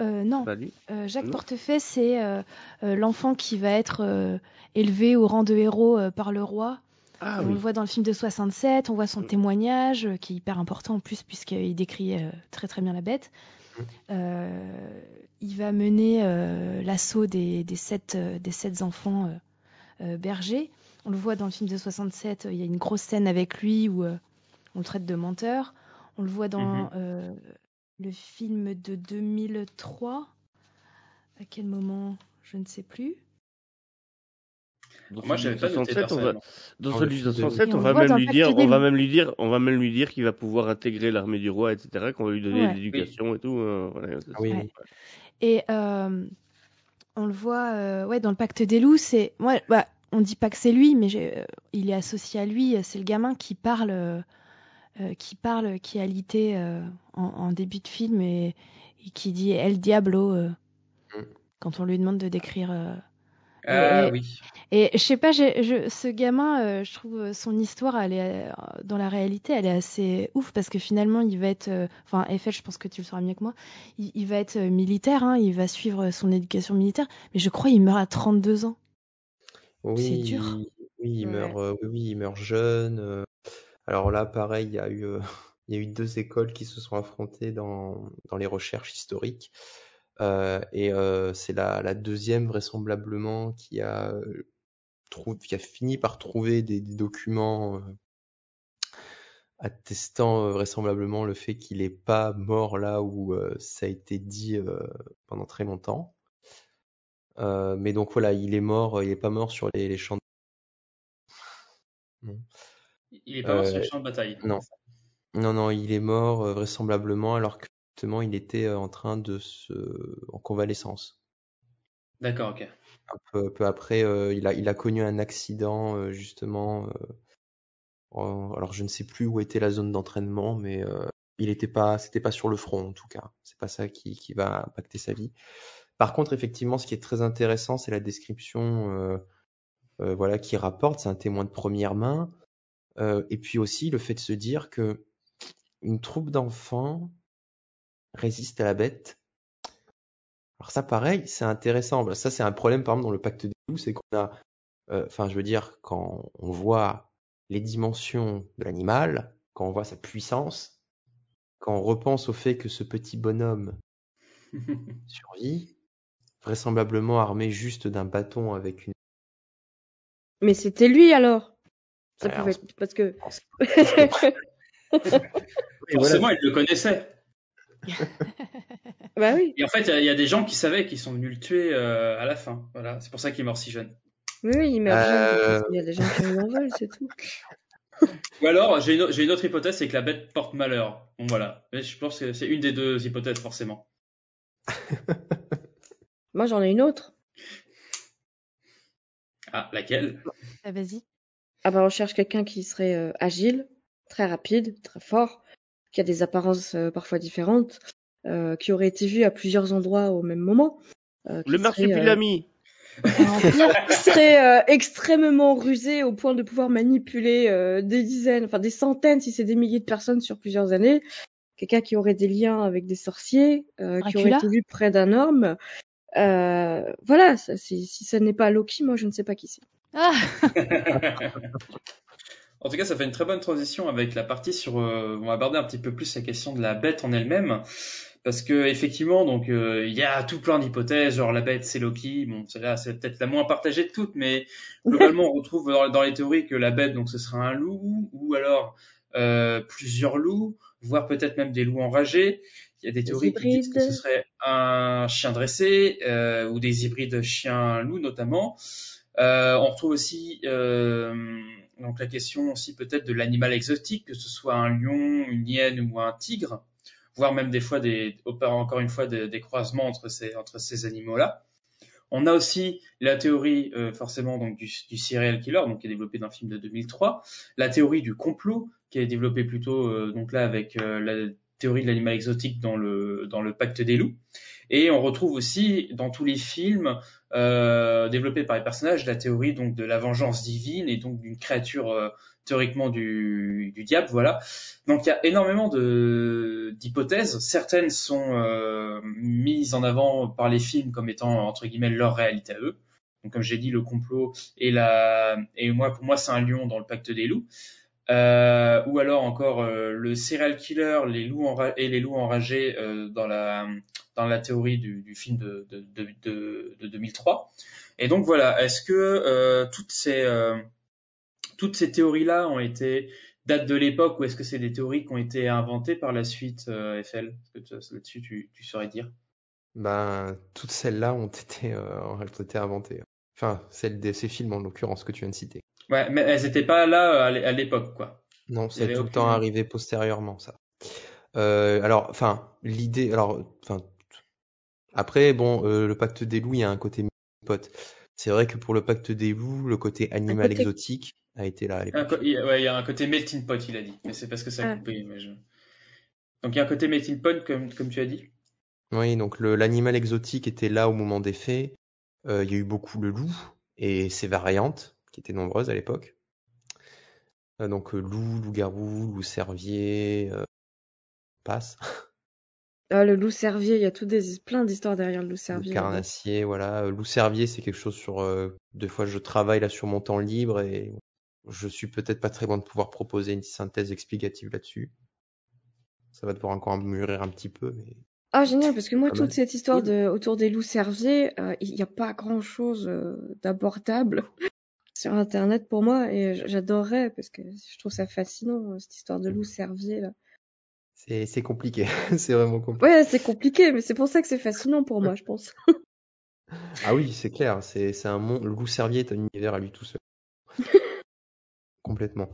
euh, non, Euh, Jacques Non. Portefeuille c'est euh, euh, l'enfant qui va être euh, élevé au rang de héros euh, par le roi. Ah on oui. le voit dans le film de 67, on voit son témoignage euh, qui est hyper important en plus puisqu'il décrit euh, très très bien la bête. Euh, il va mener l'assaut des, des, sept, des sept enfants bergers. On le voit dans le film de 67, euh, il y a une grosse scène avec lui où on le traite de menteur. On le voit dans Mhm. euh, le film de 2003. À quel moment? Je ne sais plus. Dans Moi, celui j'avais de pas noté 67, on va, dans Dans celui le de film de- 67, Et on on va même lui dire, Pacte on des va loups. même lui dire, on va même lui dire qu'il va pouvoir intégrer l'armée du roi, etc., qu'on va lui donner Ouais. l'éducation et tout. euh, voilà, Ah oui, oui. Et euh, on le voit euh, ouais, dans le pacte des loups, c'est. Moi, bah, on dit pas que c'est lui, mais euh, il est associé à lui. C'est le gamin qui parle, qui parle, qui a lité euh, en, en début de film et, et qui dit El Diablo euh, Mm. quand on lui demande de décrire. Euh, Ah et- oui. Et je sais pas, je, ce gamin, euh, je trouve euh, son histoire, elle est, euh, dans la réalité, elle est assez ouf parce que finalement, il va être, euh, enfin, Eiffel, je pense que tu le sauras mieux que moi, il, il va être euh, militaire, hein, il va suivre son éducation militaire, mais je crois qu'il meurt à 32 ans. Oui, C'est dur. oui, il Ouais. meurt, euh, oui, il meurt jeune. euh. Alors là, pareil, il y a eu, euh, (laughs) il y a eu deux écoles qui se sont affrontées dans, dans les recherches historiques. Euh, et euh, c'est la, la deuxième, vraisemblablement, qui a, euh, qui a fini par trouver des, des documents euh, attestant euh, vraisemblablement le fait qu'il n'est pas mort là où euh, ça a été dit euh, pendant très longtemps. Euh, mais donc voilà, il est mort, il est pas mort sur les, les champs. de- Non. Il est pas mort sur Euh, le champ de bataille. non. Non, non, il est mort euh, vraisemblablement alors que justement il était euh, en train de se en convalescence. D'accord, ok. Un peu, peu après, euh, il a il a connu un accident euh, justement. euh, en- alors je ne sais plus où était la zone d'entraînement, mais il était pas, c'était pas sur le front en tout cas. C'est pas ça qui qui va impacter sa vie. Par contre, effectivement, ce qui est très intéressant, c'est la description, voilà, qui rapporte. C'est un témoin de première main. et puis aussi le fait de se dire que une troupe d'enfants résiste à la bête. Alors ça, pareil, c'est intéressant. Bah, Ça, c'est un problème, par exemple, dans le pacte des loups, c'est qu'on a, euh, enfin, je veux dire, quand on voit les dimensions de l'animal, quand on voit sa puissance, quand on repense au fait que ce petit bonhomme (laughs) survit, vraisemblablement armé juste d'un bâton avec une... Mais c'était lui alors. Ça pouvait on être parce que. (laughs) Forcément, il le connaissait. (laughs) bah oui. Et en fait, il y a- il y, a des gens qui savaient qu'ils sont venus le tuer euh, à la fin. Voilà, c'est pour ça qu'il est mort si jeune. Oui, oui, il meurt Euh, jeune, Il y a des gens qui ont eu l'envol, c'est tout. Ou alors, j'ai une, au- j'ai une autre hypothèse, c'est que la bête porte malheur. Bon, voilà. Mais je pense que c'est une des deux hypothèses, forcément. (laughs) Moi, j'en ai une autre. Ah, laquelle? Ah, vas-y. Ah bah, on cherche quelqu'un qui serait euh, agile, très rapide, très fort, qui a des apparences euh, parfois différentes, euh, qui aurait été vu à plusieurs endroits au même moment. euh, Le marsupilami. (laughs) qui serait euh, extrêmement rusé au point de pouvoir manipuler euh, des dizaines, enfin des centaines, si c'est des milliers de personnes sur plusieurs années. Quelqu'un qui aurait des liens avec des sorciers, euh, qui aurait été vu près d'un homme. Euh, voilà, ça, si, si ça n'est pas Loki, moi je ne sais pas qui c'est. Ah, (laughs) En tout cas, ça fait une très bonne transition avec la partie sur. euh, on va aborder un petit peu plus la question de la bête en elle-même, parce que effectivement, donc euh, il y a tout plein d'hypothèses, genre la bête c'est Loki. Bon, celle-là c'est peut-être la moins partagée de toutes, mais globalement, on retrouve dans, dans les théories que la bête donc ce sera un loup ou alors euh, plusieurs loups, voire peut-être même des loups enragés. Il y a des théories qui disent que ce serait un chien dressé euh, ou des hybrides chien-loup notamment. Euh, on retrouve aussi euh, donc la question aussi peut-être de l'animal exotique, que ce soit un lion, une hyène ou un tigre, voire même des fois des encore une fois des, croisements entre ces entre ces animaux-là. On a aussi la théorie euh, forcément donc du, du serial killer, donc qui est développée dans un film de 2003, la théorie du complot qui est développée plutôt euh, donc là avec euh, la théorie de l'animal exotique dans le dans le pacte des loups. Et on retrouve aussi dans tous les films euh, développés par les personnages la théorie donc de la vengeance divine et donc d'une créature euh, théoriquement du, du diable. Voilà. Donc il y a énormément de d'hypothèses. Certaines sont euh, mises en avant par les films comme étant entre guillemets leur réalité à eux. Donc comme j'ai dit, le complot et la et moi pour moi c'est un lion dans le pacte des loups. Euh, ou alors encore euh, le serial killer, les loups et les loups enragés euh, dans la dans la théorie du, du film de, de, de, de, de 2003. Et donc voilà, est-ce que euh, toutes ces euh, toutes ces théories-là ont été datent de l'époque ou est-ce que c'est des théories qui ont été inventées par la suite, euh, FL Est-ce que Là-dessus, tu, tu saurais dire? Ben, toutes celles-là ont été, euh, ont été inventées. Enfin, celles de ces films en l'occurrence que tu viens de citer. Ouais, mais elles n'étaient pas là à l'é- à l'époque, quoi. Non, c'est tout le temps arrivé postérieurement, ça. Euh, alors, enfin, l'idée, alors, enfin, après, bon, euh, le pacte des loups, il y a un côté pote. C'est vrai que pour le pacte des loups, le côté animal côté- exotique a été là à il y a- ouais, il y a un côté melting pot, il a dit, mais c'est parce que ça a Ah. coupé. Mais je... Donc il y a un côté melting pot, comme, comme tu as dit. Oui, donc l'animal exotique était là au moment des faits. Euh, il y a eu beaucoup le loup et ses variantes, qui étaient nombreuses à l'époque. Euh, donc loup, loup-garou, loup-cervier, euh, passe. (laughs) Ah, le loup cervier, il y a tout des, plein d'histoires derrière le loup Le cervier. carnassier, voilà. Euh, Loup-cervier, c'est quelque chose sur. euh, des fois, je travaille là sur mon temps libre et je suis peut-être pas très loin de pouvoir proposer une synthèse explicative là-dessus. Ça va devoir encore mûrir un petit peu, mais. Ah, génial, parce que moi, toute mal. cette histoire de, autour des loups cerviers, euh, il n'y a pas grand-chose euh, d'abordable (laughs) sur Internet pour moi, et j'adorerais, parce que je trouve ça fascinant, cette histoire de loups cerviers, là. C'est compliqué. (laughs) c'est vraiment compliqué. Ouais, c'est compliqué, mais c'est pour ça que c'est fascinant pour moi, je pense. (laughs) Ah oui, c'est clair. C'est un monde. Le loup-cervier est un univers à lui tout seul. (laughs) Complètement.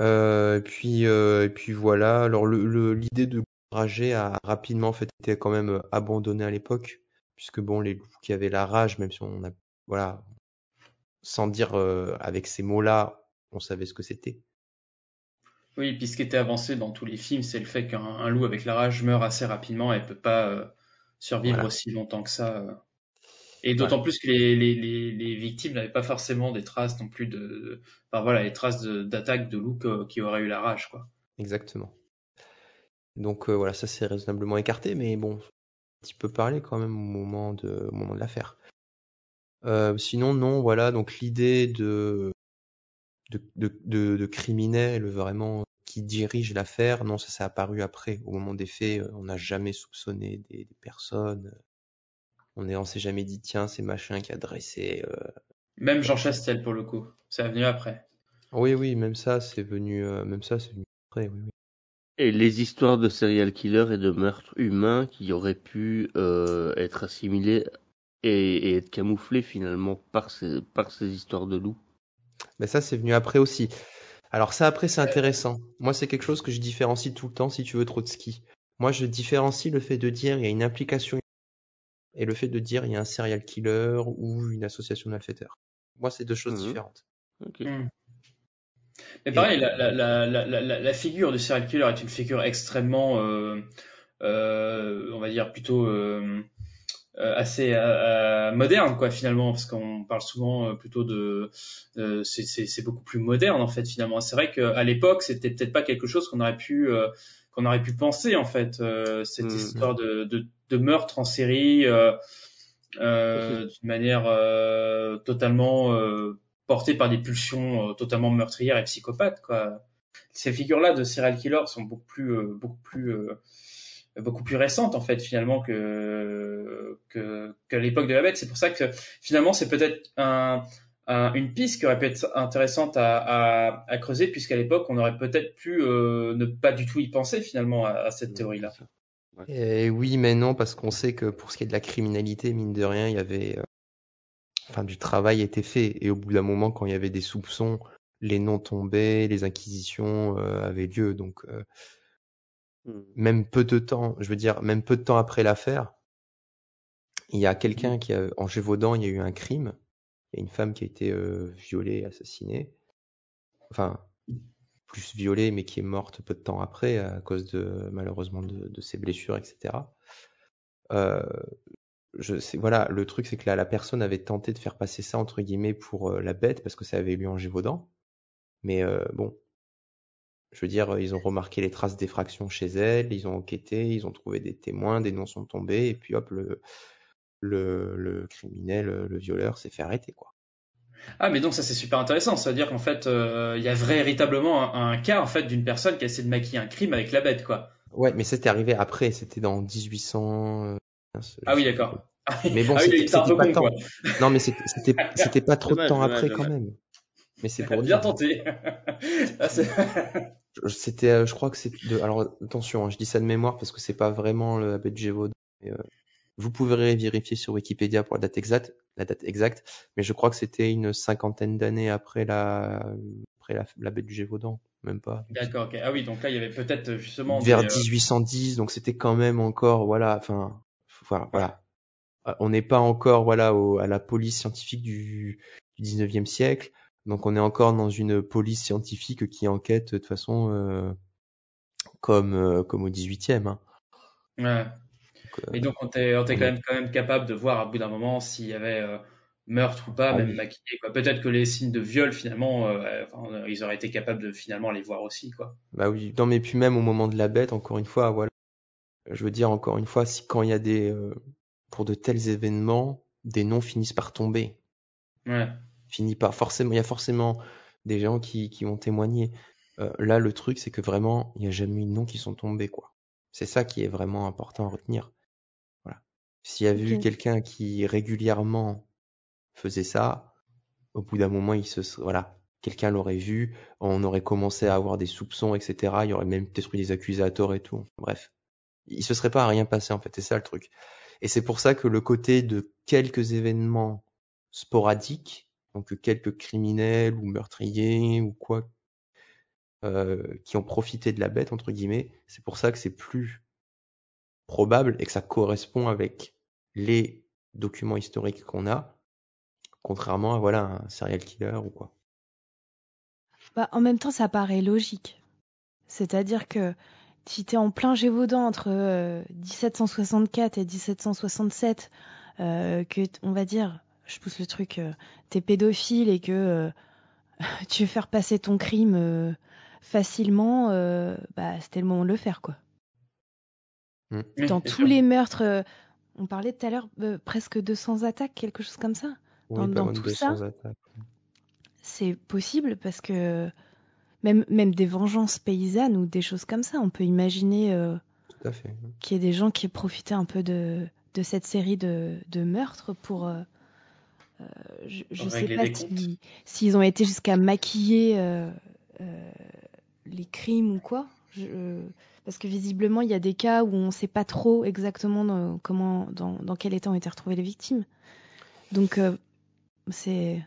Euh, et puis euh, et puis voilà. Alors l'idée de rager a rapidement en fait été quand même euh, abandonnée à l'époque, puisque bon les loups qui avaient la rage, même si on a voilà, sans dire euh, avec ces mots-là, on savait ce que c'était. Oui, puis ce qui était avancé dans tous les films, c'est le fait qu'un un loup avec la rage meurt assez rapidement et peut pas euh, survivre Voilà. aussi longtemps que ça. euh. Et d'autant plus que les, les, les, les victimes n'avaient pas forcément des traces non plus de, enfin voilà, les traces d'attaque de, loup qui auraient eu la rage, quoi. Exactement. Donc euh, voilà, ça c'est raisonnablement écarté, mais bon, un petit peu parler quand même au moment de, au moment de l'affaire. Sinon, non, voilà, donc l'idée de de, de, de, de, criminel vraiment qui dirige l'affaire, non, ça s'est apparu après. Au moment des faits, euh, on n'a jamais soupçonné des, des personnes. On ne s'est jamais dit, tiens, c'est machin qui a dressé. Euh... Même Jean Chastel, pour le coup. C'est venu après. Oui, oui, même ça, c'est venu, euh, même ça, c'est venu après, oui, oui. Et les histoires de serial killers et de meurtres humains qui auraient pu euh, être assimilés et, et, être camouflés finalement par ces, par ces histoires de loups. Mais ça, c'est venu après aussi. Alors ça, après, c'est intéressant. Moi, c'est quelque chose que je différencie tout le temps, si tu veux, Trotsky. Moi, je différencie le fait de dire il y a une implication et le fait de dire il y a un serial killer ou une association de malfaiteurs. Moi, c'est deux choses mmh. différentes. Okay. Mmh. Mais pareil, la, la, la, la, figure du serial killer est une figure extrêmement, euh, euh, on va dire plutôt euh, assez moderne, quoi, finalement, parce qu'on parle souvent plutôt de, c'est beaucoup plus moderne en fait, finalement. C'est vrai qu'à l'époque, c'était peut-être pas quelque chose qu'on aurait pu qu'on aurait pu penser en fait, cette mmh. histoire de, de, de, meurtre en série. Euh, d'une manière euh, totalement euh, portée par des pulsions totalement meurtrières et psychopathes. Quoi. Ces figures-là de serial killer sont beaucoup plus, beaucoup plus, beaucoup plus récentes en fait finalement que que qu'à l'époque de la bête. C'est pour ça que finalement c'est peut-être un, un, une piste qui aurait pu être intéressante à, à, à creuser puisqu'à l'époque on aurait peut-être pu ne pas du tout y penser finalement à, à cette théorie-là. Et oui, mais non, parce qu'on sait que pour ce qui est de la criminalité, mine de rien, il y avait, euh, enfin, du travail était fait. Et au bout d'un moment, quand il y avait des soupçons, les noms tombaient, les inquisitions euh, avaient lieu. Donc, euh, mmh. Même peu de temps, je veux dire, même peu de temps après l'affaire, il y a quelqu'un qui a, en Gévaudan, il y a eu un crime. Il y a une femme qui a été violée, assassinée. Enfin, plus violée, mais qui est morte peu de temps après à cause de malheureusement de, ses blessures, etc. Euh, voilà, le truc c'est que la personne avait tenté de faire passer ça entre guillemets pour euh, la bête parce que ça avait eu en Gévaudan. Mais euh, bon, je veux dire, ils ont remarqué les traces d'effraction chez elle, ils ont enquêté, ils ont trouvé des témoins, des noms sont tombés, et puis hop, le, le, le criminel, le violeur s'est fait arrêter, quoi. Ah, mais donc ça c'est super intéressant. C'est-à-dire qu'en fait, euh, il y a véritablement un, un, cas en fait d'une personne qui a essayé de maquiller un crime avec la bête, quoi. Ouais, mais c'était arrivé après. C'était dans 1800. Euh, ah oui, d'accord. (laughs) Mais bon, ah c'était pas temps. Non, mais (laughs) c'était pas trop de temps après quand même. Mais c'est (laughs) pour bien tenté. Ah, c'était, euh, je crois que c'est de. Alors attention, hein, je dis ça de mémoire parce que c'est pas vraiment le bête Gévaudan. Euh, vous pouvez vérifier sur Wikipédia pour la date exacte, la date exacte, mais je crois que c'était une cinquantaine d'années après la, après la, la baie du Gévaudan, même pas. D'accord, ok. Ah oui, donc là il y avait peut-être justement vers 1810, euh, donc c'était quand même encore, voilà, enfin, voilà, voilà. Euh, on n'est pas encore, voilà, au, à la police scientifique du, du 19e siècle, donc on est encore dans une police scientifique qui enquête de toute façon euh, comme euh, comme au 18e. Hein. Ouais. Et donc, on était, on était quand, même, quand même capable de voir à bout d'un moment s'il y avait euh, meurtre ou pas, ah, même oui. maquillé. Peut-être que les signes de viol, finalement, euh, enfin, ils auraient été capables de finalement les voir aussi. Quoi. Bah oui, non, mais puis même au moment de la bête, encore une fois, voilà. Je veux dire, encore une fois, si quand il y a des. Euh, pour de tels événements, des noms finissent par tomber. Ouais. Finit par. Forcément, il y a forcément des gens qui, qui vont témoigner. Euh, là, le truc, c'est que vraiment, il n'y a jamais eu de noms qui sont tombés, quoi. C'est ça qui est vraiment important à retenir. S'il y avait okay. eu quelqu'un qui régulièrement faisait ça, au bout d'un moment, il se voilà, quelqu'un l'aurait vu, on aurait commencé à avoir des soupçons, etc. Il y aurait même peut-être eu des accusateurs et tout. Bref, il se serait pas à rien passé en fait. C'est ça le truc. Et c'est pour ça que le côté de quelques événements sporadiques, donc quelques criminels ou meurtriers ou quoi, euh, qui ont profité de la bête entre guillemets, c'est pour ça que c'est plus probable et que ça correspond avec les documents historiques qu'on a, contrairement à voilà un serial killer ou quoi. Bah, en même temps, ça paraît logique. C'est-à-dire que si tu es en plein Gévaudan entre euh, 1764 et 1767, euh, que on va dire, je pousse le truc, euh, t'es pédophile et que euh, (laughs) tu veux faire passer ton crime euh, facilement, euh, bah c'était le moment de le faire quoi. Mm. Dans tous sûr. les meurtres, euh, on parlait tout à l'heure euh, presque 200 attaques, quelque chose comme ça. Oui, Dans, tout ça, 200 attaques. c'est possible parce que même, même des vengeances paysannes ou des choses comme ça, on peut imaginer euh, qu'il y ait des gens qui aient profité un peu de, de cette série de, de meurtres pour. euh, je je Pour sais pas comptes. si- s'ils ont été jusqu'à maquiller euh, euh, les crimes ou quoi. Je- euh, parce que visiblement, il y a des cas où on ne sait pas trop exactement dans, comment, dans, dans quel état ont été retrouvées les victimes. Donc, euh, c'est.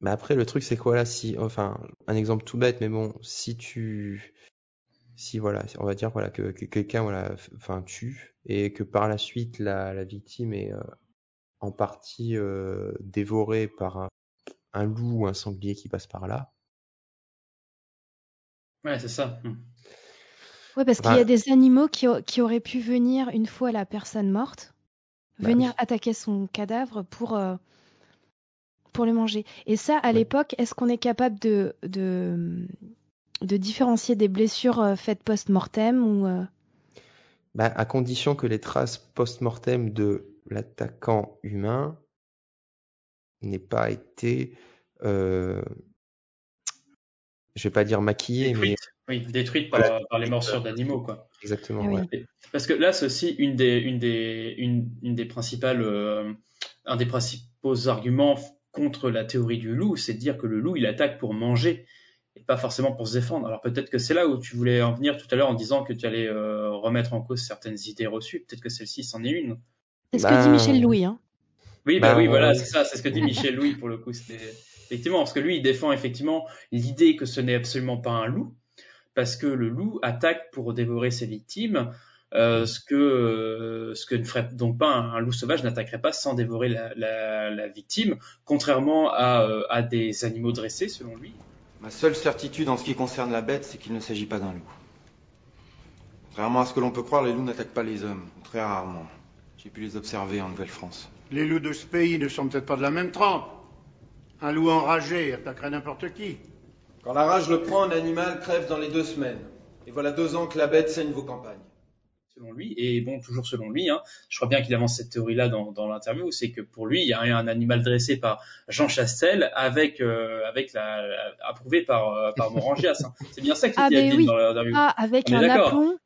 Mais après, le truc, c'est quoi là Si, enfin, un exemple tout bête, mais bon, si tu, si voilà, on va dire voilà que, que quelqu'un voilà, enfin tue et que par la suite la, la victime est euh, en partie euh, dévorée par un, un loup ou un sanglier qui passe par là. Ouais, c'est ça. Hmm. Ouais, parce qu'il y a des animaux qui, qui auraient pu venir une fois la personne morte, Bah venir oui. attaquer son cadavre pour, euh, pour le manger. Et ça, à Ouais. l'époque, est-ce qu'on est capable de, de, de différencier des blessures euh, faites post-mortem ou euh, Bah, à condition que les traces post-mortem de l'attaquant humain n'aient pas été, euh, je vais pas dire maquillées, mais Détruite. Oui, détruite par, Voilà. par les morsures d'animaux, quoi. exactement. Oui. ouais. Et- Parce que là, c'est aussi une des, une des, une, une des principales, euh, un des principaux arguments contre la théorie du loup, c'est de dire que le loup, il attaque pour manger et pas forcément pour se défendre. Alors peut-être que c'est là où tu voulais en venir tout à l'heure en disant que tu allais euh, remettre en cause certaines idées reçues. Peut-être que celle-ci, c'en est une. C'est ce Bah, que dit Michel Louis. Hein. Oui, bah, Bah, oui, voilà, ouais. c'est ça, c'est ce que dit Michel Louis pour le coup. Effectivement parce que lui, il défend effectivement l'idée que ce n'est absolument pas un loup, parce que le loup attaque pour dévorer ses victimes, euh, ce que euh, ce que ne ferait donc pas un, un loup sauvage n'attaquerait pas sans dévorer la, la, la victime, contrairement à, euh, à des animaux dressés, selon lui. Ma seule certitude en ce qui concerne la bête, c'est qu'il ne s'agit pas d'un loup. Contrairement à ce que l'on peut croire, les loups n'attaquent pas les hommes, très rarement. J'ai pu les observer en Nouvelle-France. Les loups de ce pays ne sont peut-être pas de la même trempe. Un loup enragé attaquerait n'importe qui. Quand la rage le prend, un animal crève dans les deux semaines. Et voilà deux ans que la bête saigne vos campagnes. selon lui, et bon, toujours selon lui, hein, je crois bien qu'il avance cette théorie-là dans, dans l'interview, c'est que pour lui, il y a un animal dressé par Jean Chastel avec, euh, avec la, la- approuvé par, euh, par Morangias. hein. C'est bien ça qu'il Ah, dit ben oui. dans l'interview. Ah, avec On un d'accord. aplomb,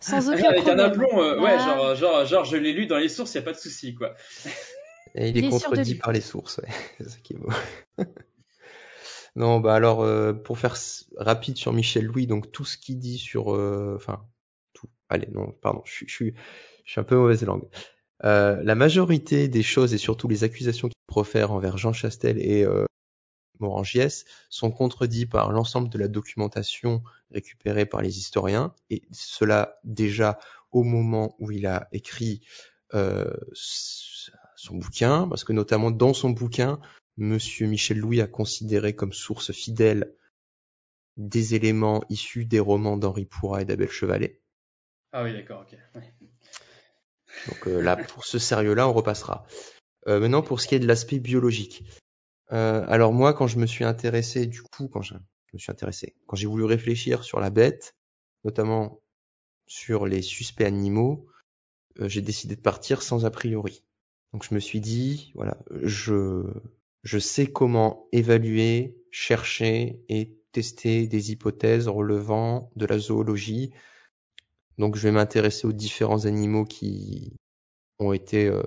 sans Ah, aucun avec un aplomb, euh, ouais, Ah. genre, genre, genre, je l'ai lu dans les sources, il n'y a pas de souci, quoi. Et il Il est est sûr de contredit par les sources, ouais. (laughs) c'est ça qui est beau. (laughs) non, bah alors, euh, pour faire rapide sur Michel Louis, donc tout ce qu'il dit sur, euh, enfin, tout. Allez, non, pardon, je, suis- je suis, je suis un peu mauvaise langue. Euh, la majorité des choses et surtout les accusations qu'il profère envers Jean Chastel et euh, Morangiès sont contredits par l'ensemble de la documentation récupérée par les historiens, et cela déjà au moment où il a écrit euh, son bouquin, parce que notamment dans son bouquin, Monsieur Michel Louis a considéré comme source fidèle des éléments issus des romans d'Henri Pourrat et d'Abel Chevalet. Ah oui, d'accord, ok. Ouais. Donc euh, là, pour ce sérieux-là, on repassera. Euh, maintenant, pour ce qui est de l'aspect biologique. Euh, alors moi, quand je me suis intéressé, du coup, quand je, me suis intéressé, quand j'ai voulu réfléchir sur la bête, notamment sur les suspects animaux, euh, j'ai décidé de partir sans a priori. Donc je me suis dit, voilà, je, je sais comment évaluer, chercher et tester des hypothèses relevant de la zoologie. Donc je vais m'intéresser aux différents animaux qui ont été euh,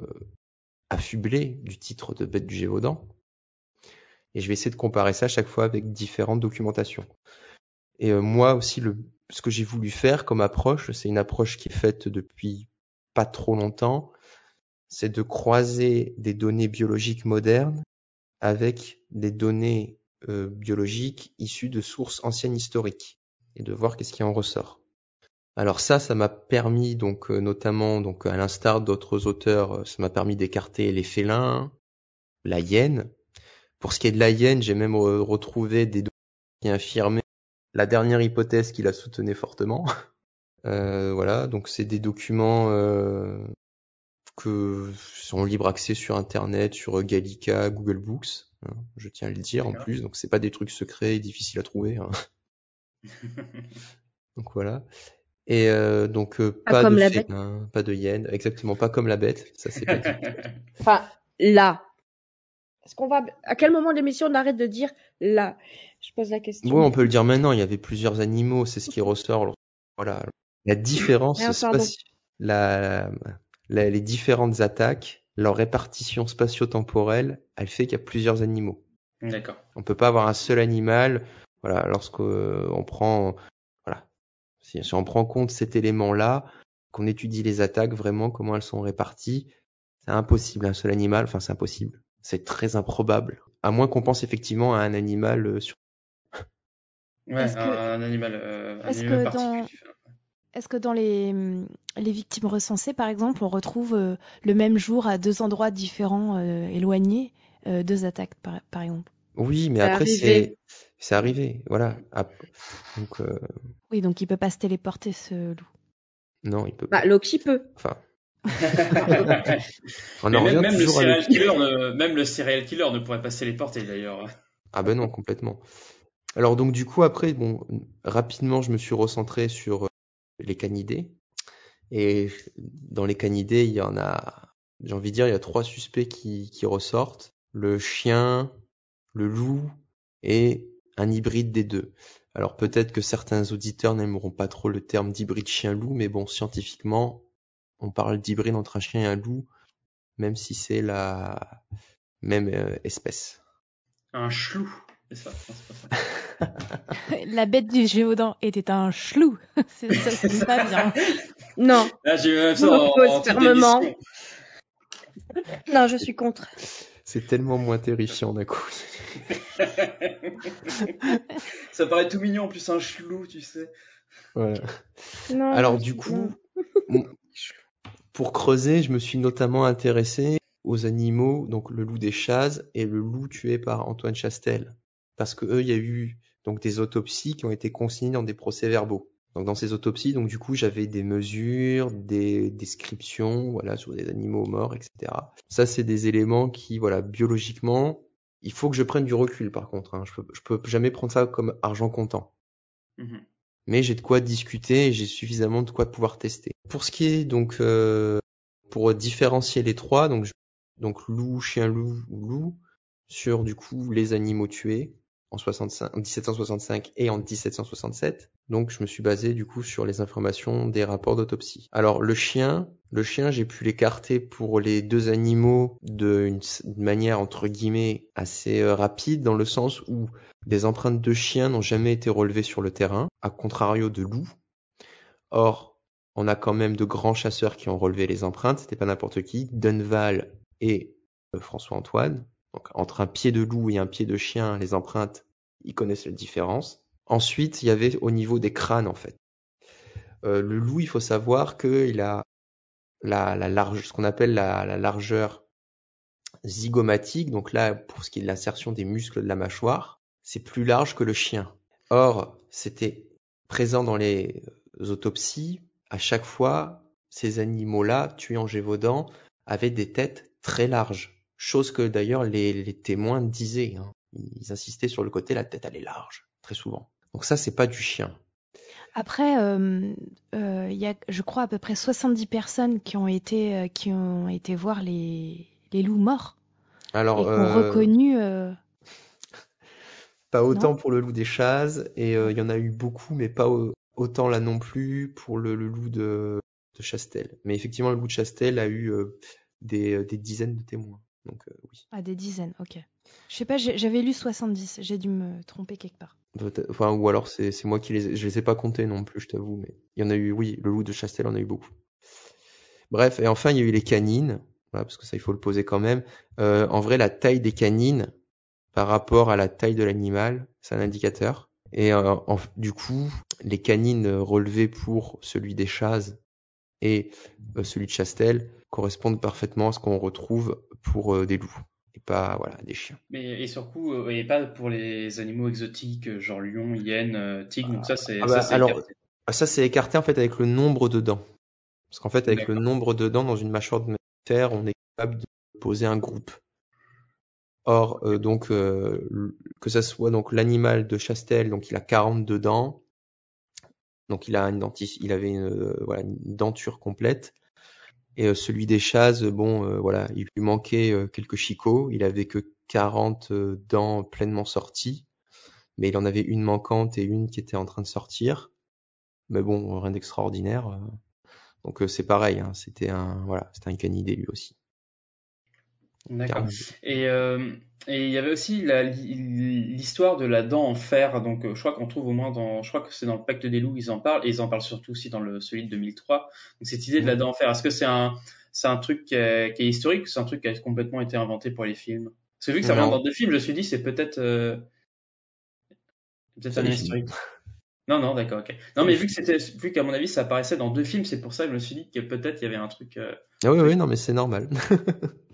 affublés du titre de bête du Gévaudan. Et je vais essayer de comparer ça à chaque fois avec différentes documentations. Et euh, moi aussi, le, ce que j'ai voulu faire comme approche, c'est une approche qui est faite depuis pas trop longtemps, c'est de croiser des données biologiques modernes avec des données euh, biologiques issues de sources anciennes historiques et de voir qu'est-ce qui en ressort. Alors ça, ça m'a permis donc euh, notamment donc à l'instar d'autres auteurs, euh, ça m'a permis d'écarter les félins, la hyène. Pour ce qui est de la hyène, j'ai même retrouvé des données qui affirmaient la dernière hypothèse qui la soutenait fortement. (laughs) Euh, voilà, donc c'est des documents euh, que sont libre accès sur Internet, sur Gallica, Google Books. hein, je tiens à le dire en plus, donc c'est pas des trucs secrets et difficiles à trouver. hein. (laughs) Donc voilà. Et euh, donc euh, Pas pas comme de la félin, pas de hyène, exactement pas comme la bête, ça c'est pas dit. Enfin, là. Est-ce qu'on va, à quel moment de l'émission on arrête de dire là? Je pose la question. Ouais, on peut le dire maintenant, il y avait plusieurs animaux, c'est ce qui ressort. Voilà. La différence Ah, spati- la, la- les différentes attaques, leur répartition spatio-temporelle, elle fait qu'il y a plusieurs animaux. D'accord. On peut pas avoir un seul animal. Voilà, lorsqu'on on prend, voilà, si, si on prend en compte cet élément-là, qu'on étudie les attaques vraiment, comment elles sont réparties, c'est impossible un seul animal. Enfin, c'est impossible. C'est très improbable. À moins qu'on pense effectivement à un animal euh, sur. Ouais, que- un, animal, euh, un animal particulier. dans, est-ce que dans les, hum, les victimes recensées, par exemple, on retrouve euh, le même jour à deux endroits différents euh, éloignés, euh, deux attaques, par, par exemple? Oui, mais après c'est c'est arrivé. Voilà. Donc euh, Oui, donc il peut pas se téléporter, ce loup. non, il peut Bah, pas. Loki peut. Enfin, on (laughs) en même, le serial killer ne, même le serial killer ne pourrait pas se téléporter d'ailleurs. Ah ben non, complètement. Alors donc du coup après, bon, rapidement je me suis recentré sur euh, les canidés. Et dans les canidés, il y en a, j'ai envie de dire, il y a trois suspects qui, qui ressortent. Le chien, le loup et un hybride des deux. Alors peut-être que certains auditeurs n'aimeront pas trop le terme d'hybride chien-loup, mais bon, scientifiquement, on parle d'hybride entre un chien et un loup, même si c'est la même euh, espèce. Un chlou, c'est ça. Non, c'est pas ça. (laughs) La bête du Gévaudan était un chlou. (laughs) C'est- ça sonne pas bien. Non. Là, j'ai même Je ça en, m'oppose en titre fermement. (laughs) Non, je suis contre. C'est tellement moins terrifiant d'un coup. ça paraît tout mignon en plus un chlou, tu sais. Voilà. Non, Alors du coup, pour creuser, je me suis notamment intéressé aux animaux, donc le loup des Chazes et le loup tué par Antoine Chastel, parce que eux, il y a eu donc des autopsies qui ont été consignées dans des procès-verbaux. Donc dans ces autopsies, donc du coup, j'avais des mesures, des descriptions, voilà, sur des animaux morts, etc. Ça, c'est des éléments qui, voilà, biologiquement, il faut que je prenne du recul. Par contre, hein. je peux, peux jamais prendre ça comme argent comptant Mhm. Mais j'ai de quoi discuter et j'ai suffisamment de quoi pouvoir tester. Pour ce qui est donc euh, pour différencier les trois, donc donc loup, chien loup ou loup sur du coup les animaux tués en 65 en 1765 et en 1767. Donc je me suis basé du coup sur les informations des rapports d'autopsie. Alors le chien, le chien, j'ai pu l'écarter pour les deux animaux d'une d'une manière entre guillemets assez euh, rapide dans le sens où des empreintes de chiens n'ont jamais été relevées sur le terrain, à contrario de loups. Or, on a quand même de grands chasseurs qui ont relevé les empreintes, c'était pas n'importe qui, Dunval et euh, François-Antoine. Donc, entre un pied de loup et un pied de chien, les empreintes, ils connaissent la différence. Ensuite, il y avait au niveau des crânes, en fait. Euh, le loup, il faut savoir qu'il a la, la large, ce qu'on appelle la, la largeur zygomatique. Donc là, pour ce qui est de l'insertion des muscles de la mâchoire, c'est plus large que le chien. Or, c'était présent dans les autopsies. À chaque fois, ces animaux-là, tués en Gévaudan, avaient des têtes très larges. Chose que d'ailleurs les, les témoins disaient. hein. Ils insistaient sur le côté, la tête elle est large, très souvent. Donc ça, c'est pas du chien. Après, euh, euh, il y a, je crois, à peu près 70 personnes qui ont été, euh, qui ont été voir les, les loups morts Alors, et qui ont euh, reconnu. Euh, Pas autant Non pour le loup des Chazes, et euh, il y en a eu beaucoup, mais pas au- autant là non plus pour le, le loup de, de Chastel. Mais effectivement, le loup de Chastel a eu euh, des, des dizaines de témoins. Donc euh, oui. Ah, des dizaines, ok. Je sais pas, j'avais lu 70, j'ai dû me tromper quelque part. Enfin, ou alors c'est moi qui les je les ai pas comptés non plus, je t'avoue, mais il y en a eu, oui, le loup de Chastel en a eu beaucoup. Bref, et enfin il y a eu les canines, voilà, parce que ça il faut le poser quand même. Euh, en vrai, la taille des canines par rapport à la taille de l'animal, c'est un indicateur. Et euh, en- du coup, les canines relevées pour celui des Chazes et euh, celui de Chastel correspondent parfaitement à ce qu'on retrouve pour euh, des loups et pas voilà des chiens. Mais et surtout, euh, et pas pour les animaux exotiques, genre lion, hyène, euh, tigre, donc ça c'est Ah bah, alors, écarté. ah, ça c'est écarté en fait avec le nombre de dents. Parce qu'en fait, avec le nombre de dents dans une mâchoire de terre, on est capable de poser un groupe. Or, euh, donc, euh, que ça soit donc l'animal de Chastel, donc il a 42 dents, donc il a une denti- il avait une, euh, une denture complète. Et celui des chazes, bon, voilà, il lui manquait quelques chicots. Il avait que 40 euh, dents pleinement sorties, mais il en avait une manquante et une qui était en train de sortir. Mais bon, rien d'extraordinaire. Donc c'est pareil, hein, c'était un, voilà, c'était un canidé lui aussi. D'accord. Et euh, et il y avait aussi l'histoire de la dent en fer. Donc, euh, je crois qu'on trouve au moins dans, je crois que c'est dans le Pacte des loups, ils en parlent, et ils en parlent surtout aussi dans le celui de 2003. Donc, cette idée de la dent en fer, est-ce que c'est un, c'est un truc qui est, qui est historique ou c'est un truc qui a complètement été inventé pour les films? Parce que vu que ça vient dans deux films, je me suis dit c'est peut-être, euh, peut-être un historique. Non, non, d'accord, ok. Non, mais vu que c'était, vu qu'à mon avis ça apparaissait dans deux films, c'est pour ça que je me suis dit que peut-être il y avait un truc. euh, Ah oui, oui, non, mais c'est normal. (laughs)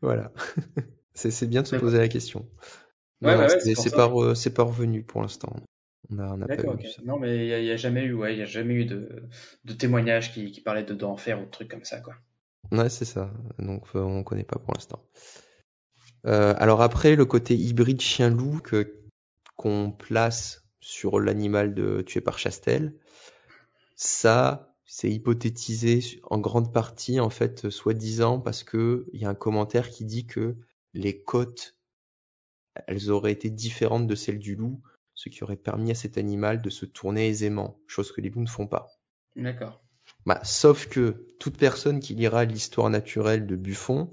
Voilà. (laughs) C'est bien de se poser la question. Ouais, c'est pas, re- c'est pas revenu pour l'instant. On a, on a D'accord. Non, mais il y a, jamais eu, ouais, il y a jamais eu de, de témoignages qui, qui parlaient de dents en fer ou de trucs comme ça, quoi. Ouais, c'est ça. Donc, euh, on connaît pas pour l'instant. Euh, alors après, le côté hybride chien-loup qu'on place sur l'animal de tué par Chastel, ça, c'est hypothétisé en grande partie, en fait, soi-disant, parce que il y a un commentaire qui dit que les côtes, elles auraient été différentes de celles du loup, ce qui aurait permis à cet animal de se tourner aisément, chose que les loups ne font pas. D'accord. Bah, sauf que toute personne qui lira l'histoire naturelle de Buffon,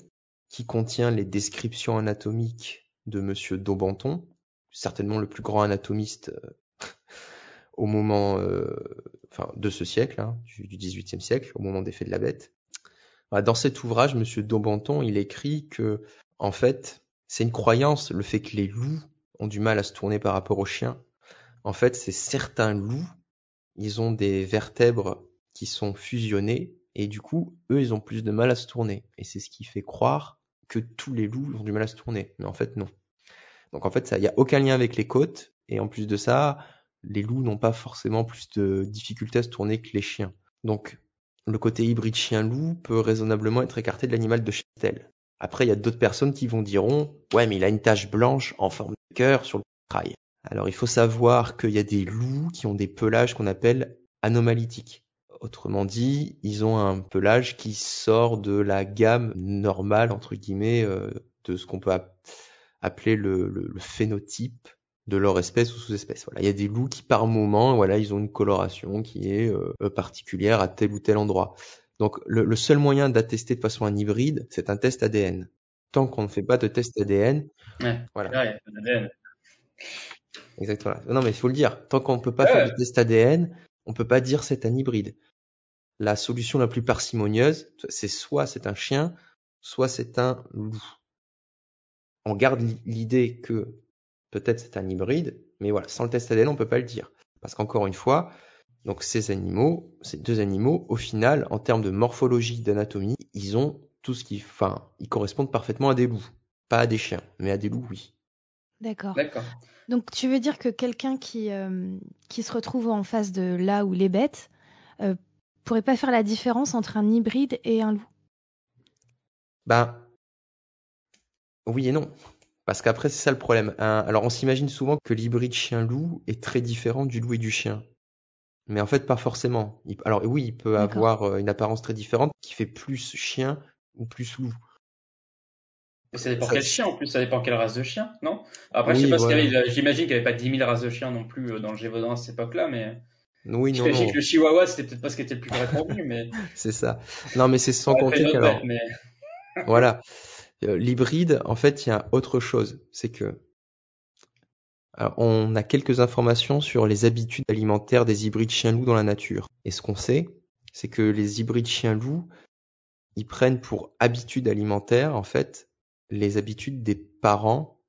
qui contient les descriptions anatomiques de Monsieur Daubenton, certainement le plus grand anatomiste euh, (laughs) au moment, euh, enfin, de ce siècle, hein, du, du XVIIIe siècle, au moment des faits de la bête. Bah, dans cet ouvrage, Monsieur Daubenton, il écrit que, en fait, c'est une croyance, le fait que les loups ont du mal à se tourner par rapport aux chiens. En fait, c'est certains loups, ils ont des vertèbres qui sont fusionnées et du coup, eux, ils ont plus de mal à se tourner. Et c'est ce qui fait croire que tous les loups ont du mal à se tourner. Mais en fait, non. Donc en fait, il n'y a aucun lien avec les côtes. Et en plus de ça, les loups n'ont pas forcément plus de difficultés à se tourner que les chiens. Donc, le côté hybride chien-loup peut raisonnablement être écarté de l'animal de Chastel. Après, il y a d'autres personnes qui vont diront, ouais, mais il a une tache blanche en forme de cœur sur le trail. Alors, il faut savoir qu'il y a des loups qui ont des pelages qu'on appelle anomalitique. Autrement dit, ils ont un pelage qui sort de la gamme normale, entre guillemets, euh, de ce qu'on peut ap- appeler le, le- le phénotype de leur espèce ou sous-espèce. Voilà, il y a des loups qui par moment, voilà, ils ont une coloration qui est euh, particulière à tel ou tel endroit. Donc le, le seul moyen d'attester de façon un hybride, c'est un test ADN. Tant qu'on ne fait pas de test ADN, Ouais. voilà. Ouais, y a pas d'ADN. Exactement. Non, mais il faut le dire. Tant qu'on ne peut pas Ouais. faire de test ADN, on peut pas dire c'est un hybride. La solution la plus parcimonieuse, c'est soit c'est un chien, soit c'est un loup. On garde l'i- l'idée que peut-être c'est un hybride, mais voilà, sans le test ADN, on peut pas le dire. Parce qu'encore une fois, donc ces animaux, ces deux animaux, au final, en termes de morphologie, d'anatomie, ils ont tout ce qui, enfin, ils correspondent parfaitement à des loups. Pas à des chiens, mais à des loups, oui. D'accord. D'accord. Donc tu veux dire que quelqu'un qui, euh, qui se retrouve en face de là où les bêtes euh, pourrait pas faire la différence entre un hybride et un loup? Ben, oui et non. Parce qu'après, c'est ça le problème. Un- alors, on s'imagine souvent que l'hybride chien-loup est très différent du loup et du chien. Mais en fait, pas forcément. Il- alors, oui, il peut avoir euh, une apparence très différente qui fait plus chien ou plus loup. Et ça dépend Ça- quel chien en plus, ça dépend quelle race de chien, non? Après, je sais pas ce qu'il y voilà. avait, j'imagine qu'il n'y avait pas 10 000 races de chiens non plus euh, dans le Gévaudan à cette époque-là, mais Oui, non, que le chihuahua c'était peut-être pas ce qui était le plus répandu, mais. (laughs) C'est ça. Non, mais c'est sans compter qu'alors, mais. voilà. Euh, L'hybride, en fait, il y a autre chose. C'est que, alors, on a quelques informations sur les habitudes alimentaires des hybrides chien-loup dans la nature. Et ce qu'on sait, c'est que les hybrides chien-loup, ils prennent pour habitude alimentaire, en fait, les habitudes des parents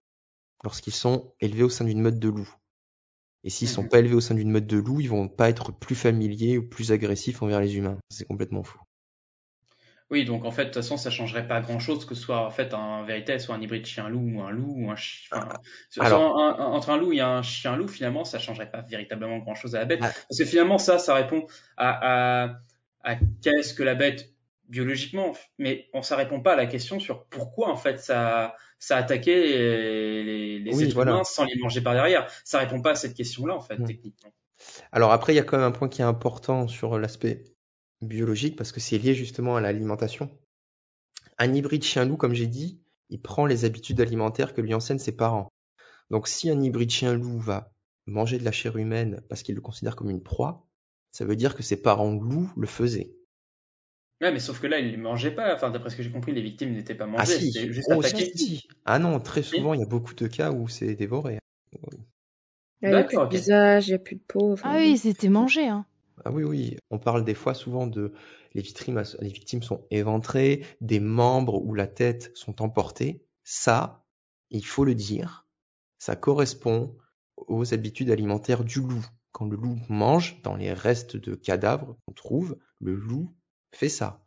lorsqu'ils sont élevés au sein d'une meute de loups. Et s'ils sont Mhm. pas élevés au sein d'une meute de loups, ils vont pas être plus familiers ou plus agressifs envers les humains. C'est complètement fou. Oui, donc en fait, de toute façon, ça changerait pas grand-chose que ce soit en fait un véritable, soit un hybride chien-loup ou un loup ou un chien. Enfin, soit alors- un- un- entre un loup et un chien-loup, finalement, ça changerait pas véritablement grand-chose à la bête. Ah. Parce que finalement, ça, ça répond à, à, à qu'est-ce que la bête biologiquement, mais on ça répond pas à la question sur pourquoi en fait ça ça attaquait les, les Oui, êtres voilà. humains sans les manger par derrière. Ça répond pas à cette question-là en fait Mm. techniquement. Alors après, il y a quand même un point qui est important sur l'aspect biologique parce que c'est lié justement à l'alimentation. Un hybride chien-loup, comme j'ai dit, il prend les habitudes alimentaires que lui enseignent ses parents. Donc si un hybride chien-loup va manger de la chair humaine parce qu'il le considère comme une proie, ça veut dire que ses parents loups le faisaient. Ouais, mais sauf que là, ils les mangeaient pas. Enfin, d'après ce que j'ai compris, les victimes n'étaient pas Ah mangées, si, c'était juste oh, si, attaquées. si, si. Ah non, très souvent, il y a beaucoup de cas où c'est dévoré. Il n'y a plus D'accord, de visage, il n'y a plus de peau. enfin, Ah oui, c'était mangé, hein. Ah oui, oui, on parle des fois souvent de les victimes, les victimes sont éventrées, des membres ou la tête sont emportés. Ça, il faut le dire, ça correspond aux habitudes alimentaires du loup. Quand le loup mange, dans les restes de cadavres qu'on trouve, le loup fait ça.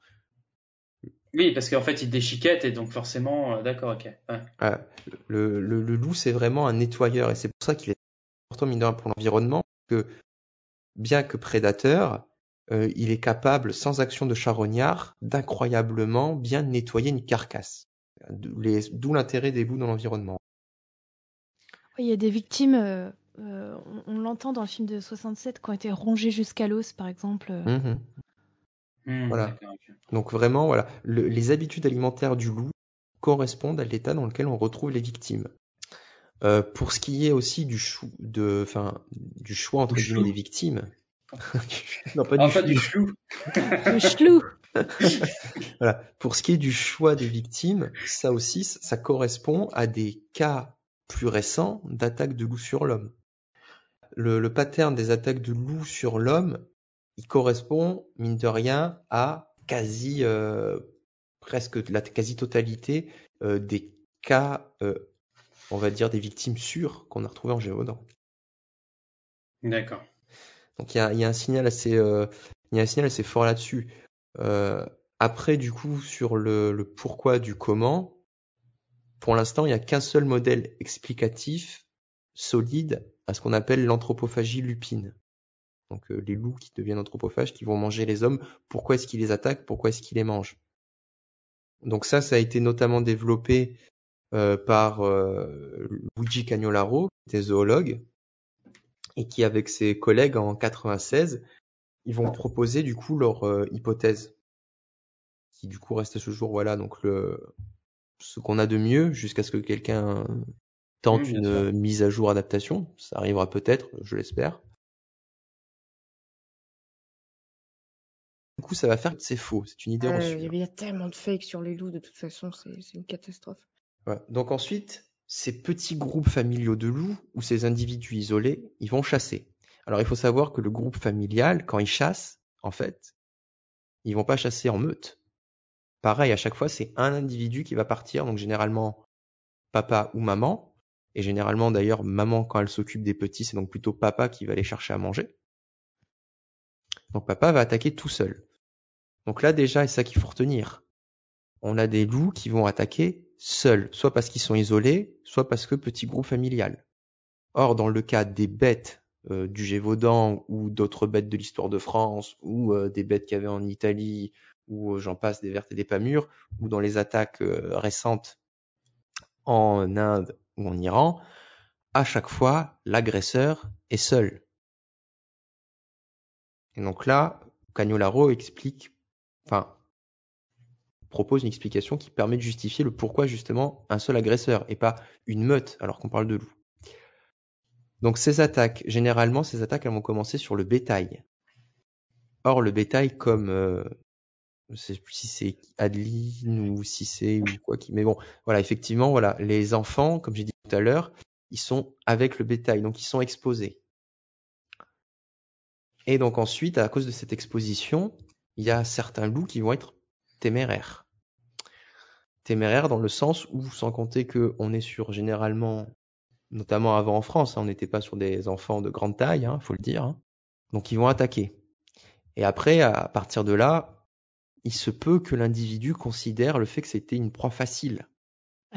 Oui, parce qu'en fait, ils déchiquettent et donc forcément, euh, d'accord, ok. Ouais. Ah, le, le- le loup, c'est vraiment un nettoyeur et c'est pour ça qu'il est important, mine pour l'environnement, que bien que prédateur, euh, il est capable, sans action de charognard, d'incroyablement bien nettoyer une carcasse. D'où l'intérêt des loups dans l'environnement. Oui, Il y a des victimes, euh, euh, on, on l'entend dans le film de 67, qui ont été rongées jusqu'à l'os, par exemple. Mhm. Hmm, Voilà. Donc vraiment, voilà, le- les habitudes alimentaires du loup correspondent à l'état dans lequel on retrouve les victimes. Euh, pour ce qui est aussi du, chou, de, enfin, du choix entre Du guillemets des victimes, (laughs) non pas Ah, du pas chou. du flou. Le chlou Voilà. Pour ce qui est du choix des victimes, ça aussi, ça correspond à des cas plus récents d'attaques de loups sur l'homme. Le, le pattern des attaques de loups sur l'homme, il correspond, mine de rien, à quasi, euh, presque la quasi-totalité euh, des cas, euh, on va dire, des victimes sûres qu'on a retrouvées en Gévaudan. D'accord. Donc il y a, y a un signal assez, euh, y a un signal assez fort là-dessus. Euh, après, du coup, sur le, le pourquoi du comment, pour l'instant, il n'y a qu'un seul modèle explicatif solide à ce qu'on appelle l'anthropophagie lupine. Donc euh, les loups qui deviennent anthropophages, qui vont manger les hommes, pourquoi est-ce qu'ils les attaquent, pourquoi est-ce qu'ils les mangent? Donc ça, ça a été notamment développé par euh, Luigi Cagnolaro, qui était zoologue, et qui, avec ses collègues en 96, ils vont proposer du coup leur euh, hypothèse, qui du coup reste à ce jour, voilà, donc le ce qu'on a de mieux jusqu'à ce que quelqu'un tente bien une euh, mise à jour adaptation, ça arrivera peut-être, je l'espère. Du coup, ça va faire que c'est faux, c'est une idée Euh, reçue. il y a tellement de fakes sur les loups, de toute façon, c'est une catastrophe. Donc ensuite, ces petits groupes familiaux de loups ou ces individus isolés, ils vont chasser. Alors il faut savoir que le groupe familial, quand il chasse, en fait, ils vont pas chasser en meute. Pareil, à chaque fois, c'est un individu qui va partir, donc généralement papa ou maman, et généralement d'ailleurs maman quand elle s'occupe des petits, c'est donc plutôt papa qui va les chercher à manger. Donc papa va attaquer tout seul. Donc là déjà, c'est ça qu'il faut retenir on a des loups qui vont attaquer seuls, soit parce qu'ils sont isolés, soit parce que petit groupe familial. Or, dans le cas des bêtes euh, du Gévaudan ou d'autres bêtes de l'histoire de France ou euh, des bêtes qu'il y avait en Italie ou euh, j'en passe des vertes et des pas mûres ou dans les attaques euh, récentes en Inde ou en Iran, à chaque fois, l'agresseur est seul. Et donc là, Cagnolaro explique, enfin, propose une explication qui permet de justifier le pourquoi justement un seul agresseur et pas une meute alors qu'on parle de loup. Donc ces attaques, généralement ces attaques elles vont commencer sur le bétail. Or le bétail comme euh, je sais plus si c'est Adeline ou si c'est ou quoi qui mais bon voilà effectivement voilà les enfants comme j'ai dit tout à l'heure ils sont avec le bétail donc ils sont exposés. Et donc ensuite à cause de cette exposition il y a certains loups qui vont être téméraire. Téméraire dans le sens où, sans compter que on est sur généralement, notamment avant en France, hein, on n'était pas sur des enfants de grande taille, hein, faut le dire. hein. Donc ils vont attaquer. Et après, à partir de là, il se peut que l'individu considère le fait que c'était une proie facile.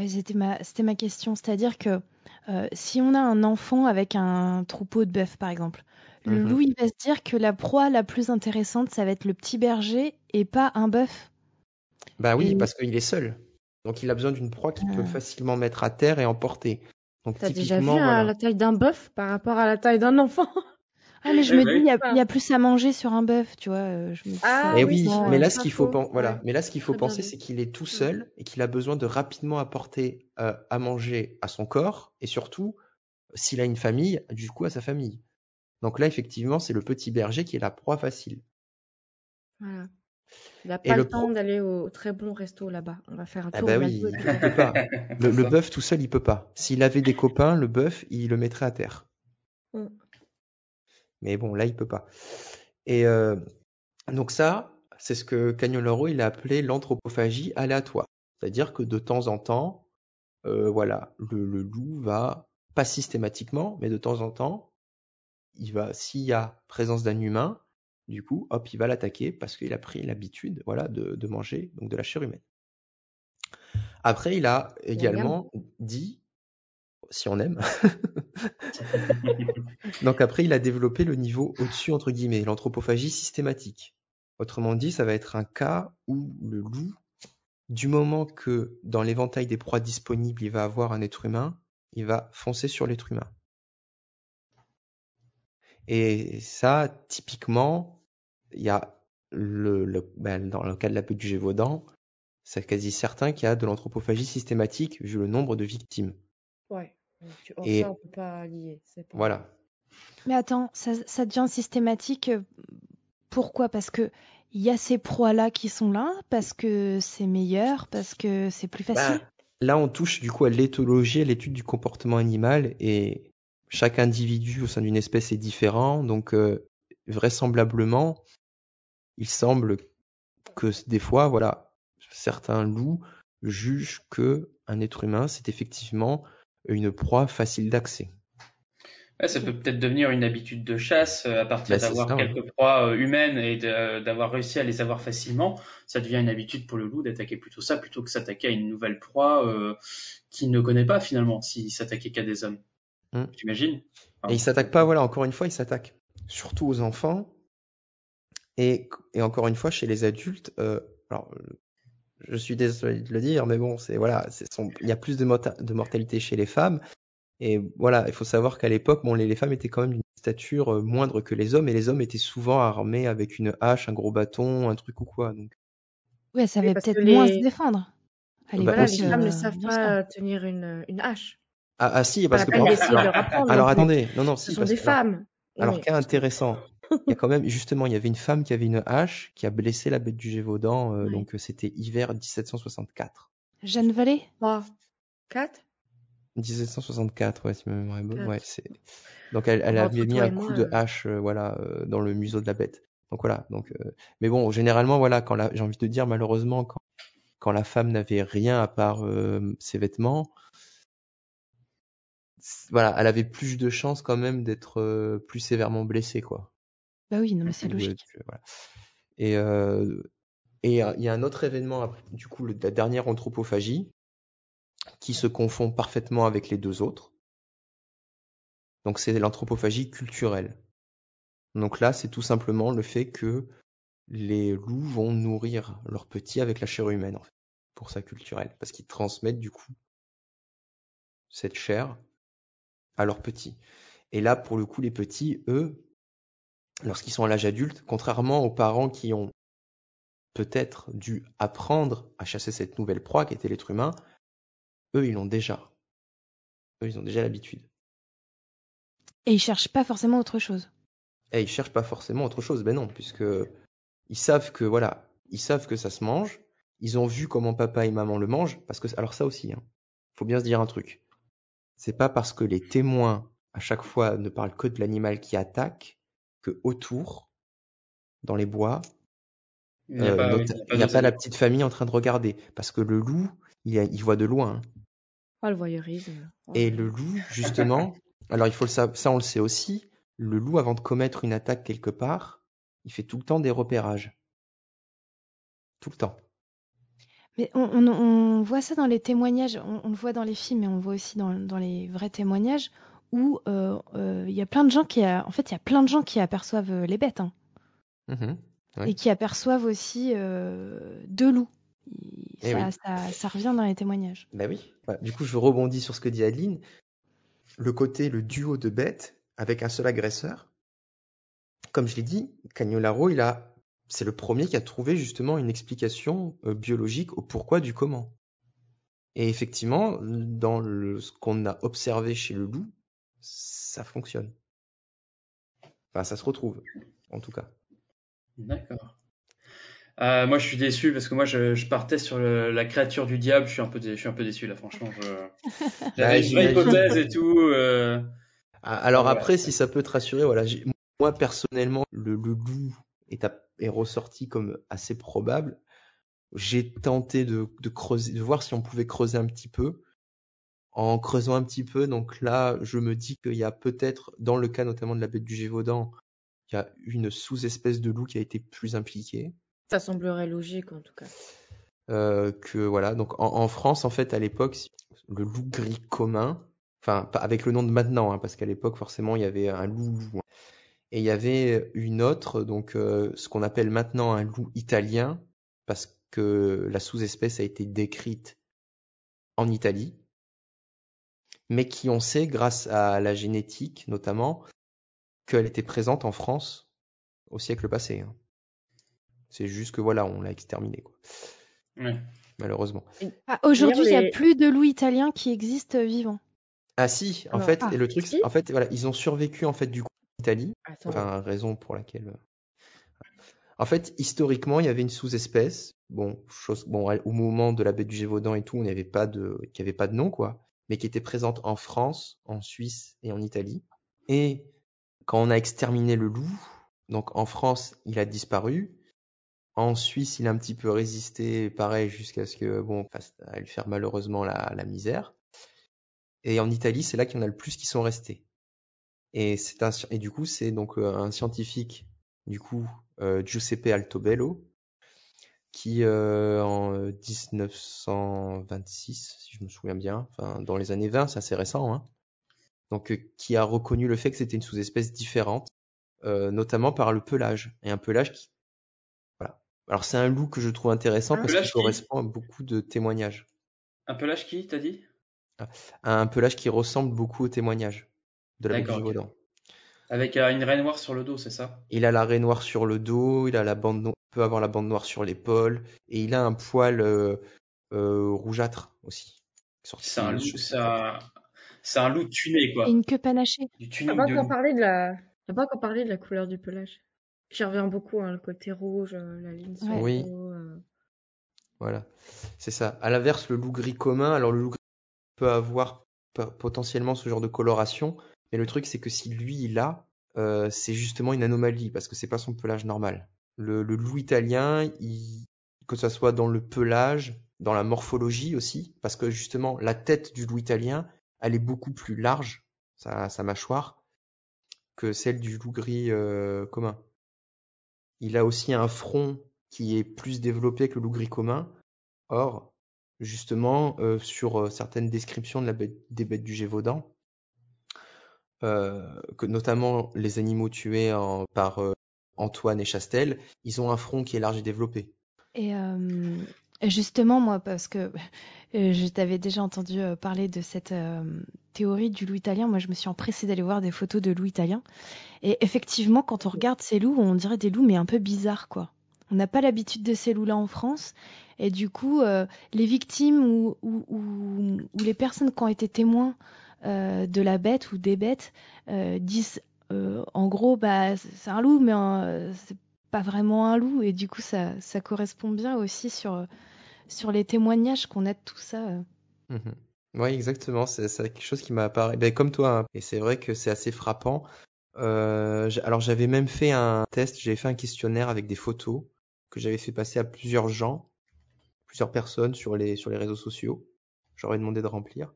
C'était ma, question. C'est-à-dire que euh, si on a un enfant avec un troupeau de bœufs, par exemple, le Mhm. loup, il va se dire que la proie la plus intéressante, ça va être le petit berger et pas un bœuf. Bah oui, Et- parce qu'il est seul. Donc il a besoin d'une proie qu'il peut Ah. facilement mettre à terre et emporter. Donc T'as déjà vu typiquement, hein, voilà. la taille d'un bœuf par rapport à la taille d'un enfant? (laughs) Ah, mais je Eh me oui. dis, il y a, il y a plus à manger sur un bœuf, tu vois. Je me dis Ah Eh oui, mais là ce qu'il faut faux, pen- voilà, ouais. mais là ce qu'il faut Très bien penser, c'est qu'il est tout seul et qu'il a besoin de rapidement apporter euh, à manger à son corps et surtout s'il a une famille, du coup à sa famille. Donc là effectivement, c'est le petit berger qui est la proie facile. Voilà. Il n'a pas le le temps pro- d'aller au très bon resto là-bas. On va faire un Ah tour bah au oui, il peut pas. (laughs) Le, le bœuf tout seul, il peut pas. S'il avait des copains, le bœuf, il le mettrait à terre. Mm. Mais bon, là, il peut pas. Et euh, donc ça, c'est ce que Cagnolaro, il a appelé l'anthropophagie aléatoire. C'est-à-dire que de temps en temps, euh, voilà, le, le loup va, pas systématiquement, mais de temps en temps, il va, s'il y a présence d'un humain, du coup, hop, il va l'attaquer parce qu'il a pris l'habitude, voilà, de, de manger donc de la chair humaine. Après, il a également dit, si on aime, (laughs) donc après, il a développé le niveau au-dessus, entre guillemets, l'anthropophagie systématique. Autrement dit, ça va être un cas où le loup, du moment que dans l'éventail des proies disponibles, il va avoir un être humain, il va foncer sur l'être humain. Et ça, typiquement, il y a le, le- ben, dans le cas de la peau du Gévaudan, c'est quasi certain qu'il y a de l'anthropophagie systématique vu le nombre de victimes. Ouais. Tu- oh, Et- Ça, on peut pas lier. pas- Voilà. Mais attends, ça, ça devient systématique. euh, Pourquoi? Parce que il y a ces proies-là qui sont là, parce que c'est meilleur, parce que c'est plus facile? Bah, là, on touche du coup à l'éthologie, à l'étude du comportement animal, et chaque individu au sein d'une espèce est différent, donc euh, vraisemblablement, il semble que des fois, voilà, certains loups jugent que un être humain, c'est effectivement une proie facile d'accès. Ouais, ça peut peut-être devenir une habitude de chasse euh, à partir Bah, d'avoir ouais. quelques proies euh, humaines et de- d'avoir réussi à les avoir facilement. Ça devient une habitude pour le loup d'attaquer plutôt ça plutôt que s'attaquer à une nouvelle proie euh, qu'il ne connaît pas finalement s'il s'attaquait qu'à des hommes. Mm. J'imagine. Et il s'attaque pas, voilà, encore une fois, il s'attaque surtout aux enfants. Et, et encore une fois, chez les adultes, euh, alors, je suis désolé de le dire, mais bon, c'est voilà, c'est son- il y a plus de, morta- de mortalité chez les femmes. Et voilà, il faut savoir qu'à l'époque, bon, les, les femmes étaient quand même d'une stature euh, moindre que les hommes, et les hommes étaient souvent armés avec une hache, un gros bâton, un truc ou quoi. Donc, Oui, va parce que peut-être moins se défendre. À Bah, Voilà, aussi. les femmes ne euh, savent bien pas tenir une, une hache. ah, ah si, parce que bon, alors, alors attendez, non, non, Ce si, sont parce des que femmes. Alors, Oui. cas intéressant, il y a quand même, justement, il y avait une femme qui avait une hache qui a blessé la bête du Gévaudan, euh, Oui. donc euh, c'était hiver 1764. Jeanne Vallée? 3, 4 1764, ouais, si ma mémoire est bonne. Ouais, c'est... Donc elle, elle avait mis un coup moi, de euh. hache, euh, voilà, euh, dans le museau de la bête. Donc voilà. Donc, euh, mais bon, généralement, voilà, quand la... j'ai envie de dire, malheureusement, quand, quand la femme n'avait rien à part euh, ses vêtements, voilà, elle avait plus de chances quand même d'être euh, plus sévèrement blessée, quoi. Bah oui, non, mais c'est euh, logique. tu- voilà. Et euh, et euh, il y a un autre événement, du coup, la dernière anthropophagie, qui se confond parfaitement avec les deux autres. Donc c'est l'anthropophagie culturelle. Donc là, c'est tout simplement le fait que les loups vont nourrir leurs petits avec la chair humaine, en fait, pour ça culturelle, parce qu'ils transmettent du coup cette chair à leurs petits. Et là, pour le coup, les petits, eux, lorsqu'ils sont à l'âge adulte, contrairement aux parents qui ont peut-être dû apprendre à chasser cette nouvelle proie qui était l'être humain, eux, ils l'ont déjà. Eux, ils ont déjà l'habitude. Et ils cherchent pas forcément autre chose. Et ils cherchent pas forcément autre chose. Ben non, puisque ils savent que voilà, ils savent que ça se mange. Ils ont vu comment papa et maman le mangent. Parce que alors ça aussi, hein, faut bien se dire un truc. C'est pas parce que les témoins à chaque fois ne parlent que de l'animal qui attaque que autour, dans les bois, Il n'y a euh, pas, il a pas il n'y a d'autres pas la petite famille en train de regarder. Parce que le loup, il, a- il voit de loin. hein. Oh, le voyeurisme. Oh, Et le loup, justement, (laughs) alors il faut le savoir, ça on le sait aussi, le loup, avant de commettre une attaque quelque part, il fait tout le temps des repérages. Tout le temps. Mais on, on- on voit ça dans les témoignages, on, on le voit dans les films, et on le voit aussi dans, dans les vrais témoignages, où euh, euh, il y a plein de gens qui, a- en fait, il y a plein de gens qui aperçoivent euh, les bêtes, hein, Mhm, ouais. et qui aperçoivent aussi deux loups. Eh ça, oui. ça, ça revient dans les témoignages. Bah oui. Voilà. Du coup, je rebondis sur ce que dit Adeline. Le côté, le duo de bêtes avec un seul agresseur. Comme je l'ai dit, Cagnolaro, il a, c'est le premier qui a trouvé justement une explication euh, biologique au pourquoi du comment. Et effectivement, dans le, ce qu'on a observé chez le loup, ça fonctionne. Enfin, ça se retrouve, en tout cas. D'accord. Euh, moi, je suis déçu parce que moi, je, je partais sur le- la créature du diable. Je suis un peu, dé- je suis un peu déçu là, franchement. Je... (laughs) J'avais Bah, une vraie hypothèse et tout. euh, Ah, Alors Voilà. après, si ça peut te rassurer, voilà, moi personnellement, le, le loup est, à- est ressorti comme assez probable. J'ai tenté de, de creuser, de voir si on pouvait creuser un petit peu. En creusant un petit peu, donc là, je me dis qu'il y a peut-être, dans le cas notamment de la bête du Gévaudan, il y a une sous-espèce de loup qui a été plus impliquée. Ça semblerait logique en tout cas. Euh, que voilà, donc en, en France, en fait, à l'époque, le loup gris commun, enfin, avec le nom de maintenant, hein, parce qu'à l'époque, forcément, il y avait un loup loup. hein. Et il y avait une autre, donc euh, ce qu'on appelle maintenant un loup italien, parce que la sous-espèce a été décrite en Italie, mais qui on sait, grâce à la génétique notamment, qu'elle était présente en France au siècle passé. hein. C'est juste que voilà, on l'a exterminée, quoi. Ouais. malheureusement. Ah, Aujourd'hui, il n'y a plus de loups italiens qui existent euh, vivants. Ah si, en Alors, fait, ah, et le truc, si en fait, voilà, ils ont survécu en fait du coup en Italie. Attends. Enfin, raison pour laquelle. euh, En fait, historiquement, il y avait une sous-espèce. Bon, chose, bon, au moment de la bête du Gévaudan et tout, on n'avait pas de, qui avait pas de nom, quoi, mais qui était présente en France, en Suisse et en Italie. Et quand on a exterminé le loup, donc en France, il a disparu. En Suisse, il a un petit peu résisté, pareil, jusqu'à ce que, bon, fasse à lui faire malheureusement la, misère. Et en Italie, c'est là qu'il y en a le plus qui sont restés. Et c'est un, et du coup, c'est donc euh, un scientifique, du coup, euh, Giuseppe Altobello, qui euh, en euh, 1926, si je me souviens bien, enfin dans les années 20, c'est assez récent, hein, donc euh, qui a reconnu le fait que c'était une sous-espèce différente, euh, notamment par le pelage, et un pelage qui, voilà. Alors c'est un loup que je trouve intéressant Un parce qu'il qui- correspond à beaucoup de témoignages, Un pelage qui, t'as dit? Un pelage qui ressemble beaucoup aux témoignages de la bête du. Avec euh, une raie noire sur le dos, c'est ça? Il a la raie noire sur le dos, il a la bande no- peut avoir la bande noire sur l'épaule, et il a un poil euh, euh, rougeâtre aussi. C'est un loup, c'est un, loup tuné, quoi. Et une queue panachée. Du On tuning n'a pas de encore loup. parlé de la. On n'a pas encore parlé de la couleur du pelage. J'y reviens beaucoup, hein, le côté rouge, euh, la ligne sur Ouais. le Oui. euh. Voilà, c'est ça. À l'inverse, le loup gris commun, alors le loup gris peut avoir potentiellement ce genre de coloration, mais le truc c'est que si lui il a, euh, c'est justement une anomalie parce que c'est pas son pelage normal. Le, loup italien, que ce soit dans le pelage, dans la morphologie aussi, parce que justement la tête du loup italien, elle est beaucoup plus large, sa, mâchoire, que celle du loup gris euh, commun. Il a aussi un front qui est plus développé que le loup gris commun. Or, justement, euh, sur euh, certaines descriptions des bêtes du Gévaudan, que notamment les animaux tués par Antoine et Chastel, ils ont un front qui est large et développé. Et euh, justement, moi, parce que euh, je t'avais déjà entendu euh, parler de cette théorie du loup italien, moi je me suis empressée d'aller voir des photos de loups italiens. Et effectivement, quand on regarde ces loups, on dirait des loups, mais un peu bizarres, quoi. On n'a pas l'habitude de ces loups-là en France. Et du coup, les victimes ou, les personnes qui ont été témoins de la bête ou des bêtes disent en gros, bah, c'est un loup, mais euh, c'est pas vraiment un loup. Et du coup, ça, ça correspond bien aussi sur, sur les témoignages qu'on a de tout ça. euh. Mhm. Oui, exactement. C'est quelque chose qui m'a apparu. Ben, comme toi, hein. et c'est vrai que c'est assez frappant. Euh, alors j'avais même fait un test, j'avais fait un questionnaire avec des photos que j'avais fait passer à plusieurs gens, plusieurs personnes sur les réseaux sociaux. J'aurais demandé de remplir.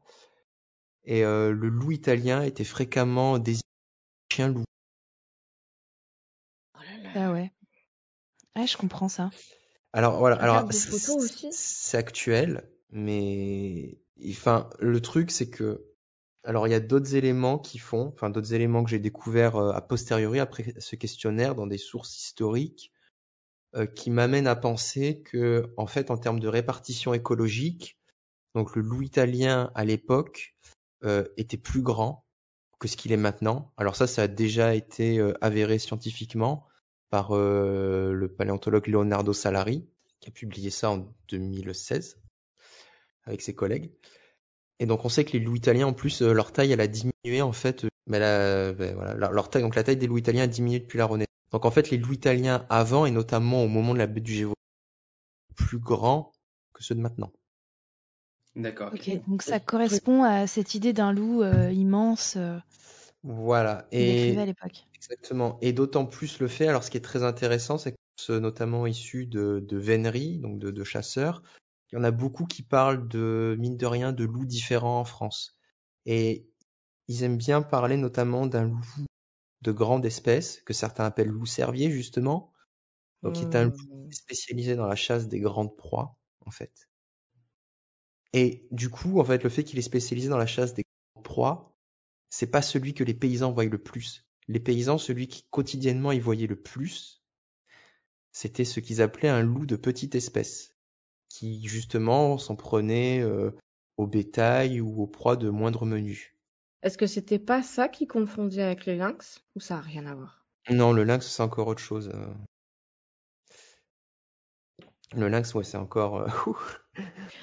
Et euh, le loup italien était fréquemment désigné chien loup. Ah ouais. Ouais, je comprends ça. Alors voilà, alors c'est- actuel, mais enfin le truc c'est que alors il y a d'autres éléments qui font, enfin d'autres éléments que j'ai découverts euh, a posteriori après ce questionnaire dans des sources historiques euh, qui m'amène à penser que, en fait, en termes de répartition écologique, donc le loup italien à l'époque euh, était plus grand que ce qu'il est maintenant. Alors ça, ça a déjà été euh, avéré scientifiquement par euh, le paléontologue Leonardo Salari, qui a publié ça en 2016 avec ses collègues. Et donc on sait que les loups italiens, en plus, euh, leur taille, elle a diminué en fait. euh, mais elle a- ben, voilà, leur taille, donc la taille des loups italiens a diminué depuis la Renaissance. Donc en fait, les loups italiens avant et notamment au moment de la baie du Gévaudan, plus grands que ceux de maintenant. D'accord. Ok, donc ça correspond à cette idée d'un loup euh, immense euh, Voilà. Et à l'époque. exactement. Et d'autant plus le fait. Alors, ce qui est très intéressant, c'est que ceux notamment issus de, de véneries, donc de, de chasseurs, il y en a beaucoup qui parlent de mine de rien de loups différents en France. Et ils aiment bien parler notamment d'un loup de grande espèce que certains appellent loup cervier justement. Donc, qui est un loup spécialisé dans la chasse des grandes proies, en fait. Et du coup, en fait, le fait qu'il est spécialisé dans la chasse des proies, c'est pas celui que les paysans voient le plus. Les paysans, celui qui quotidiennement ils voyaient le plus, c'était ce qu'ils appelaient un loup de petite espèce, qui justement s'en prenait euh, au bétail ou aux proies de moindre menu. Est-ce que c'était pas ça qui confondait avec les lynx ou ça a rien à voir? Non, le lynx, c'est encore autre chose. Le lynx, ouais, c'est encore. euh. (laughs)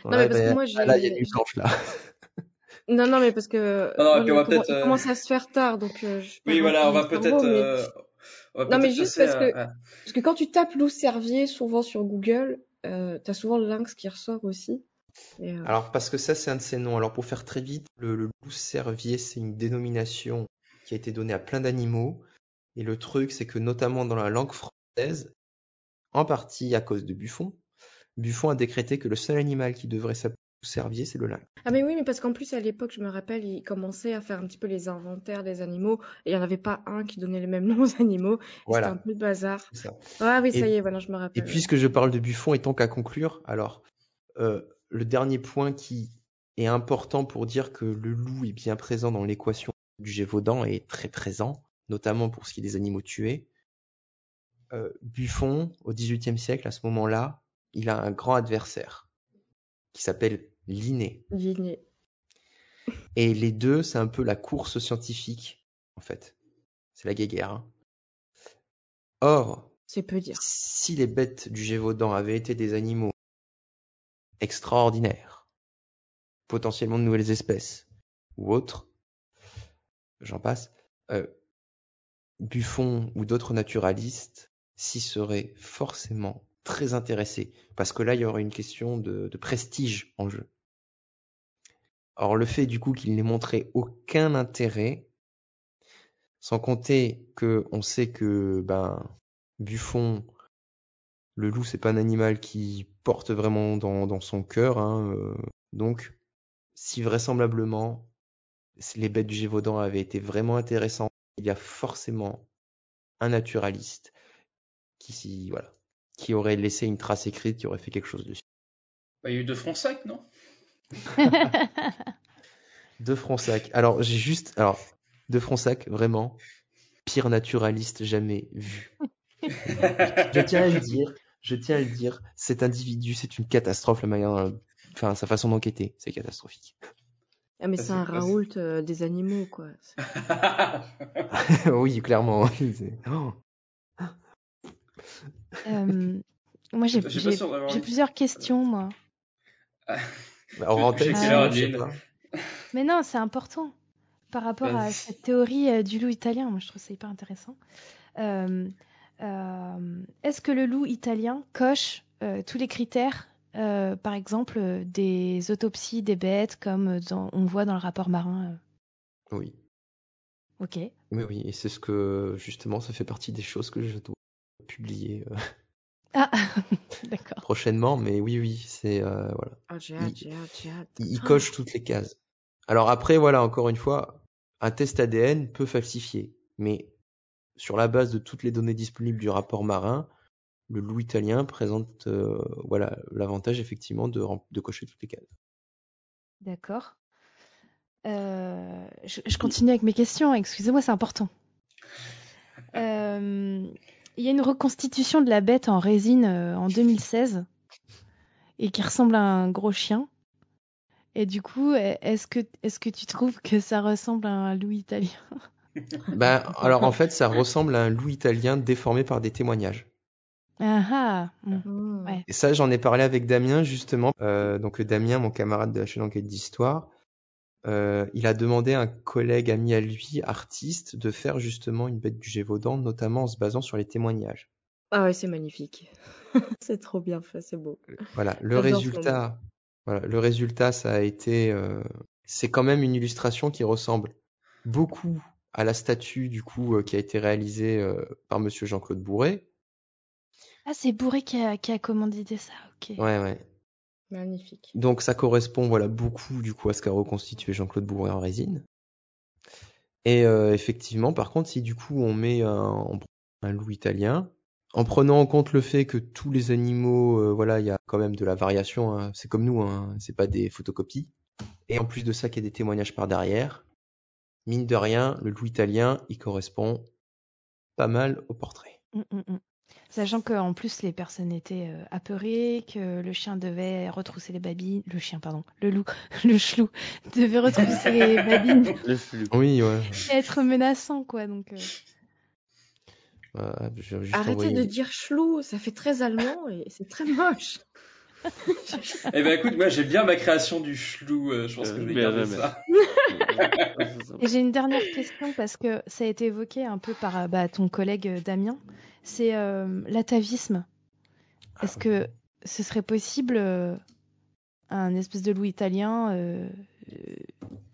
Non, Ouais, mais parce que ben, moi, ah, là, il y a du blanche là. (laughs) Non, non, mais parce que Non, puis on va peut-être, euh, commence à se faire tard, donc euh, je Oui, voilà, on va peut-être. mais- euh, Non, mais juste parce à- que parce que quand tu tapes loup cervier souvent sur Google, euh, t'as souvent le lynx qui ressort aussi. Et, euh, Alors, parce que ça, c'est un de ces noms. Alors, pour faire très vite, le, le loup cervier, c'est une dénomination qui a été donnée à plein d'animaux. Et le truc, c'est que notamment dans la langue française, en partie à cause de Buffon, Buffon a décrété que le seul animal qui devrait s'appeler c'est le lynx. Ah mais oui, mais parce qu'en plus à l'époque, je me rappelle, ils commençaient à faire un petit peu les inventaires des animaux et il n'y en avait pas un qui donnait les mêmes (laughs) noms aux animaux. Et Voilà. C'était un peu le bazar. Ça. Ah oui, Et- ça y est, voilà, je me Et rappelle. puisque je parle de Buffon et tant qu'à conclure, alors euh, le dernier point qui est important pour dire que le loup est bien présent dans l'équation du Gévaudan est très présent, notamment pour ce qui est des animaux tués. Euh, Buffon, au XVIIIe siècle, à ce moment-là, il a un grand adversaire qui s'appelle Linné. Linné. Et les deux, c'est un peu la course scientifique, en fait. C'est la guéguerre. hein. Or, C'est peu dire. si les bêtes du Gévaudan avaient été des animaux extraordinaires, potentiellement de nouvelles espèces, ou autres, j'en passe, euh, Buffon ou d'autres naturalistes s'y seraient forcément très intéressés, parce que là, il y aurait une question de, prestige en jeu. Or, le fait du coup qu'il n'ait montré aucun intérêt, sans compter que on sait que ben Buffon, le loup, c'est pas un animal qui porte vraiment dans, son cœur, hein, euh, donc si vraisemblablement les bêtes du Gévaudan avaient été vraiment intéressantes, il y a forcément un naturaliste qui voilà, qui aurait laissé une trace écrite, qui aurait fait quelque chose dessus. Bah, il y a eu de Fronsac, non? (laughs) De Fronsac. Alors, j'ai juste. Alors, De Fronsac, vraiment, pire naturaliste jamais vu. je tiens à le dire. Je tiens à le dire. Cet individu, c'est une catastrophe, la manière. Enfin, sa façon d'enquêter, c'est catastrophique. Ah mais Ça, c'est un Raoult euh, des animaux, quoi. (laughs) (laughs) oui, clairement. Oh. Euh, moi, j'ai plusieurs questions, moi. (laughs) Bah, Ah, Adeline pas. Mais non, c'est important par rapport à cette théorie euh, du loup italien. Moi, je trouve ça hyper intéressant. Euh, euh, Est-ce que le loup italien coche euh, tous les critères, euh, par exemple, euh, des autopsies des bêtes, comme dans- on voit dans le rapport marin euh, Oui. Ok. Oui, oui. Et c'est ce que, justement, ça fait partie des choses que je dois publier euh, Ah, (laughs) d'accord. prochainement. Mais oui, oui, c'est. euh, voilà. Ah, j'ai hâte, Il- j'ai hâte, j'ai hâte. il, il coche toutes les cases. Alors après, voilà, encore une fois, un test ADN peut falsifier, mais sur la base de toutes les données disponibles du rapport marin, le loup italien présente, euh, voilà, l'avantage effectivement de, cocher toutes les cases. D'accord. Euh, je, je continue avec mes questions. Excusez-moi, c'est important. Euh, Il y a une reconstitution de la bête en résine euh, en 2016 et qui ressemble à un gros chien. Et du coup, e- est-ce que, est-ce que tu trouves que ça ressemble à un loup italien? (laughs) Ben, alors en fait, ça ressemble à un loup italien déformé par des témoignages. Ah ah mm. Ouais. Et ça, j'en ai parlé avec Damien justement. Euh, donc Damien, mon camarade de la chaîne Enquête d'Histoire, euh, il a demandé à un collègue ami à lui, artiste, de faire justement une bête du Gévaudan, notamment en se basant sur les témoignages. Ah ouais, c'est magnifique. (laughs) c'est trop bien fait, c'est beau. Voilà, le résultat, voilà, le résultat, ça a été, euh, c'est quand même une illustration qui ressemble beaucoup à la statue du coup euh, qui a été réalisée euh, par Monsieur Jean-Claude Bourré. Ah, c'est Bourré qui a, qui a commandité ça, ok. Ouais, ouais. Magnifique. Donc ça correspond voilà beaucoup du coup à ce qu'a reconstitué Jean-Claude Bourré en résine. Et euh, effectivement, par contre, si du coup on met un, on prend un loup italien, en prenant en compte le fait que tous les animaux, euh, voilà, il y a quand même de la variation. hein, c'est comme nous, hein, c'est pas des photocopies. Et en plus de ça, qu'il y a des témoignages par derrière. Mine de rien, le loup italien, il correspond pas mal au portrait. Mm, mm, mm. Sachant qu'en plus les personnes étaient euh, apeurées, que le chien devait retrousser les babines, le chien pardon, le loup, (laughs) le chlou devait retrousser les (laughs) babines, Le. Oui, ouais. et être menaçant quoi. Donc euh, Arrêtez de dire chlou, ça fait très allemand et c'est très moche. (laughs) Eh ben écoute, moi j'ai bien ma création du chlou. euh, je pense que je vais bien, garder ça. Et j'ai une dernière question parce que ça a été évoqué un peu par bah, ton collègue Damien. C'est euh, l'atavisme. Est-ce que ce serait possible euh, un espèce de loup italien euh, euh,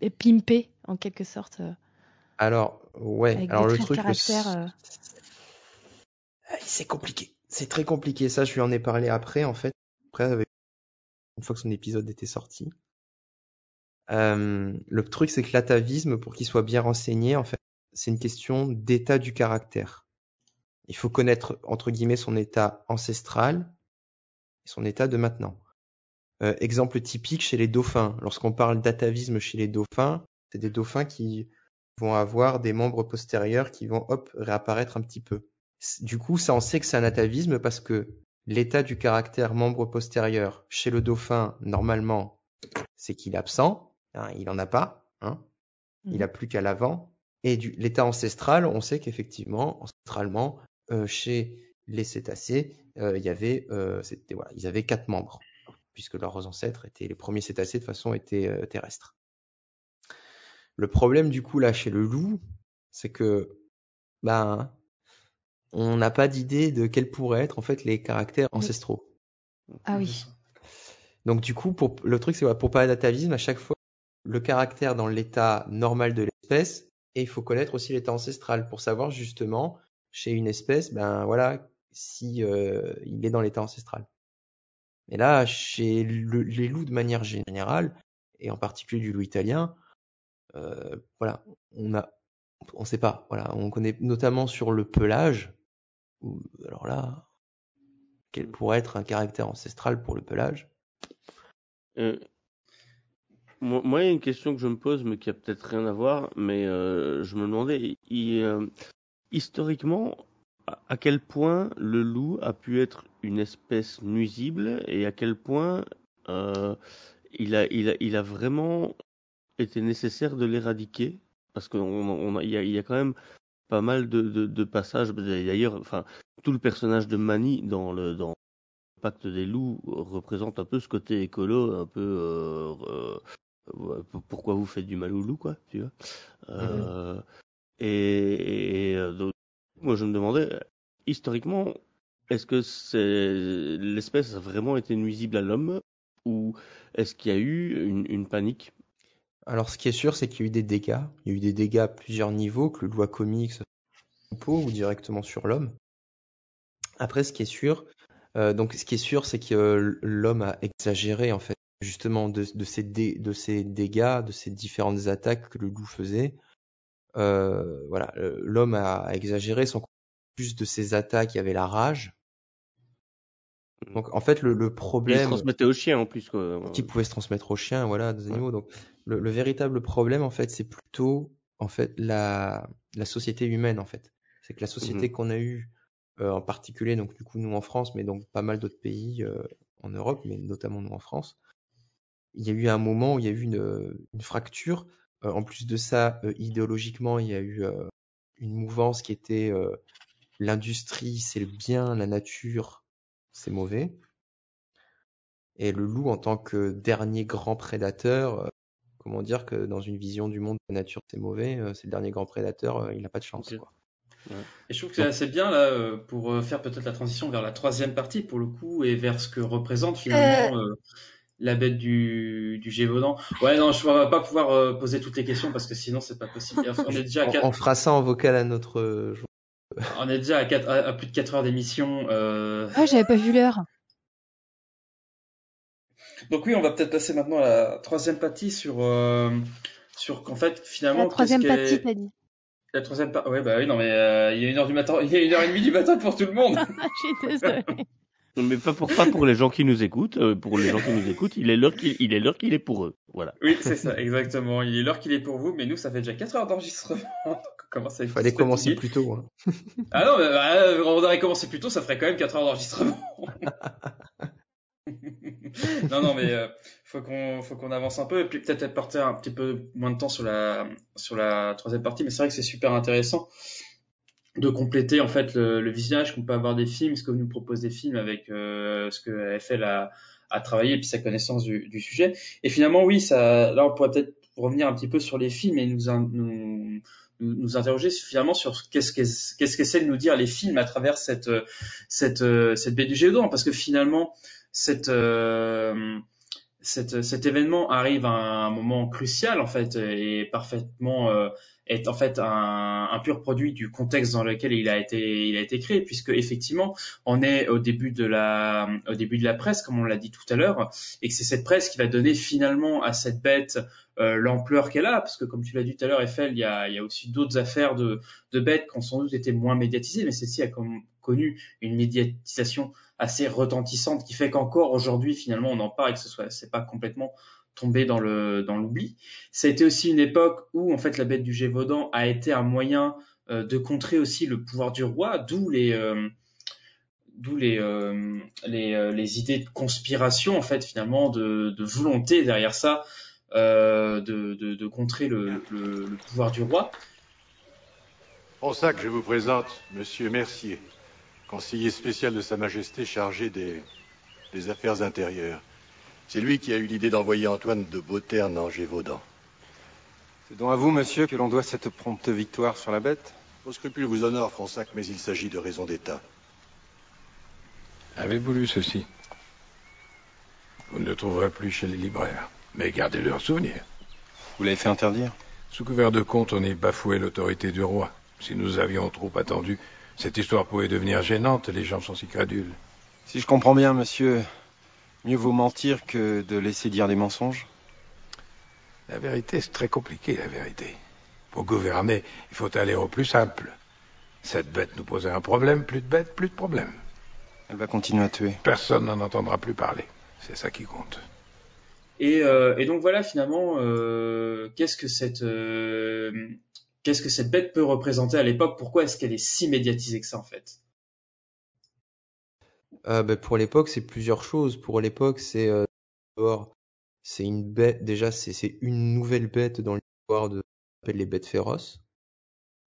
et pimpé en quelque sorte euh, Alors, ouais. avec Alors des le truc, caractère Ah, C'est compliqué. C'est très compliqué. Ça, je lui en ai parlé après, en fait. Après, avec... une fois que son épisode était sorti. Euh, le truc, c'est que l'atavisme, pour qu'il soit bien renseigné, en fait, c'est une question d'état du caractère. Il faut connaître, entre guillemets, son état ancestral et son état de maintenant. Euh, exemple typique chez les dauphins. Lorsqu'on parle d'atavisme chez les dauphins, c'est des dauphins qui vont avoir des membres postérieurs qui vont, hop, réapparaître un petit peu. Du coup, ça, on sait que c'est un atavisme parce que l'état du caractère membre postérieur chez le dauphin, normalement, c'est qu'il est absent. hein, il en a pas. Hein, Il a plus qu'à l'avant. Et l'état ancestral, on sait qu'effectivement, ancestralement, chez les cétacés, euh, il y avait, euh, c'était, voilà, ils avaient quatre membres, puisque leurs ancêtres étaient, les premiers cétacés de façon étaient euh, terrestres. Le problème du coup là chez le loup, c'est que ben on n'a pas d'idée de quels pourraient être en fait les caractères ancestraux. Ah oui. Donc du coup, pour le truc c'est voilà, pour parler d'atavisme, à chaque fois le caractère dans l'état normal de l'espèce et il faut connaître aussi l'état ancestral pour savoir justement chez une espèce, ben voilà, si euh, il est dans l'état ancestral. Et là, chez le- les loups de manière générale, et en particulier du loup italien, euh, voilà, on a, on sait pas, voilà, on connaît notamment sur le pelage. où- alors là, quel pourrait être un caractère ancestral pour le pelage? Euh, moi, moi, il y a une question que je me pose, mais qui a peut-être rien à voir, mais euh, je me demandais, il- euh, historiquement, à, quel point le loup a pu être une espèce nuisible et à quel point euh, il, a, il, a, il a vraiment été nécessaire de l'éradiquer, parce qu'il on, a- il y, a, y a quand même pas mal de, de, de passages. D'ailleurs, enfin, tout le personnage de Mani dans le dans le Pacte des loups représente un peu ce côté écolo, un peu euh, euh, pourquoi vous faites du mal au loup, quoi, tu vois? Euh, et, donc, moi, je me demandais, historiquement, est-ce que l'espèce a vraiment été nuisible à l'homme ou est-ce qu'il y a eu une, panique? Alors, ce qui est sûr, c'est qu'il y a eu des dégâts. Il y a eu des dégâts à plusieurs niveaux, que le loup a commis, que ce soit ou directement sur l'homme. Après, ce qui est sûr, euh, donc ce qui est sûr, c'est que euh, l'homme a exagéré en fait justement de, de ces dégâts, de ces différentes attaques que le loup faisait. Euh, voilà, l'homme a, a exagéré. Sans plus de ces attaques, il y avait la rage. Donc en fait, le, le Il se problème transmettait aux chiens en plus, quoi. qui pouvait se transmettre aux chiens, voilà, des animaux. Donc, le, le véritable problème, en fait, c'est plutôt, en fait, la, la société humaine, en fait. C'est que la société Mhm. qu'on a eue euh, en particulier, donc du coup nous en France, mais donc pas mal d'autres pays euh, en Europe, mais notamment nous en France, il y a eu un moment où il y a eu une, une fracture. Euh, en plus de ça, euh, idéologiquement, il y a eu euh, une mouvance qui était euh, l'industrie, c'est le bien, la nature, c'est mauvais. Et le loup, en tant que dernier grand prédateur, euh, comment dire que dans une vision du monde, la nature, c'est mauvais, euh, c'est le dernier grand prédateur, euh, il n'a pas de chance. Quoi. Et je trouve que c'est assez bien là pour faire peut-être la transition vers la troisième partie pour le coup et vers ce que représente finalement euh, la bête du, du Gévaudan. Ouais, non, je ne vais pas pouvoir euh, poser toutes les questions parce que sinon c'est pas possible. On est déjà à On, quatre- on fera ça en vocal à notre euh, on est déjà à, quatre- à- à plus de 4 heures d'émission. euh, Ah, j'avais pas vu l'heure. Donc oui, on va peut-être passer maintenant à la troisième partie sur euh, sur qu'en fait finalement La troisième partie, t'as dit. la troisième partie. Ouais bah oui non mais euh, il y a une heure du matin, (laughs) il y a une heure et demie du matin pour tout le monde. (laughs) Je suis désolée. Non, Mais pas pour, pas pour les gens qui nous écoutent. euh, pour les gens qui nous écoutent, il est l'heure qu'il il est l'heure qu'il est pour eux. Voilà. Oui, c'est ça, exactement. Il est l'heure qu'il est pour vous, mais nous, ça fait déjà 4 heures d'enregistrement. (laughs) Donc, on commence à être Fallait commencer plus tôt. Hein. (laughs) Ah non, mais, bah, on aurait commencé plus tôt, ça ferait quand même 4 heures d'enregistrement. (laughs) non, non, mais euh, faut qu'on faut qu'on avance un peu et puis peut-être porter un petit peu moins de temps sur la sur la troisième partie. Mais c'est vrai que c'est super intéressant de compléter en fait le, visionnage qu'on peut avoir des films, ce que nous propose des films avec euh, ce que FL a, a travaillé et puis sa connaissance du, sujet. Et finalement, oui, ça, là, on pourrait peut-être revenir un petit peu sur les films et nous, nous, nous, interroger finalement sur qu'est-ce qu'est- qu'est-ce qu'essaient de nous dire les films à travers cette cette cette baie du Gévaudan, parce que finalement euh, cette, cet événement arrive à un moment crucial en fait et parfaitement euh, est en fait un, un pur produit du contexte dans lequel il a été il a été créé puisque effectivement on est au début de la au début de la presse comme on l'a dit tout à l'heure et que c'est cette presse qui va donner finalement à cette bête euh, l'ampleur qu'elle a parce que comme tu l'as dit tout à l'heure Eiffel il y a il y a aussi d'autres affaires de de bêtes qui ont sans doute été moins médiatisées mais celle-ci a connu une médiatisation assez retentissante qui fait qu'encore aujourd'hui finalement on en parle et que ce soit c'est pas complètement tombé dans l'oubli. Ça a été aussi une époque où en fait la bête du Gévaudan a été un moyen euh, de contrer aussi le pouvoir du roi, d'où les euh, euh, idées de conspiration en fait finalement de, volonté derrière ça de, contrer le, pouvoir du roi. Pour ça que je vous présente Monsieur Mercier, conseiller spécial de Sa Majesté chargé des affaires intérieures. C'est lui qui a eu l'idée d'envoyer Antoine de Beauterne en Gévaudan. C'est donc à vous, monsieur, que l'on doit cette prompte victoire sur la bête? Vos scrupules vous honorent, Fronsac, mais il s'agit de raisons d'État. Avez-vous lu ceci? Vous ne le trouverez plus chez les libraires, mais gardez-le en souvenir. Vous l'avez fait interdire? Sous couvert de compte, on y bafouait l'autorité du roi. Si nous avions trop attendu, cette histoire pouvait devenir gênante, les gens sont si crédules. Si je comprends bien, monsieur, mieux vaut mentir que de laisser dire des mensonges? La vérité, c'est très compliqué, la vérité. Pour gouverner, il faut aller au plus simple. Cette bête nous posait un problème, plus de bêtes, plus de problèmes. Elle va continuer à tuer. Personne n'en entendra plus parler. C'est ça qui compte. Et, euh, et donc voilà finalement euh, qu'est-ce que cette euh, qu'est-ce que cette bête peut représenter à l'époque? Pourquoi est-ce qu'elle est si médiatisée que ça en fait? Euh, ben, pour l'époque, c'est plusieurs choses. Pour l'époque, c'est euh, d'abord, c'est une bête. Déjà, c'est c'est une nouvelle bête dans l'histoire de on appelle les bêtes féroces.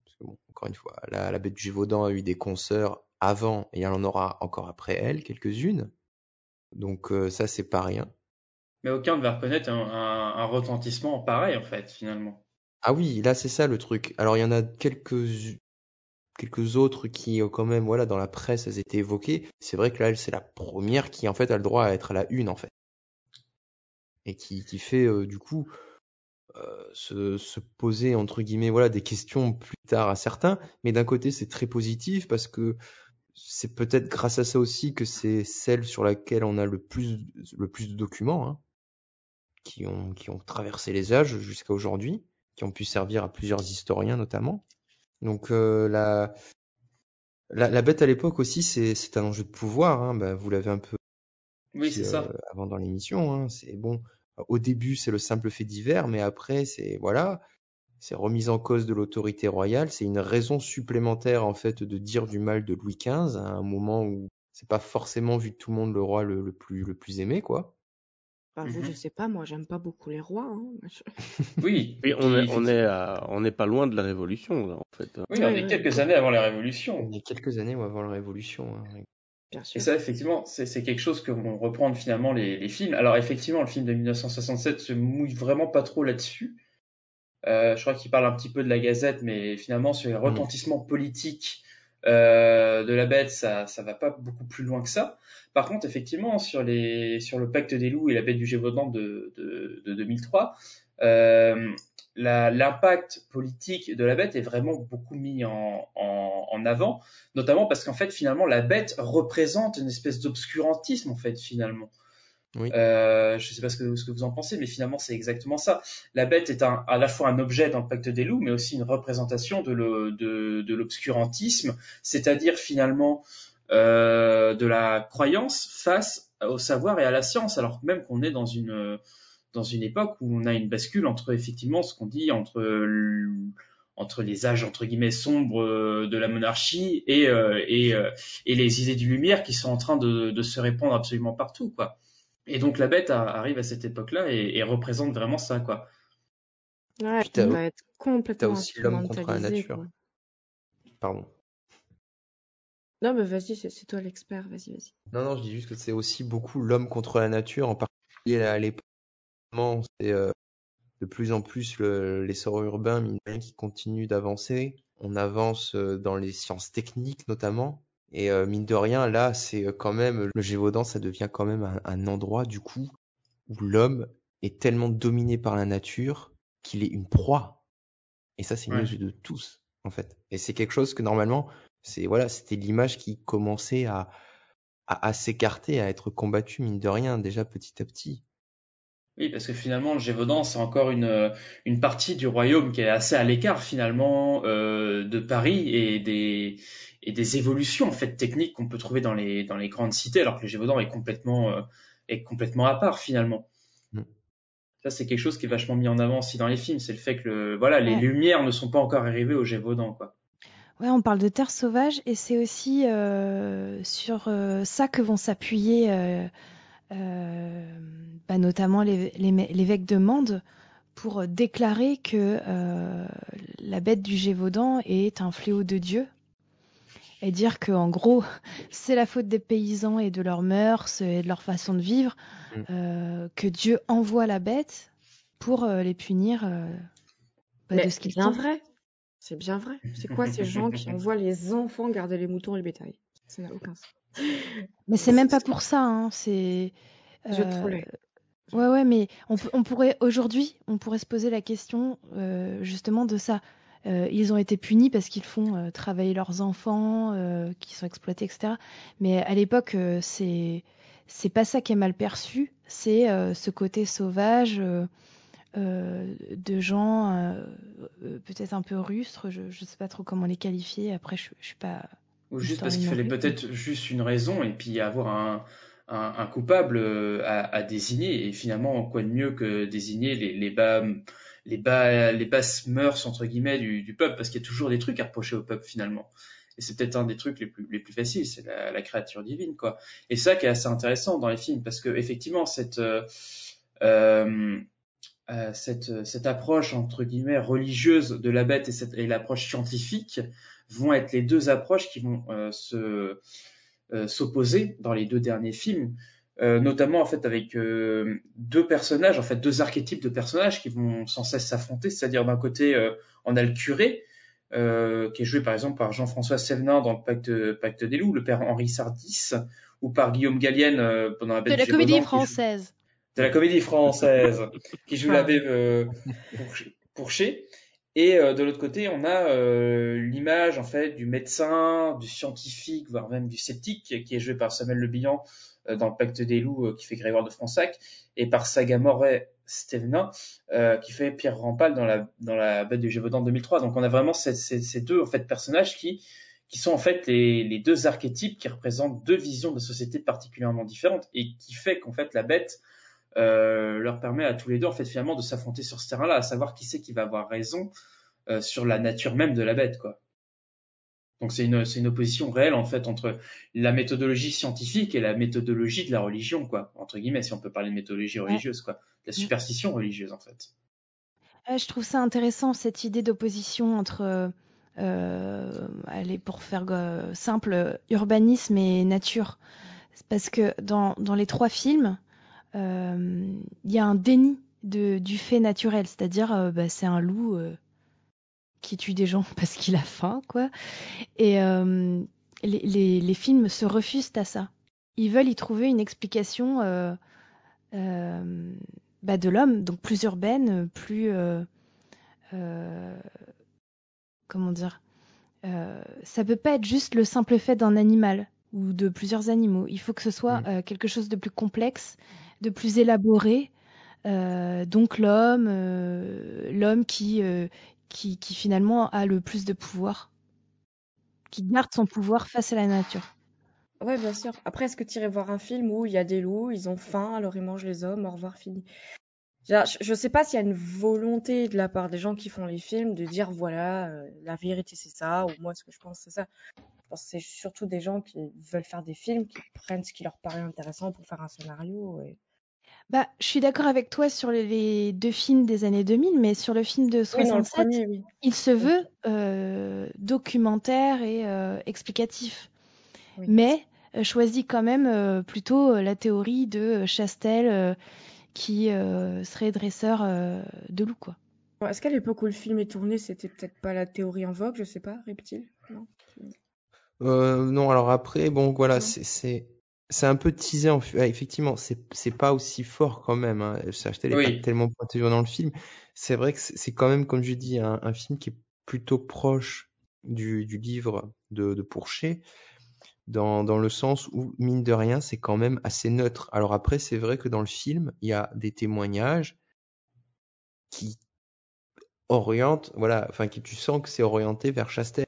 Parce que bon, encore une fois, la, la bête du Gévaudan a eu des consoeurs avant et elle en aura encore après elle, quelques-unes. Donc euh, ça, c'est pas rien. Mais aucun ne va reconnaître un, un, un retentissement pareil en fait finalement. Ah oui, là c'est ça le truc. Alors il y en a quelques quelques autres qui euh, quand même voilà dans la presse elles étaient évoquées. C'est vrai que là elle, c'est la première qui en fait a le droit à être à la une en fait. Et qui qui fait euh, du coup euh, se, se poser entre guillemets voilà des questions plus tard à certains, mais d'un côté c'est très positif parce que c'est peut-être grâce à ça aussi que c'est celle sur laquelle on a le plus le plus de documents hein, qui ont qui ont traversé les âges jusqu'à aujourd'hui, qui ont pu servir à plusieurs historiens notamment. Donc euh, la, la la bête à l'époque aussi c'est c'est un enjeu de pouvoir. Hein, bah, vous l'avez un peu Oui, c'est ça. euh, avant dans l'émission. Hein, c'est bon. Au début c'est le simple fait divers, mais après c'est voilà c'est remise en cause de l'autorité royale, c'est une raison supplémentaire en fait de dire du mal de Louis XV à un moment où c'est pas forcément vu de tout le monde le roi le, le plus le plus aimé quoi. Bah, vous, Mhm. je sais pas, moi, j'aime pas beaucoup les rois. hein. (laughs) Oui, Oui, on est, on est, à- on n'est pas loin de la Révolution, là, en fait. Oui, on est quelques années avant la Révolution. Il y a quelques années avant la Révolution. hein, Et ça, effectivement, c'est quelque chose que vont reprendre finalement les, les films. Alors, effectivement, le film de 1967 se mouille vraiment pas trop là-dessus. Euh, je crois qu'il parle un petit peu de la Gazette, mais finalement, sur les retentissements politiques euh, de la bête, ça, ça va pas beaucoup plus loin que ça. Par contre, effectivement, sur les, sur le Pacte des loups et la bête du Gévaudan de, de, de 2003, euh, l'impact politique de la bête est vraiment beaucoup mis en, en, en avant, notamment parce qu'en fait, finalement, la bête représente une espèce d'obscurantisme, en fait, finalement. Oui. Euh, je sais pas ce que, ce que vous en pensez, mais finalement, c'est exactement ça. La bête est un, à la fois un objet dans le pacte des loups, mais aussi une représentation de l'obscurantisme, c'est-à-dire finalement euh, de la croyance face au savoir et à la science, alors même qu'on est dans une dans une époque où on a une bascule entre effectivement ce qu'on dit entre entre les âges entre guillemets sombres de la monarchie et euh, et, euh, et les idées du lumière qui sont en train de, de se répandre absolument partout quoi. Et donc la bête a- arrive à cette époque-là et, et représente vraiment ça quoi. Ouais, t'as- il va être T'as complètement aussi l'homme contre la nature. quoi. Pardon. Non, mais vas-y, c'est toi l'expert, vas-y, vas-y. Non, non, je dis juste que c'est aussi beaucoup l'homme contre la nature, en particulier à l'époque. C'est euh, de plus en plus le- l'essor urbain, mine de rien, qui continue d'avancer. On avance euh, dans les sciences techniques notamment. Et euh, mine de rien, là, c'est euh, quand même, le Gévaudan, ça devient quand même un, un endroit, du coup, où l'homme est tellement dominé par la nature qu'il est une proie. Et ça, c'est une Ouais. de tous, en fait. Et c'est quelque chose que normalement, c'est voilà, c'était l'image qui commençait à, à, à s'écarter, à être combattue, mine de rien, déjà petit à petit. Oui, parce que finalement, le Gévaudan, c'est encore une, une partie du royaume qui est assez à l'écart finalement euh, de Paris et des, et des évolutions en fait techniques qu'on peut trouver dans les, dans les grandes cités, alors que le Gévaudan est complètement, euh, est complètement à part finalement. Mm. Ça, c'est quelque chose qui est vachement mis en avant aussi dans les films, c'est le fait que le, voilà, les lumières ne sont pas encore arrivées au Gévaudan, quoi. Ouais, on parle de terre sauvage et c'est aussi euh, sur euh, ça que vont s'appuyer euh, euh, bah, notamment l'évêque de Mende pour déclarer que euh, la bête du Gévaudan est un fléau de Dieu et dire que en gros (laughs) c'est la faute des paysans et de leurs mœurs et de leur façon de vivre Mm. euh, que Dieu envoie la bête pour euh, les punir euh, bah, Mais de ce qu'ils c'est bien font. vrai. C'est bien vrai. C'est quoi ces gens qui (laughs) envoient les enfants garder les moutons et le bétail Ça n'a aucun sens. Mais c'est même pas pour ça, hein. C'est. Je euh, trollais. Ouais, ouais, mais on, pourrait aujourd'hui, on pourrait se poser la question euh, justement de ça. Euh, ils ont été punis parce qu'ils font travailler leurs enfants, qui sont exploités, etc. Mais à l'époque, c'est c'est pas ça qui est mal perçu. C'est ce côté sauvage euh, de gens euh, euh, peut-être un peu rustres. Je, je sais pas trop comment les qualifier. Après, je, je suis pas. Ou juste parce qu'il fallait peut-être juste une raison et puis avoir un, un, un coupable euh, à, à désigner. Et finalement, quoi de mieux que désigner les, les bas, les bas, les basses mœurs entre guillemets du, du peuple, parce qu'il y a toujours des trucs à reprocher au peuple finalement. Et c'est peut-être un des trucs les plus, les plus faciles, c'est la, la créature divine, quoi. Et ça qui est assez intéressant dans les films, parce que effectivement, cette, euh, euh, euh, cette, cette approche entre guillemets religieuse de la bête et, cette- et l'approche scientifique vont être les deux approches qui vont euh, se euh, s'opposer dans les deux derniers films, euh, notamment en fait avec deux personnages, en fait deux archétypes de personnages qui vont sans cesse s'affronter, c'est-à-dire d'un côté on a le curé euh, qui est joué par exemple par Jean-François Sévenin dans le Pacte, Pacte des loups, le père Henri Sardis, ou par Guillaume Gallienne euh, pendant la De Bête la du comédie joue- française. de la comédie française qui joue Ah. l'abbé euh, Pourch- Pourchet. Et euh, de l'autre côté, on a euh, l'image en fait du médecin, du scientifique, voire même du sceptique, qui est joué par Samuel Le Bihan euh, dans le Pacte des loups, euh, qui fait Grégoire de Fronsac, et par Sagamore Stevenin, euh, qui fait Pierre Rampal dans la dans la Bête du Gévaudan 2003. Donc on a vraiment ces, ces, ces deux en fait personnages qui qui sont en fait les, les deux archétypes qui représentent deux visions de société particulièrement différentes et qui fait qu'en fait la bête euh, leur permet à tous les deux en fait finalement de s'affronter sur ce terrain-là, à savoir qui c'est qui va avoir raison euh, sur la nature même de la bête, quoi. Donc c'est une, c'est une opposition réelle en fait entre la méthodologie scientifique et la méthodologie de la religion, quoi, entre guillemets, si on peut parler de méthodologie religieuse, quoi, de la superstition religieuse en fait. Je trouve ça intéressant cette idée d'opposition entre, euh, allez, pour faire simple, urbanisme et nature. Parce que dans, dans les trois films, il y a un déni de, du fait naturel, c'est-à-dire euh, bah, c'est un loup euh, qui tue des gens (laughs) parce qu'il a faim, quoi. Et euh, les, les, les, films se refusent à ça. Ils veulent y trouver une explication euh, euh, bah, de l'homme, donc plus urbaine, plus comment dire. ça peut pas être juste le simple fait d'un animal ou de plusieurs animaux. Il faut que ce soit mmh. quelque chose de plus complexe, de plus élaboré. donc l'homme, l'homme qui qui, qui, finalement a le plus de pouvoir, qui garde son pouvoir face à la nature. Ouais, bien sûr. Après, est-ce que tu irais voir un film où il y a des loups, ils ont faim, alors ils mangent les hommes, au revoir, fini Je ne sais pas s'il y a une volonté de la part des gens qui font les films de dire voilà, euh, la vérité c'est ça, ou moi ce que je pense c'est ça. Je pense c'est surtout des gens qui veulent faire des films, qui prennent ce qui leur paraît intéressant pour faire un scénario. Et... Bah, je suis d'accord avec toi sur les deux films des années 2000, mais sur le film de 67, oui, premier, oui. il se veut euh, documentaire et euh, explicatif. Oui. Mais euh, choisit quand même euh, plutôt la théorie de Chastel euh, qui serait dresseur de loups, quoi. Est-ce qu'à l'époque où le film est tourné, c'était peut-être pas la théorie en vogue, je sais pas, reptile Non. non, alors après, bon, voilà, c'est c'est un peu teasé en effectivement c'est c'est pas aussi fort quand même hein. Oui. pas tellement pointé dans le film c'est vrai que c'est c'est quand même comme je dis un, un film qui est plutôt proche du, du livre de, de Pourchet dans, dans le sens où mine de rien c'est quand même assez neutre alors après c'est vrai que dans le film il y a des témoignages qui orientent voilà enfin qui tu sens que c'est orienté vers Chastel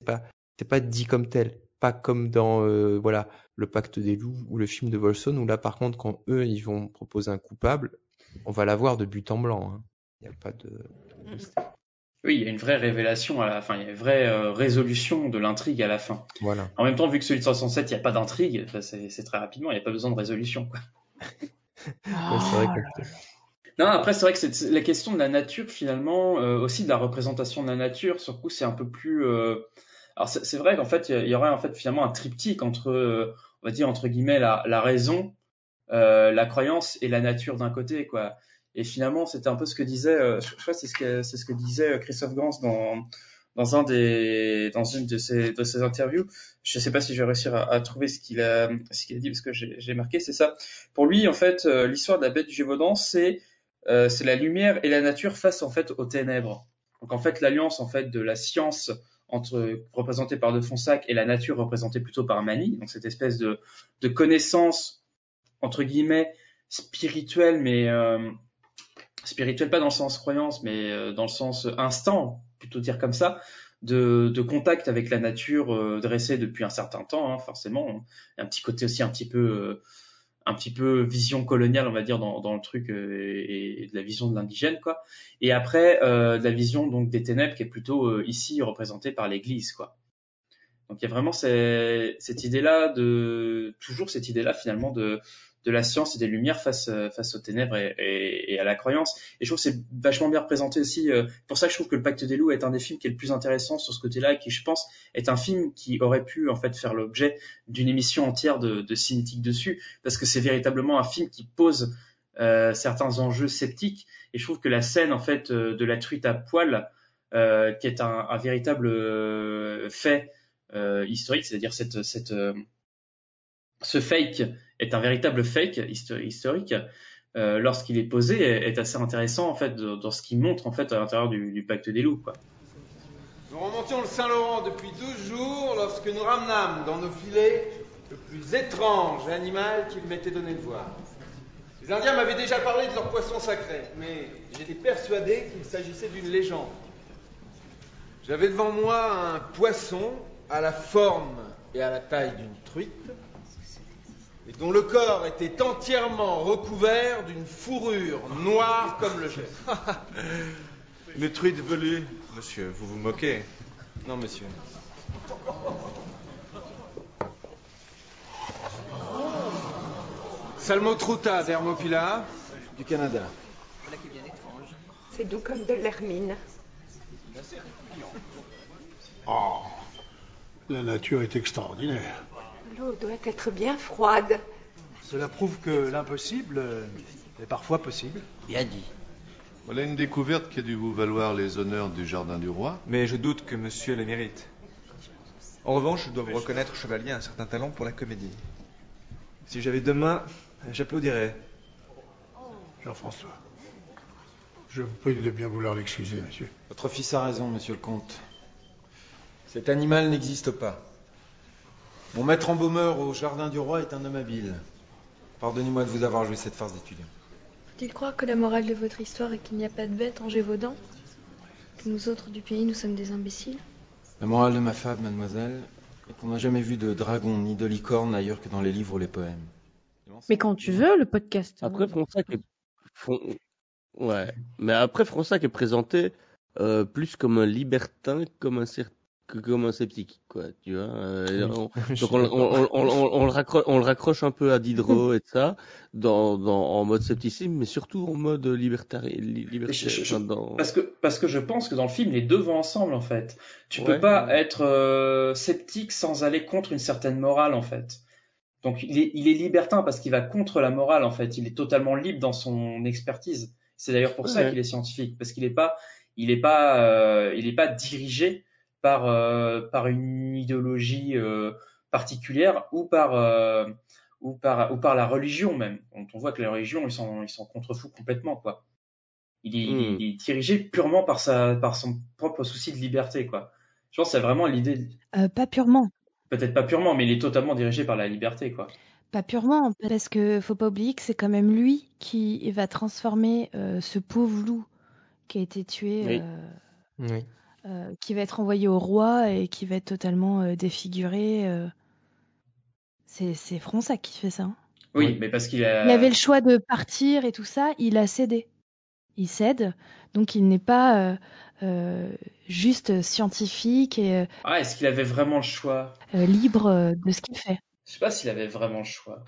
c'est pas c'est pas dit comme tel pas comme dans euh, voilà le pacte des loups ou le film de Volson où là par contre quand eux ils vont proposer un coupable on va l'avoir de but en blanc hein. il n'y a pas de oui il y a une vraie révélation à la fin il y a une vraie euh, résolution de l'intrigue à la fin. Voilà. En même temps vu que celui de 67 il n'y a pas d'intrigue c'est très rapidement il n'y a pas besoin de résolution quoi. (laughs) Ouais, vrai que non après c'est vrai que c'est la question de la nature finalement euh, aussi de la représentation de la nature sur le coup c'est un peu plus euh, alors c'est vrai qu'en fait il y aurait en fait finalement un triptyque entre euh, on va dire entre guillemets la, raison euh, la croyance et la nature d'un côté quoi. Et finalement c'était un peu ce que disait euh, je crois c'est ce que c'est ce que disait Christophe Gans dans dans un des dans une de ses interviews. Je sais pas si je vais réussir à, trouver ce qu'il a ce qu'il a dit parce que j'ai marqué c'est ça. Pour lui en fait l'histoire de la bête du Gévaudan c'est c'est la lumière et la nature face en fait aux ténèbres. Donc en fait l'alliance en fait de la science entre représentée par De Fonsac et la nature représentée plutôt par Mani donc cette espèce de de connaissance entre guillemets spirituelle mais euh, spirituelle pas dans le sens croyance mais euh, dans le sens instant plutôt dire comme ça de, de contact avec la nature euh, dressée depuis un certain temps hein, forcément. A un petit côté aussi un petit peu euh, un petit peu vision coloniale on va dire dans, dans le truc euh, et, et de la vision de l'indigène quoi. Et après euh, de la vision donc des ténèbres qui est plutôt euh, ici représentée par l'Église quoi. Donc il y a vraiment ces- cette idée là de toujours cette idée là finalement de de la science et des lumières face euh, face aux ténèbres et, à la croyance. Et je trouve que c'est vachement bien représenté aussi euh, pour ça je trouve que le Pacte des loups est un des films qui est le plus intéressant sur ce côté-là et qui je pense est un film qui aurait pu en fait faire l'objet d'une émission entière de, de cinétique dessus parce que c'est véritablement un film qui pose euh, certains enjeux sceptiques. Et je trouve que la scène en fait de la truite à poil qui est un, véritable fait historique c'est-à-dire cette ce fake est un véritable fake histo- historique euh, lorsqu'il est posé est, assez intéressant en fait dans ce qu'il montre en fait à l'intérieur du, pacte des loups. Nous remontions le Saint-Laurent depuis 12 jours lorsque nous ramenâmes dans nos filets le plus étrange animal qu'il m'était donné de voir. Les Indiens m'avaient déjà parlé de leur poisson sacré, mais j'étais persuadé qu'il s'agissait d'une légende. J'avais devant moi un poisson à la forme et à la taille d'une truite. Et dont le corps était entièrement recouvert d'une fourrure noire comme le jet. Une (laughs) truite velue, monsieur, vous vous moquez. Non, monsieur. Salmotruta d'Hermopila, du Canada. C'est doux comme de l'hermine. Oh, la nature est extraordinaire. L'eau doit être bien froide. Cela prouve que l'impossible est parfois possible. Bien dit. Voilà une découverte qui a dû vous valoir les honneurs du Jardin du Roi. Mais je doute que monsieur les mérite. En revanche, je dois vous reconnaître, chevalier, un certain talent pour la comédie. Si j'avais deux mains, j'applaudirais. Jean-François, je vous prie de bien vouloir l'excuser, monsieur. Votre fils a raison, monsieur le comte. Cet animal n'existe pas. Mon maître embaumeur au Jardin du Roi est un homme habile. Pardonnez-moi de vous avoir joué cette farce d'étudiant. Faut-il croire que la morale de votre histoire est qu'il n'y a pas de bête en Gévaudan Que nous autres du pays, nous sommes des imbéciles La morale de ma fable, mademoiselle, est qu'on n'a jamais vu de dragon ni de licorne ailleurs que dans les livres ou les poèmes. Mais quand tu veux, le podcast. Après, Fronsac est... Ouais. Mais après, Fronsac est présenté euh, plus comme un libertin que comme un, cer- que comme un sceptique, quoi, tu vois. euh, Oui, on- (laughs) donc on, on, on, on- on le raccroche, on le raccroche un peu à Diderot (laughs) et tout ça, dans, dans, en mode scepticisme, mais surtout en mode libertari- li- libertaire. Je- je- enfin, dans- Parce que, parce que je pense que dans le film, les deux vont ensemble, en fait. Tu Ouais. peux pas être euh, sceptique sans aller contre une certaine morale, en fait. Donc, il est, il est libertin parce qu'il va contre la morale, en fait. Il est totalement libre dans son expertise. C'est d'ailleurs pour ça qu'il est scientifique, parce qu'il est pas, il est pas, euh, il est pas dirigé par, euh, par une idéologie euh, particulière ou par, euh, ou par, ou par la religion même. On, on voit que la religion, ils sont, ils sont contre-fous complètement, quoi. Il est, Hmm. il est dirigé purement par sa, par son propre souci de liberté, quoi. Je pense que c'est vraiment l'idée, Euh, pas purement. peut-être pas purement, mais il est totalement dirigé par la liberté, quoi. Pas purement, parce que faut pas oublier que c'est quand même lui qui va transformer euh, ce pauvre loup qui a été tué, Oui. euh, Oui. Euh, qui va être envoyé au roi et qui va être totalement euh, défiguré. euh. C'est c'est Fronsac qui fait ça. hein. Oui, mais parce qu'il a. Il avait le choix de partir et tout ça, il a cédé. Il cède, donc il n'est pas euh, euh, juste scientifique et euh, Ah, est-ce qu'il avait vraiment le choix? euh, libre euh, de ce qu'il fait. Je sais pas s'il avait vraiment le choix.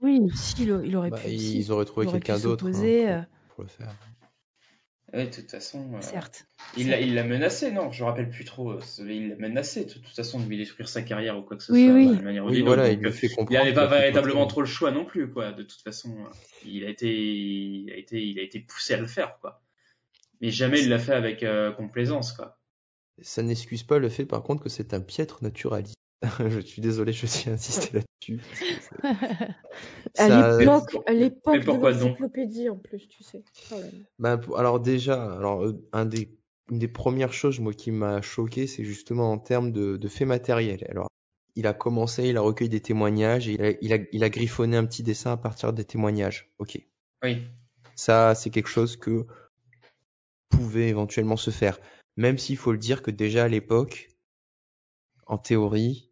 Oui, si, il, il aurait Bah, pu. ils si, auraient trouvé il aurait quelqu'un d'autre, hein, s'opposer, pour- euh, pour le faire. Oui, de toute façon. euh, Certes. Il l'a, il l'a menacé, non Je me rappelle plus trop. euh, Il l'a menacé, de toute façon, de lui détruire sa carrière ou quoi que ce Oui, soit, oui. d'une manière ou Oui, d'une voilà, autre. il fait euh, comprendre Il n'avait pas véritablement trop le choix non plus, quoi. De toute façon, il a été, il a été, il a été poussé à le faire, quoi. Mais jamais il l'a fait avec euh, complaisance, quoi. Ça n'excuse pas le fait, par contre, que c'est un piètre naturaliste. (laughs) je suis désolé, je suis insisté là-dessus. (laughs) À l'époque, à l'époque de l'encyclopédie en plus, tu sais. Pour- alors déjà, alors euh, un des, une des premières choses moi qui m'a choqué, c'est justement en termes de, de faits matériels. Alors, il a commencé, il a recueilli des témoignages, et il a, il a, il a griffonné un petit dessin à partir des témoignages. Ok, Oui. ça c'est quelque chose que pouvait éventuellement se faire. Même s'il faut le dire que déjà à l'époque, en théorie,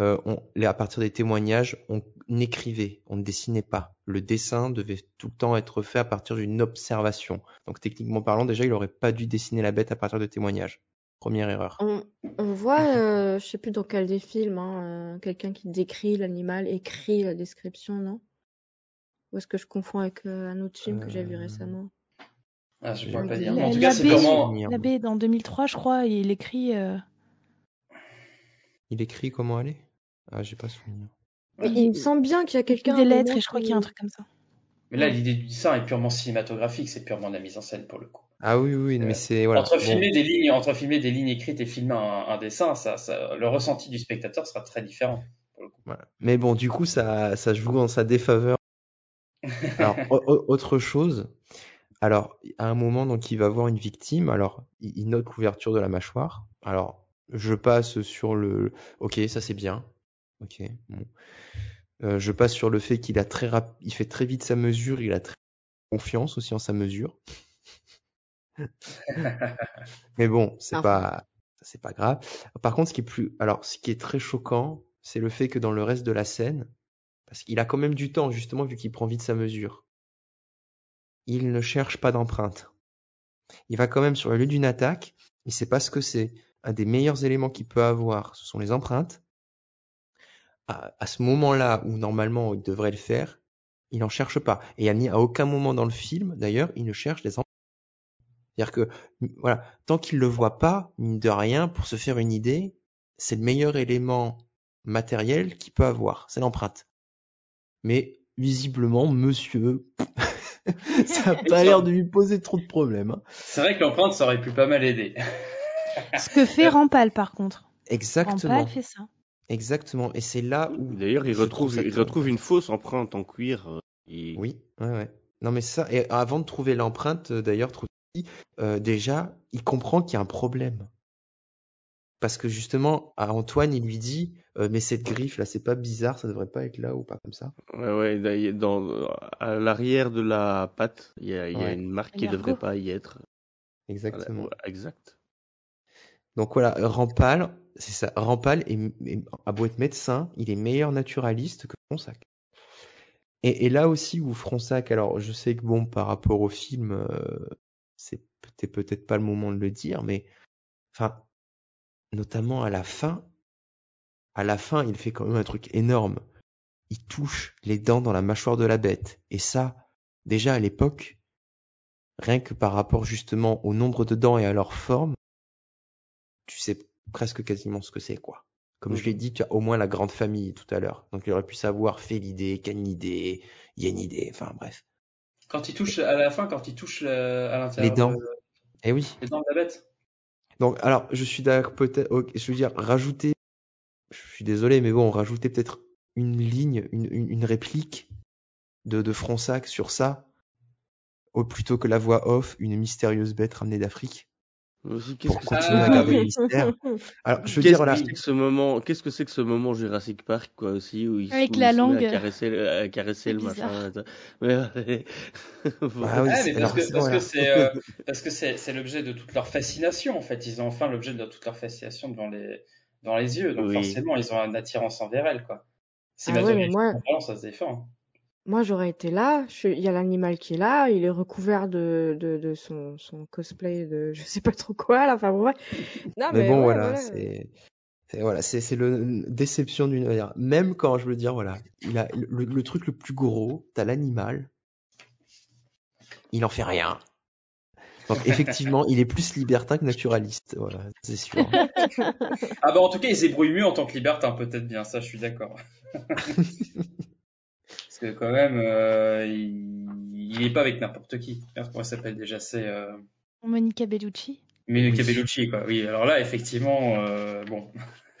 euh, on, à partir des témoignages, on écrivait, on ne dessinait pas. Le dessin devait tout le temps être fait à partir d'une observation. Donc techniquement parlant, déjà, il aurait pas dû dessiner la bête à partir de témoignages. Première erreur. On, on voit, (laughs) euh, je sais plus dans quel des films, hein, euh, quelqu'un qui décrit l'animal, écrit la description, non? Ou est-ce que je confonds avec euh, un autre film que j'ai vu récemment? Ah, je pourrais pas dire. En tout cas, c'est L'abbé, purement. l'abbé, dans 2003, je crois, il écrit. euh, Il écrit comment aller Ah, j'ai pas souvenir. Mais il me semble bien qu'il y a quelqu'un. des lettres et je crois qui- qu'il y a un truc comme ça. Mais là, l'idée du dessin est purement cinématographique, c'est purement de la mise en scène pour le coup. Ah oui, oui, mais c'est voilà. entre Bon. filmer des lignes, entre filmer des lignes écrites et filmer un, un dessin, ça, ça, le ressenti du spectateur sera très différent. Voilà. Mais bon, du coup, ça, ça joue en sa défaveur. (laughs) Alors, au- au- autre chose. Alors, à un moment, donc, il va voir une victime. Alors, il, il note l'ouverture de la mâchoire. Alors, je passe sur le. Ok, ça c'est bien. Ok. Bon. Euh, je passe sur le fait qu'il a très rap... il fait très vite sa mesure. Il a très confiance aussi en sa mesure. (laughs) Mais bon, c'est Enfin. pas, c'est pas grave. Par contre, ce qui est plus, alors, ce qui est très choquant, c'est le fait que dans le reste de la scène, parce qu'il a quand même du temps, justement, vu qu'il prend vite sa mesure. Il ne cherche pas d'empreinte. Il va quand même sur le lieu d'une attaque, il sait pas ce que c'est. Un des meilleurs éléments qu'il peut avoir, ce sont les empreintes. À, à ce moment-là, où normalement il devrait le faire, il n'en cherche pas. Et à, à aucun moment dans le film, d'ailleurs, il ne cherche les empreintes. C'est-à-dire que, voilà, tant qu'il le voit pas, mine de rien, pour se faire une idée, c'est le meilleur élément matériel qu'il peut avoir, c'est l'empreinte. Mais visiblement, monsieur, (laughs) ça a (laughs) pas l'air de lui poser trop de problèmes. hein. C'est vrai que l'empreinte, ça aurait pu pas mal aider. Ce que fait Rampal, par contre. Exactement. Rampal fait ça. Exactement. Et c'est là où. D'ailleurs, il retrouve, trouve il retrouve une fausse empreinte en cuir. euh, et- Oui, ouais, ouais. Non, mais ça, et avant de trouver l'empreinte, euh, d'ailleurs, euh, déjà, il comprend qu'il y a un problème. Parce que justement, à Antoine, il lui dit, euh, mais cette griffe là, c'est pas bizarre, ça devrait pas être là ou pas comme ça. Ouais, ouais, d'ailleurs, dans, à l'arrière de la patte, il y a, il y a Ouais. une marque qui devrait pas y être. Exactement. Voilà, exact. Donc voilà, Rampal, c'est ça. Rampal est, est- a beau être médecin, il est meilleur naturaliste que Fronsac. Et, et là aussi où Fronsac, alors je sais que bon, par rapport au film, euh, c'est peut-être pas le moment de le dire, mais enfin, notamment à la fin, à la fin, il fait quand même un truc énorme. Il touche les dents dans la mâchoire de la bête. Et ça, déjà à l'époque, rien que par rapport justement au nombre de dents et à leur forme, tu sais presque quasiment ce que c'est, quoi. Comme je l'ai dit, tu as au moins la grande famille tout à l'heure. Donc il aurait pu savoir Félidé, Canidé, Yanidé, enfin bref. Quand il touche, à la fin, quand il touche le- à Les l'intérieur dents. de- Eh oui. les dents de la bête. Donc, alors, je suis d'accord, peut-être, je veux dire, rajouter, je suis désolé, mais bon, rajouter peut-être une ligne, une, une, une réplique de, de Fronsac sur ça, au plutôt que la voix off, une mystérieuse bête ramenée d'Afrique. Qu'est-ce Pour que continuer c'est- à garder le mystère. (laughs) Alors, je veux Qu'est-ce dire, là, que c'est que ce moment, qu'est-ce que c'est que ce moment Jurassic Park, quoi, aussi, où il, Avec où la il se met langue. à caresser, le- à caresser le bizarre. machin. (laughs) Mais, parce que c'est- parce voilà. que c'est euh, (laughs) parce que c'est c'est l'objet de toute leur fascination en fait. Ils ont enfin l'objet de toute leur fascination devant les devant les yeux. Donc Oui. forcément, ils ont une attirance envers elle quoi. Ah ouais, mais moi- Cinématographiquement, ça se défend. Moi, j'aurais été là. je- Il y a l'animal qui est là. Il est recouvert de, de, de son, son cosplay de je sais pas trop quoi. Là. Enfin, bon, ouais. Non, mais mais, bon, ouais, voilà, voilà. c'est, c'est, voilà, c'est, c'est le, déception d'une manière. Même quand je veux dire, voilà, il a le, le truc le plus gros, t'as l'animal, il en fait rien. Donc effectivement, il est plus libertin que naturaliste, voilà, c'est sûr. Ah bah en tout cas, ils se débrouillent mieux en tant que libertin peut-être bien. Ça, je suis d'accord. (laughs) Parce que quand même, euh, il... il est pas avec n'importe qui. Merde, Comment elle s'appelle déjà C'est euh... Monica Bellucci. Monica Bellucci, quoi. Oui, alors là, effectivement, euh, bon. (laughs)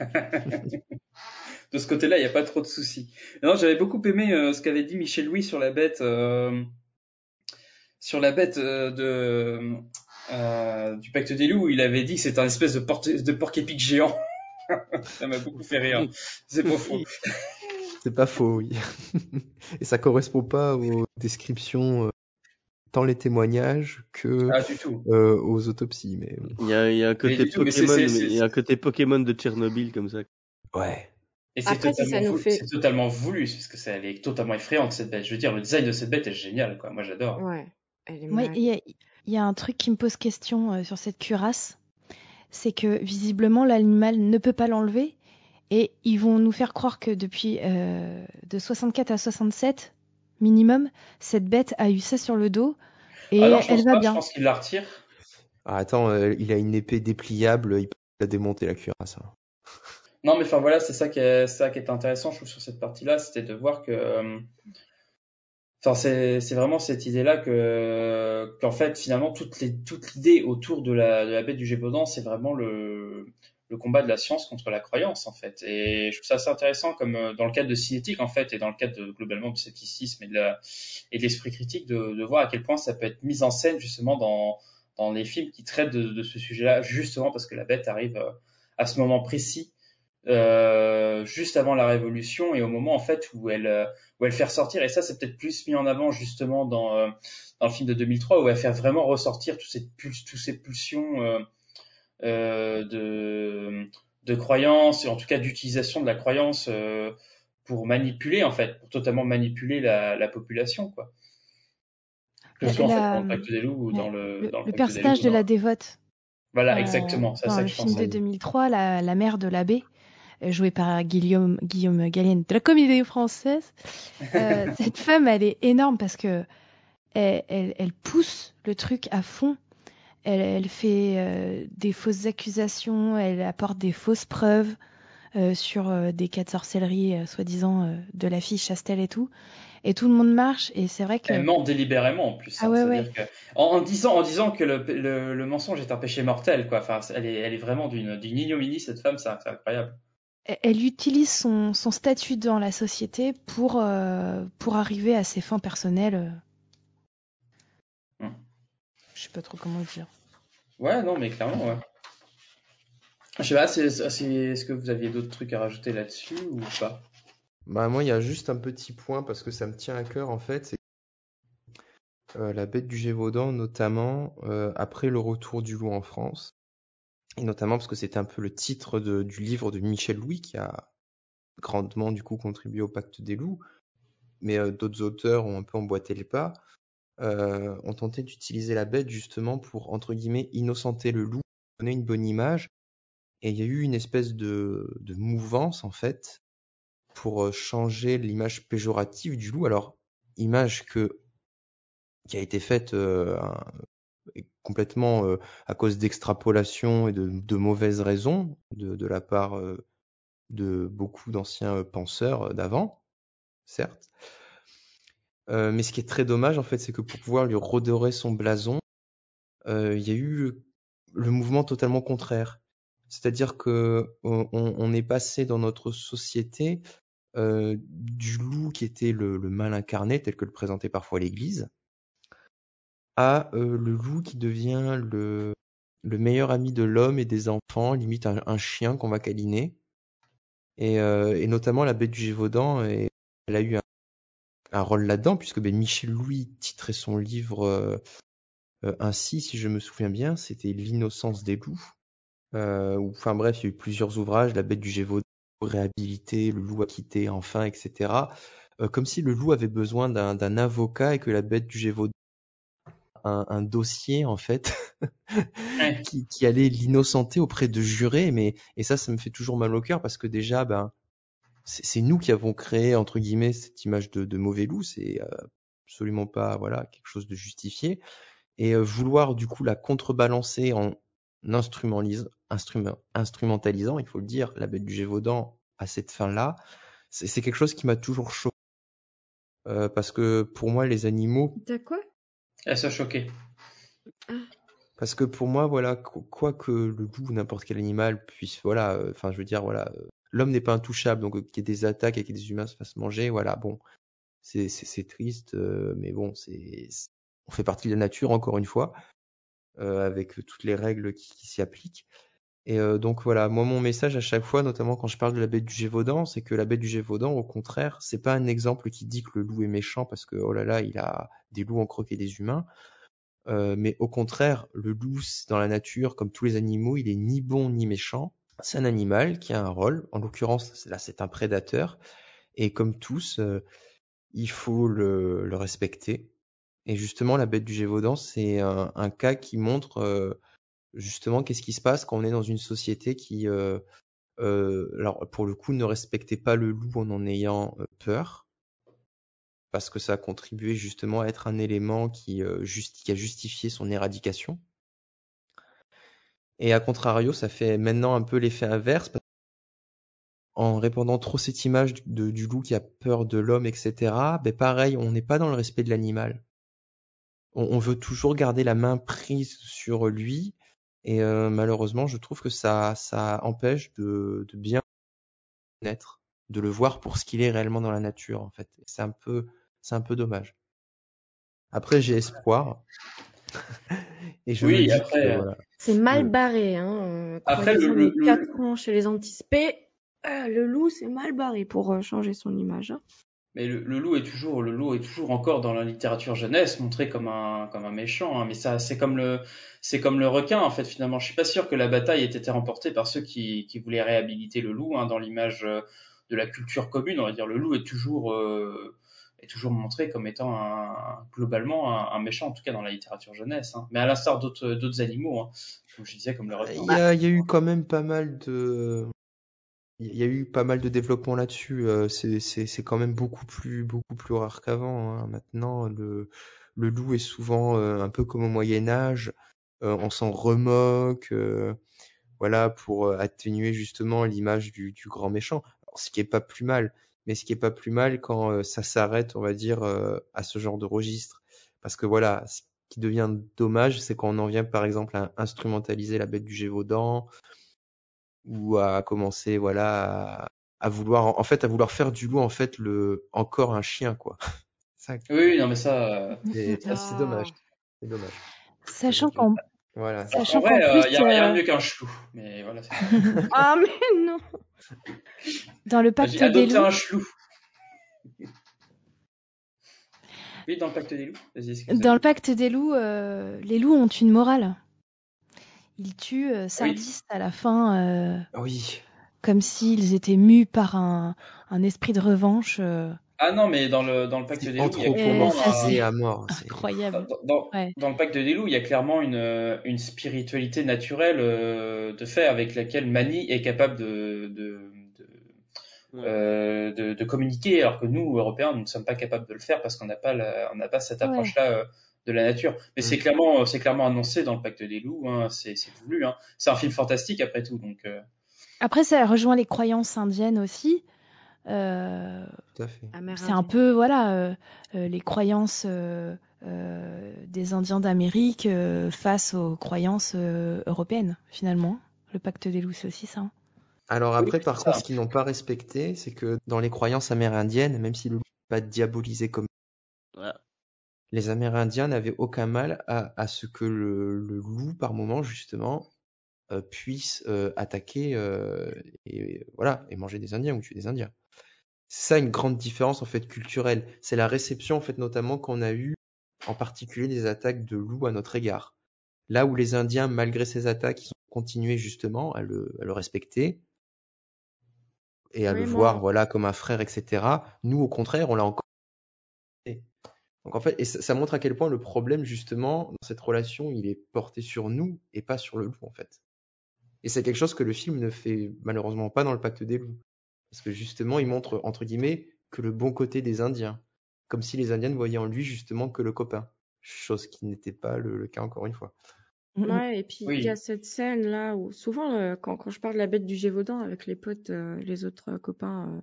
de ce côté-là, il n'y a pas trop de soucis. Non, j'avais beaucoup aimé euh, ce qu'avait dit Michel Louis sur la bête, euh, sur la bête euh, de euh, du Pacte des loups. Il avait dit que c'était un espèce de, de porc-épic géant. (laughs) Ça m'a beaucoup fait rire. C'est pas faux. (laughs) C'est pas faux, oui. (laughs) Et ça correspond pas aux descriptions, euh, tant les témoignages que Ah, du tout. euh, aux autopsies, mais bon. il y a, il y a un côté tout, mais Pokémon, mais il y a un côté Pokémon de Tchernobyl comme ça. Ouais. Et c'est Après, si totalement, ça nous voulu- fait- totalement voulu, parce que ça, elle est totalement effrayante cette bête. Je veux dire, le design de cette bête est génial, quoi. Moi, j'adore. Ouais. Y il y a un truc qui me pose question euh, sur cette cuirasse. C'est que visiblement, l'animal ne peut pas l'enlever. Et ils vont nous faire croire que depuis euh, de 64 à 67, minimum, cette bête a eu ça sur le dos. Et elle va pas, bien. Je pense qu'il la retire. Ah, attends, euh, il a une épée dépliable, il peut la démonter la cuirasse. hein. Non, mais enfin voilà, c'est ça qui est, ça qui est intéressant, je trouve, sur cette partie-là, c'était de voir que, euh, enfin, c'est, c'est vraiment cette idée-là que, qu'en fait, finalement, toute les, toute l'idée autour de la, de la bête du Gévaudan, c'est vraiment le, le combat de la science contre la croyance, en fait. Et je trouve ça assez intéressant, comme euh, dans le cadre de cinétique, en fait, et dans le cadre de, globalement du scepticisme et de l'esprit critique, de, de voir à quel point ça peut être mis en scène, justement, dans, dans les films qui traitent de, de ce sujet-là, justement parce que la bête arrive euh, à ce moment précis euh, juste avant la Révolution et au moment en fait où elle euh, où elle fait ressortir et ça c'est peut-être plus mis en avant justement dans dans le film de 2003 où elle fait vraiment ressortir toutes ces pulses, toutes ces pulsions euh, de de croyance et en tout cas d'utilisation de la croyance euh, pour manipuler en fait, pour totalement manipuler la, la population quoi. Que ce soit en fait La- dans le pacte des loups ou dans le, le, dans le le pacte des personnage loups, de la dévote. Voilà, euh, exactement, c'est à dans ça le film de pensais. 2003, la, la mère de l'abbé, euh, jouée par Guillaume, Guillaume Gallienne de la comédie française. Euh, (laughs) cette femme, elle est énorme parce que elle, elle, elle pousse le truc à fond. Elle, elle fait euh, des fausses accusations, elle apporte des fausses preuves euh, sur euh, des cas de sorcellerie, euh, soi-disant, euh, de la fille Chastel et tout. Et tout le monde marche, et c'est vrai que... Elle ment délibérément en plus. Ah hein. ouais, C'est-à-dire ouais. que- en, en disant, en disant que le, le, le mensonge est un péché mortel, quoi. Enfin, elle est, elle est vraiment d'une ignominie, cette femme, c'est incroyable. elle- utilise son, son statut dans la société pour, euh, pour arriver à ses fins personnelles. Hmm. Je sais pas trop comment le dire. Ouais, non, mais clairement, ouais. Je sais pas, est-ce que vous aviez d'autres trucs à rajouter là-dessus ou pas? Bah moi, il y a juste un petit point parce que ça me tient à cœur en fait. Euh, la bête du Gévaudan, notamment euh, après le retour du loup en France, et notamment parce que c'était un peu le titre du livre de Michel Louis qui a grandement du coup contribué au Pacte des loups, mais euh, d'autres auteurs ont un peu emboîté le pas, euh, ont tenté d'utiliser la bête justement pour entre guillemets innocenter le loup, donner une bonne image, et il y a eu une espèce de, de mouvance en fait pour euh, changer l'image péjorative du loup. Alors, image que qui a été faite euh, complètement euh, à cause d'extrapolation et de, de mauvaises raisons de, de la part euh, de beaucoup d'anciens euh, penseurs d'avant, certes. Euh, mais ce qui est très dommage, en fait, c'est que pour pouvoir lui redorer son blason, euh, il y a eu le mouvement totalement contraire. C'est-à-dire que on, on- est passé dans notre société euh, du loup qui était le, le mal incarné, tel que le présentait parfois l'Église, à euh, le loup qui devient le, le meilleur ami de l'homme et des enfants, limite un, un chien qu'on va câliner. Et, euh, et notamment la bête du Gévaudan, et elle a eu un, un rôle là-dedans, puisque ben, Michel Louis titrait son livre euh, euh, ainsi, si je me souviens bien, c'était L'innocence des loups. Euh, ou- enfin bref, il y a eu plusieurs ouvrages, La bête du Gévaudan, réhabilité, le loup acquitté, enfin, etc. Euh, comme si le loup avait besoin d'un d'un avocat et que la bête du Gévaudan un, un dossier en fait (laughs) qui, qui allait l'innocenter auprès de jurés mais et ça ça me fait toujours mal au cœur parce que déjà ben c'est c'est nous qui avons créé entre guillemets cette image de, de mauvais loup c'est euh, absolument pas voilà quelque chose de justifié. Et euh, vouloir du coup la contrebalancer en instrumentalise- instrument- instrumentalisant il faut le dire la bête du Gévaudan à cette fin là c'est c'est quelque chose qui m'a toujours choqué Euh, parce que pour moi les animaux T'as quoi? Elle se choquée. Parce que pour moi, voilà, qu- quoi que le loup ou n'importe quel animal puisse, voilà, euh, enfin, je veux dire, voilà, euh, l'homme n'est pas intouchable, donc euh, qu'il y ait des attaques et que des humains se fassent manger, voilà, bon, c'est triste, euh, mais bon, c'est on fait partie de la nature encore une fois, euh, avec toutes les règles qui, s'y appliquent. Et donc voilà, moi mon message à chaque fois, notamment quand je parle de la bête du Gévaudan, c'est que la bête du Gévaudan, au contraire, c'est pas un exemple qui dit que le loup est méchant parce que oh là là, il a des loups ont croqué des humains. Mais au contraire, le loup, dans la nature, comme tous les animaux, il est ni bon ni méchant. C'est un animal qui a un rôle. En l'occurrence, là, c'est un prédateur. Et comme tous, euh, il faut le, respecter. Et justement, la bête du Gévaudan, c'est un, cas qui montre euh, justement qu'est-ce qui se passe quand on est dans une société qui, euh, pour le coup, ne respectait pas le loup en en ayant peur parce que ça a contribué justement à être un élément qui a justifié son éradication. Et à contrario, ça fait maintenant un peu l'effet inverse. parce- En répandant trop cette image du, loup qui a peur de l'homme, etc., ben pareil, on n'est pas dans le respect de l'animal. On, on veut toujours garder la main prise sur lui, et euh, malheureusement, je trouve que ça, ça empêche de, de bien naître, de le voir pour ce qu'il est réellement dans la nature, en fait. C'est un peu, c'est un peu dommage. Après, j'ai espoir. Et je me Oui, dis après, que, euh, voilà. C'est mal Le- barré, hein. Après, croyez-en le- les le- quatre ans chez les anticipés, euh, le loup, c'est mal barré pour euh, changer son image. hein. mais le, le loup est toujours, le loup est toujours encore dans la littérature jeunesse montré comme un, comme un méchant. hein. mais ça, c'est comme le, c'est comme le requin en fait. Finalement, je suis pas sûr que la bataille ait été remportée par ceux qui, qui voulaient réhabiliter le loup hein, dans l'image de la culture commune. On va dire le loup est toujours, euh, est toujours montré comme étant un, globalement un, un méchant, en tout cas dans la littérature jeunesse. hein. Mais à l'instar d'autres, d'autres animaux, hein, comme je disais, comme le. Il y a, il y a eu quand même pas mal de, il y a eu pas mal de développement là-dessus. euh, C'est, c'est, c'est quand même beaucoup plus, beaucoup plus rare qu'avant. hein. Maintenant, le, le loup est souvent euh, un peu comme au Moyen Âge. Euh, on s'en remoque, voilà, pour atténuer justement l'image du, du grand méchant. Alors, ce qui est pas plus mal, mais ce qui est pas plus mal quand euh, ça s'arrête, on va dire, euh, à ce genre de registre. Parce que voilà, ce qui devient dommage, c'est quand on en vient par exemple à instrumentaliser la bête du Gévaudan ou à commencer voilà à, à vouloir en fait à vouloir faire du loup en fait le encore un chien quoi. (laughs) Ça, Oui, non, mais ça. euh, c'est dommage. C'est dommage. Sachant qu'en Voilà. Sachant en vrai, qu'en il plus, n'y a rien euh, mieux qu'un chelou. Mais voilà. (laughs) Ah, mais non dans le pacte des loups, un chelou. Oui, dans le pacte des loups. Dans le pacte des loups, euh, les loups ont une morale. Ils tuent euh, Sardis à la fin, euh, Oui. comme s'ils étaient mus par un, un esprit de revanche. Euh, Ah non, mais dans le, dans le pacte des loups, il y a clairement, à mort. c'est- incroyable. dans, Ouais. dans le pacte des loups, il y a clairement une, euh, une spiritualité naturelle euh, de fait avec laquelle Mani est capable de, de, de, euh, de, de communiquer, alors que nous, Européens, nous ne sommes pas capables de le faire parce qu'on n'a pas, la- on n'a pas cette Ouais. approche-là euh, de la nature. Mais c'est clairement, c'est clairement annoncé dans le pacte des loups, hein, c'est c'est voulu. Hein. C'est un film fantastique après tout, donc. euh, Après, ça rejoint les croyances indiennes aussi. Euh, c'est un peu voilà euh, euh, les croyances euh, euh, des Indiens d'Amérique euh, face aux croyances euh, européennes finalement. Le pacte des loups, c'est aussi ça. hein. Alors après, Oui, par contre, ça. ce qu'ils n'ont pas respecté, c'est que dans les croyances amérindiennes, même si le loup n'est pas diabolisé comme Voilà. les Amérindiens n'avaient aucun mal à, à ce que le, le loup, par moment, justement, euh, puisse euh, attaquer euh, et voilà et manger des Indiens ou tuer des Indiens. C'est ça une grande différence en fait culturelle. C'est la réception en fait notamment qu'on a eu en particulier des attaques de loups à notre égard. Là où les Indiens, malgré ces attaques, ils ont continué justement à le, à le respecter et à le voir voilà comme un frère, etc. Nous, au contraire, on l'a encore. Donc en fait, et ça, ça montre à quel point le problème justement dans cette relation, il est porté sur nous et pas sur le loup en fait. Et c'est quelque chose que le film ne fait malheureusement pas dans le Pacte des loups, parce que justement, il montre entre guillemets que le bon côté des Indiens, comme si les Indiens ne voyaient en lui justement que le copain, chose qui n'était pas le, le cas encore une fois. Ouais, et puis il Oui. y a cette scène là où souvent euh, quand, quand je parle de la bête du Gévaudan avec les potes, euh, les autres euh, copains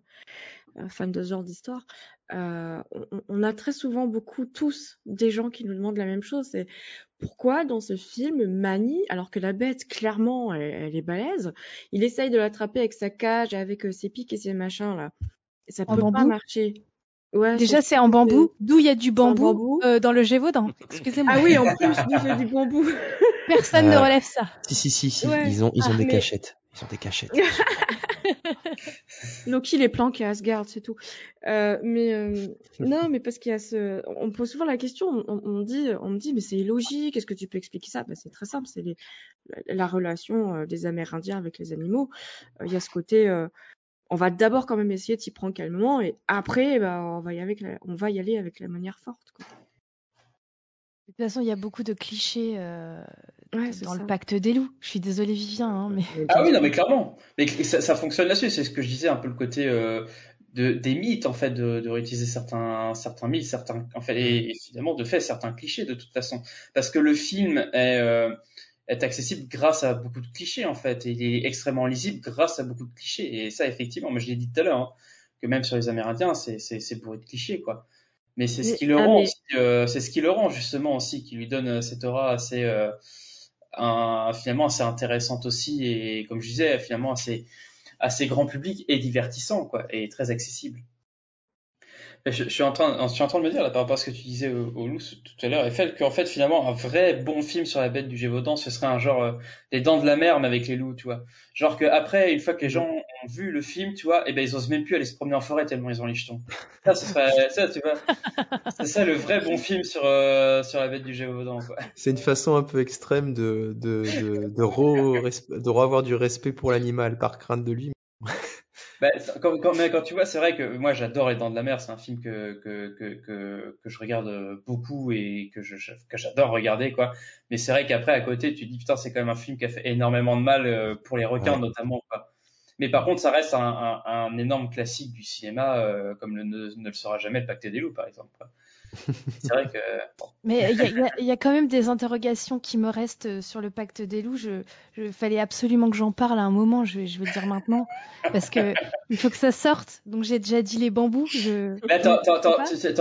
euh, euh, fans de ce genre d'histoire, euh, on, on a très souvent beaucoup tous des gens qui nous demandent la même chose, c'est pourquoi dans ce film Mani, alors que la bête clairement elle, elle est balèze, il essaye de l'attraper avec sa cage, avec euh, ses pics et ses machins là, et ça En peut pas bambou marcher. Ouais, Déjà, c'est en bambou, d'où il y a du bambou, bambou. euh, dans le Gévaudan. Excusez-moi. Ah oui, en (laughs) plus, il fait du bambou. (laughs) Personne ne Euh, relève ça. Si si si si, Ouais. ils ont ils ont Ah, des mais- cachettes, ils ont des cachettes. (laughs) Loki, il est planqué à Asgard, c'est tout. Euh, mais euh, non, mais parce qu'il y a ce, on me pose souvent la question, on, dit, on me dit, mais c'est illogique. Est-ce que tu peux expliquer ça? Ben c'est très simple, c'est les- la, la relation euh, des Amérindiens avec les animaux. Euh, Il y a ce côté, euh, on va d'abord quand même essayer de s'y prendre calmement, et après, bah, on va y aller avec la, on va y aller avec la manière forte. Quoi. De toute façon, il y a beaucoup de clichés euh, Ouais, dans ça. le pacte des loups. Je suis désolée, Vivien, hein, mais Ah oui, non, mais clairement. Mais ça, ça fonctionne là-dessus. C'est ce que je disais, un peu le côté euh, de, des mythes, en fait, de, de réutiliser certains, certains mythes, certains, en fait, et, et finalement, de fait, certains clichés, de toute façon. Parce que le film est, euh, est accessible grâce à beaucoup de clichés, en fait. Et il est extrêmement lisible grâce à beaucoup de clichés. Et ça, effectivement, moi, je l'ai dit tout à l'heure, hein, que même sur les Amérindiens, c'est, c'est, c'est bourré de clichés, quoi. Mais c'est ce qui le ah, rend mais- euh, c'est ce qui le rend, justement, aussi, qui lui donne euh, cette aura assez, euh, un, finalement assez intéressante aussi et comme je disais finalement assez assez grand public et divertissant quoi et très accessible Je, je suis en train, je suis en train de me dire là par rapport à ce que tu disais au, au loup tout à l'heure, fait qu'en fait finalement un vrai bon film sur la bête du Gévaudan, ce serait un genre euh, des Dents de la Mer mais avec les loups, tu vois. Genre que après, une fois que les gens ont vu le film, tu vois, et ben ils osent même plus aller se promener en forêt tellement ils ont les jetons. Ça, ce serait (laughs) ça, tu vois. C'est ça le vrai bon film sur euh, sur la bête du Gévaudan, quoi. C'est une façon un peu extrême de, de, de, de, re- de re-avoir du respect pour l'animal par crainte de lui. Bah, quand, quand, mais quand tu vois, c'est vrai que moi j'adore Les Dents de la Mer, c'est un film que, que, que, que, que je regarde beaucoup et que je, que j'adore regarder, quoi. Mais c'est vrai qu'après, à côté, tu te dis, putain, c'est quand même un film qui a fait énormément de mal euh, pour les requins, Ouais. notamment, quoi. Mais par contre, ça reste un, un, un énorme classique du cinéma, euh, comme le, ne, ne le sera jamais le Pacte des loups, par exemple. quoi. C'est vrai que. bon. Mais il y a, y y quand même des interrogations qui me restent euh, sur le pacte des loups. Je, je fallait absolument que j'en parle à un moment. Je vais, je vais le dire maintenant parce que (laughs) il faut que ça sorte. Donc j'ai déjà dit les bambous. Je. Mais attends,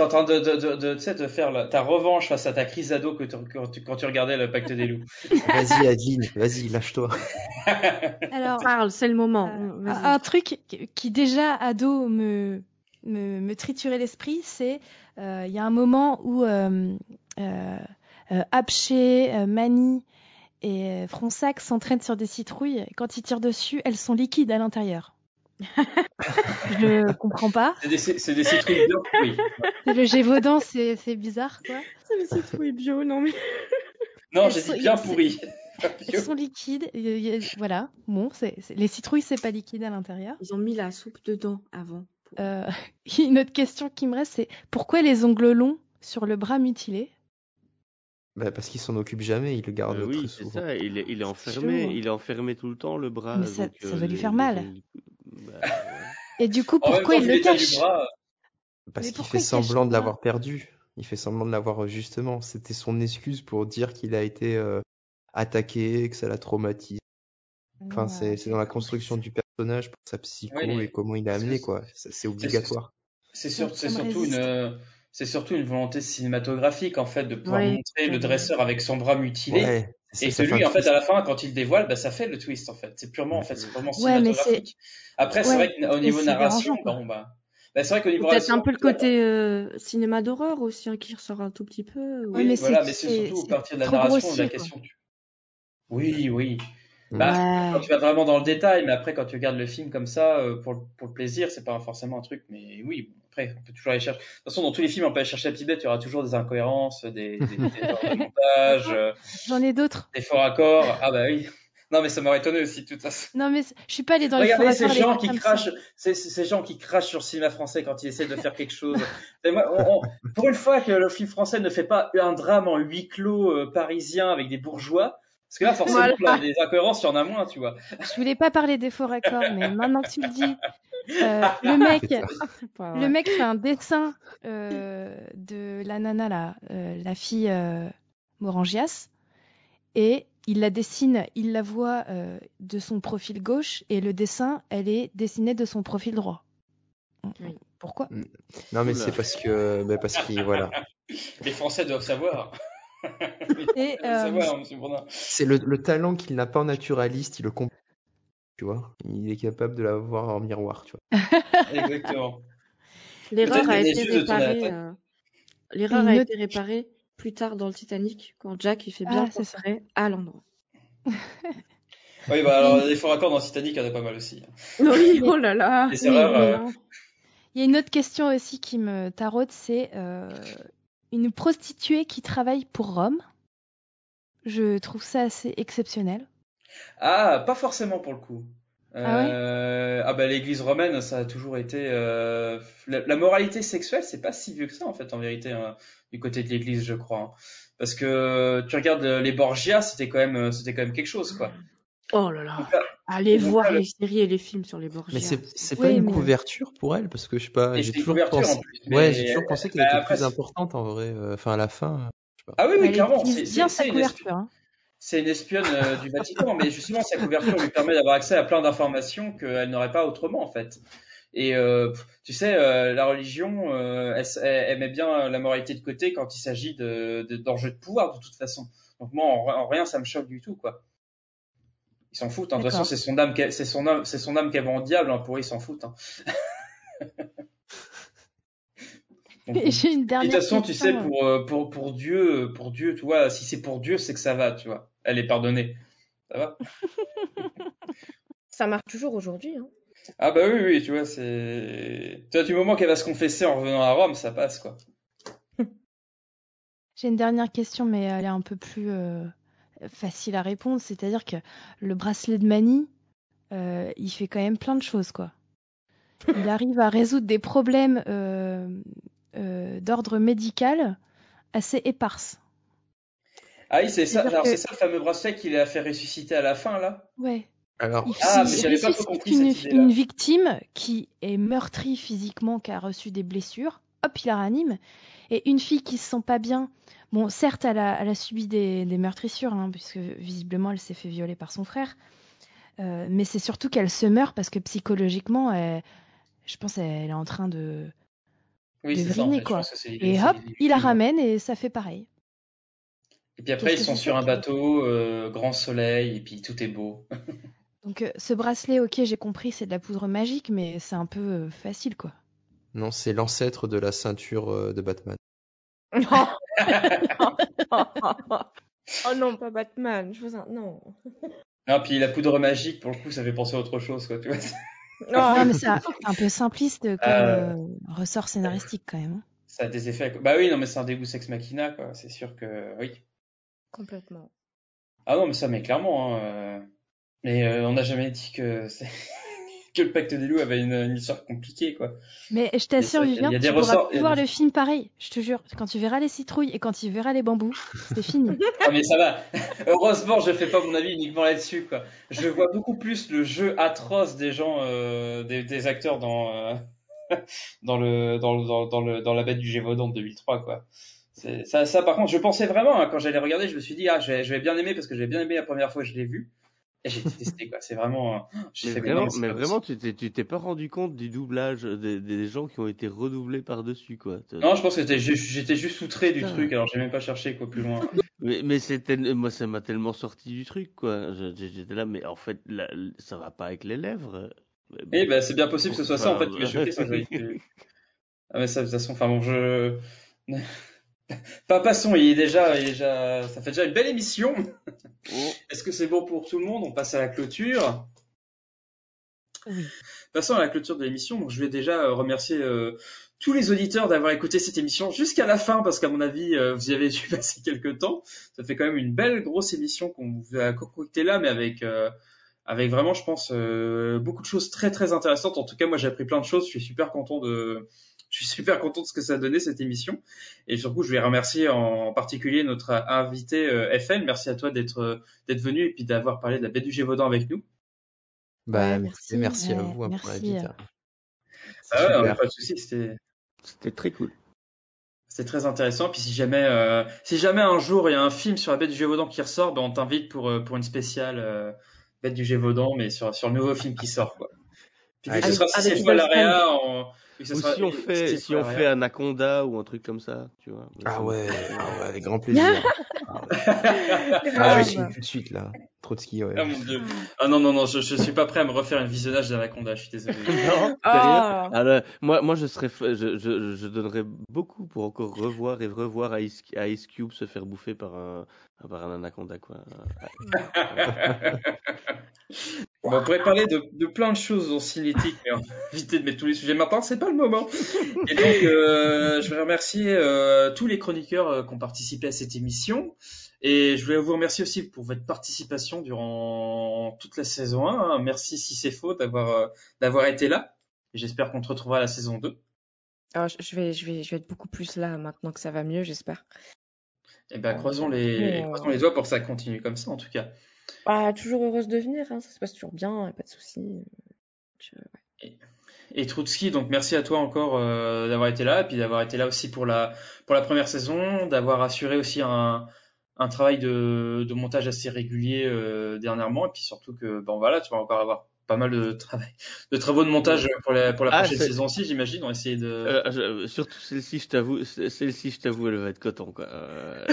train de, de, de, de, faire la- ta revanche face à ta crise d'ado que tu- quand, tu, quand tu regardais le Pacte des loups. (laughs) Vas-y, Adeline, vas-y, lâche-toi. Alors, Parle, c'est le moment. un, Vas-y. un truc qui- qui déjà ado me me, me triturait l'esprit, c'est euh, il y a un moment où euh, euh, euh, Apché, euh, Mani et euh, Fronsac s'entraînent sur des citrouilles. Et Quand ils tirent dessus, elles sont liquides à l'intérieur. (laughs) Je comprends pas. C'est des, des citrouilles pourries. C'est le Gévaudan, c'est bizarre quoi. C'est le citrouille bio, non mais. (laughs) Non, j'ai dit bien pourries. Elles sont liquides. et, voilà. Bon, les citrouilles, c'est pas liquide à l'intérieur. Ils ont mis la soupe dedans avant. Euh, (laughs) une autre question qui me reste, c'est pourquoi les ongles longs sur le bras mutilé? Bah, parce qu'il s'en occupe jamais, il le garde Euh, oui, très souvent. ça. Il est, il est enfermé. chaud. Il est enfermé tout le temps, le bras. Mais ça- donc, ça euh, va lui faire les mal. Bah, ouais. (laughs) Et du coup, pourquoi temps, il le cache bras, Parce qu'il fait semblant de l'avoir perdu. Il fait semblant de l'avoir justement. C'était son excuse pour dire qu'il a été euh, attaqué, que ça l'a traumatisé. Enfin, c'est c'est dans la construction du personnage pour sa psycho Ouais, et comment il est amené, quoi. C'est obligatoire. c'est surtout une, c'est surtout une volonté cinématographique en fait de pouvoir Ouais. montrer le dresseur avec son bras mutilé. Ouais. Et celui, en fait, à la fin, quand il le dévoile, bah, ça fait le twist, en fait. C'est purement, en fait, c'est purement Ouais, mais cinématographique. Après, c'est vrai qu'au niveau narration, bon, bah, bah, c'est vrai qu'au niveau Peut-être un peu le côté euh, cinéma d'horreur aussi, hein, qui ressort un tout petit peu. Oui, mais voilà, c'est- mais c'est c'est- surtout à partir de la narration, de grossier, la quoi. question. Oui, oui. Bah, quand Ouais. tu vas vraiment dans le détail, mais après, quand tu regardes le film comme ça, euh, pour, le- pour le plaisir, c'est pas forcément un truc, mais oui, après, on peut toujours aller chercher. De toute façon, dans tous les films, on peut aller chercher la petite bête, il y aura toujours des incohérences, des, des, des (laughs) erreurs de montage, euh, J'en ai d'autres. des faux raccords. Ah, bah oui. Non, mais ça m'aurait étonné aussi, de toute façon. Non, mais je suis pas allée dans Regardez les ces faux raccords, les gens qui crachent, ces, ces ces gens qui crachent sur le cinéma français quand ils essaient de faire quelque chose. Moi, on- on- pour une fois que le film français ne fait pas un drame en huis clos euh, parisien avec des bourgeois, parce que là, forcément, Voilà. là, des incohérences, il y en a moins, tu vois. Je voulais pas parler des faux raccords, mais maintenant que tu le dis, euh, (laughs) le mec, le fait un dessin euh, de la nana là, euh, la fille euh, Morangias, et il la dessine, il la voit euh, de son profil gauche, et le dessin, elle est dessinée de son profil droit. Oui. Pourquoi? Non, mais c'est parce que, bah, parce qu'il, voilà. Les Français doivent savoir. (laughs) Doivent euh. C'est le, le talent qu'il n'a pas en naturaliste, il le comprend. Tu vois, il est capable de l'avoir en miroir, tu vois. (laughs) Exactement. L'erreur a été réparée. euh, L'erreur a été réparée plus tard dans le Titanic, quand Jack il fait bien Ah, c'est ça. à l'endroit. (laughs) Oui, bah alors, les faux raccords dans Titanic, il y en a pas mal aussi. Oui, oh là là. Les Oui, erreurs, oui, euh, hein. Il y a une autre question aussi qui me taraude, c'est euh, une prostituée qui travaille pour Rome. Je trouve ça assez exceptionnel. Ah, pas forcément pour le coup. Ah ouais? Euh, ah bah l'église romaine, ça a toujours été... euh, La, la moralité sexuelle, c'est pas si vieux que ça en fait, en vérité, hein, du côté de l'église, je crois. hein. Parce que tu regardes euh, les Borgia, c'était quand même, c'était quand même quelque chose, quoi. Oh là là. Donc là- Allez voir les séries et les films sur les Borgia. Mais c'est Oui, pas une mais- couverture pour elle, parce que je sais pas, j'ai toujours pensé, plus, mais- ouais, j'ai toujours pensé qu'elle bah, était après, plus importante en vrai, euh, enfin à la fin. euh, je sais pas. Ah oui, Elle clairement. c'est- bien c'est- sa couverture. hein. C'est une espionne euh, du Vatican, mais justement, sa couverture lui permet d'avoir accès à plein d'informations qu'elle n'aurait pas autrement, en fait. Et euh, tu sais, euh, la religion, euh, elle, elle- elle met bien la moralité de côté quand il s'agit de, de, d'enjeux de pouvoir, de toute façon. Donc moi, en, en rien, ça me choque du tout, quoi. Ils s'en foutent. hein. De toute façon, c'est son âme, qu'elle- c'est son âme, c'est son âme qu'elle vend au diable. Hein. Pour eux, ils s'en foutent. Hein. (laughs) Donc, une de toute façon, tu sais, pour, euh, pour, pour Dieu, pour Dieu, tu vois, si c'est pour Dieu, c'est que ça va, tu vois. Elle est pardonnée. Ça va? (laughs) Ça marche toujours aujourd'hui. Hein. Ah bah oui, oui, tu vois, c'est... Tu vois, du moment qu'elle va se confesser en revenant à Rome, ça passe, quoi. (laughs) J'ai une dernière question, mais elle est un peu plus euh, facile à répondre. C'est-à-dire que le bracelet de Mani, euh, il fait quand même plein de choses, quoi. Il arrive à résoudre des problèmes euh, euh, d'ordre médical assez éparses. Ah oui, c'est ça, C'est-à-dire alors que- c'est ça le fameux bracelet qu'il a fait ressusciter à la fin, là? Ouais. Alors, Il, Ah, il mais j'avais pas ressuscite compris une, cette une victime qui est meurtrie physiquement, qui a reçu des blessures. Hop, il la ranime. Et une fille qui se sent pas bien. Bon, certes, elle a, elle a subi des, des meurtrissures, hein, puisque visiblement, elle s'est fait violer par son frère. Euh, mais c'est surtout qu'elle se meurt parce que psychologiquement, elle- je pense elle est en train de, Oui, de c'est ça, en vriner, fait, quoi. Et hop, il la ramène et ça fait pareil. Et puis après, ils sont sur un bateau, euh, grand soleil, et puis tout est beau. (laughs) Donc, euh, ce bracelet, ok, j'ai compris, c'est de la poudre magique, mais c'est un peu euh, facile, quoi. non, c'est l'ancêtre de la ceinture euh, de Batman. (laughs) (laughs) oh non, pas Batman. Je vous en... Non. Ah, puis la poudre magique, pour le coup, ça fait penser à autre chose, quoi, tu vois. Non, (laughs) mais c'est un peu simpliste comme Euh, euh, ressort scénaristique, quand même. hein. Ça a des effets. Bah oui, non, mais c'est un Deus Ex Machina, quoi. C'est sûr que oui. Complètement. Ah non, mais ça, mais clairement. Hein, euh, Mais euh, on n'a jamais dit que c'est- que le Pacte des loups avait une, une histoire compliquée, quoi. Mais je t'assure, Vivien, tu pourras ressorts- a voir des- le film pareil. Je te jure, quand tu verras les citrouilles et quand tu verras les bambous, c'est fini. (laughs) Ah, mais ça va. (laughs) Heureusement, je fais pas mon avis uniquement là-dessus, quoi. Je vois beaucoup plus le jeu atroce des gens, euh, des, des acteurs dans, euh, (laughs) dans le, dans le, dans, dans le, dans la bête du Gévaudan de 2003, quoi. Ça, ça, par contre, je pensais vraiment, hein, quand j'allais regarder, je me suis dit, ah, je vais, je vais bien aimer parce que j'ai bien aimé la première fois que je l'ai vu. Et (laughs) j'ai détesté, quoi. C'est vraiment, euh, Mais vraiment, mais tu t'es, tu t'es pas rendu compte du doublage des, des gens qui ont été redoublés par-dessus, quoi. Non, je pense que j'étais ju- j'étais juste outré du Putain. truc, alors j'ai même pas cherché, quoi, plus loin. (laughs) Mais, mais c'était, moi, ça m'a tellement sorti du truc, quoi. J'étais là, mais en fait, là, ça va pas avec les lèvres. Eh ben, c'est bien possible que ce soit ça, en fait, Enfin, qui m'a choqué, ça, j'avais fait- Ah, mais ça, de toute façon, enfin bon, je... (laughs) (laughs) Pas passons, il est déjà, il est déjà, ça fait déjà une belle émission. (laughs) Est-ce que c'est bon pour tout le monde? On passe à la clôture. Passons à la clôture de l'émission. Donc, je vais déjà euh, remercier euh, tous les auditeurs d'avoir écouté cette émission jusqu'à la fin, parce qu'à mon avis, euh, vous y avez dû (laughs) passer quelques temps. Ça fait quand même une belle grosse émission qu'on vous a concoctée là, mais avec euh, avec vraiment, je pense, euh, beaucoup de choses très très intéressantes. En tout cas, moi, j'ai appris plein de choses. Je suis super content de, je suis super content de ce que ça a donné cette émission. Et surtout, je vais remercier en particulier notre invité euh, FN. Merci à toi d'être euh, d'être venu et puis d'avoir parlé de la baie du Gévaudan avec nous. Bah, merci, merci à vous hein, pour merci. l'invitation. Ah ouais, pas de souci, c'était C'était très cool. c'était très intéressant. Puis si jamais euh, si jamais un jour il y a un film sur la baie du Gévaudan qui ressort, ben on t'invite pour pour une spéciale euh, bête du Gévaudan, mais sur sur le nouveau film qui sort quoi. Puis vu que ce Avec- sera si cette fois l'AREA, on... Ou sera- si on fait, si on l'AREA. fait Anaconda ou un truc comme ça, tu vois. Ah ouais, ah ouais, avec grand (laughs) plaisir. ah, ouais. Ah, je suis tout de suite là. Trotsky, ouais. Ah mon dieu. Ah non non non, je, je suis pas prêt à me refaire un visionnage d'Anaconda, je suis désolé. (laughs) Non, Ah. Alors, moi, moi, je serais, je, je donnerais beaucoup pour encore revoir et revoir Ice, Ice Cube se faire bouffer par un, un anaconda, quoi. (laughs) On pourrait parler de, de plein de choses en cinétique, mais on va (laughs) éviter de mettre tous les sujets maintenant, c'est pas le moment. Et donc, euh, je vais remercier euh, tous les chroniqueurs euh, qui ont participé à cette émission. Et je voulais vous remercier aussi pour votre participation durant toute la saison 1. hein. Merci si c'est faux d'avoir euh, d'avoir été là. Et j'espère qu'on te retrouvera à la saison 2. Alors, je- je vais, je vais, je vais être beaucoup plus là maintenant que ça va mieux, j'espère. Et ben, croisons les, euh, croisons les doigts pour que ça continue comme ça, en tout cas. Ah, toujours heureuse de venir, hein, ça se passe toujours bien, pas de souci. Je- ouais. Et Troutski, donc merci à toi encore euh, d'avoir été là, et puis d'avoir été là aussi pour la pour la première saison, d'avoir assuré aussi un un travail de, de montage assez régulier euh, dernièrement, et puis surtout que bon voilà, tu vas encore avoir pas mal de travail de travaux de montage pour la pour la Ah, prochaine c'est- saison aussi, j'imagine. On va essayer de Euh, surtout celle-ci, je t'avoue, celle-ci, je t'avoue, elle va être coton, quoi. Euh,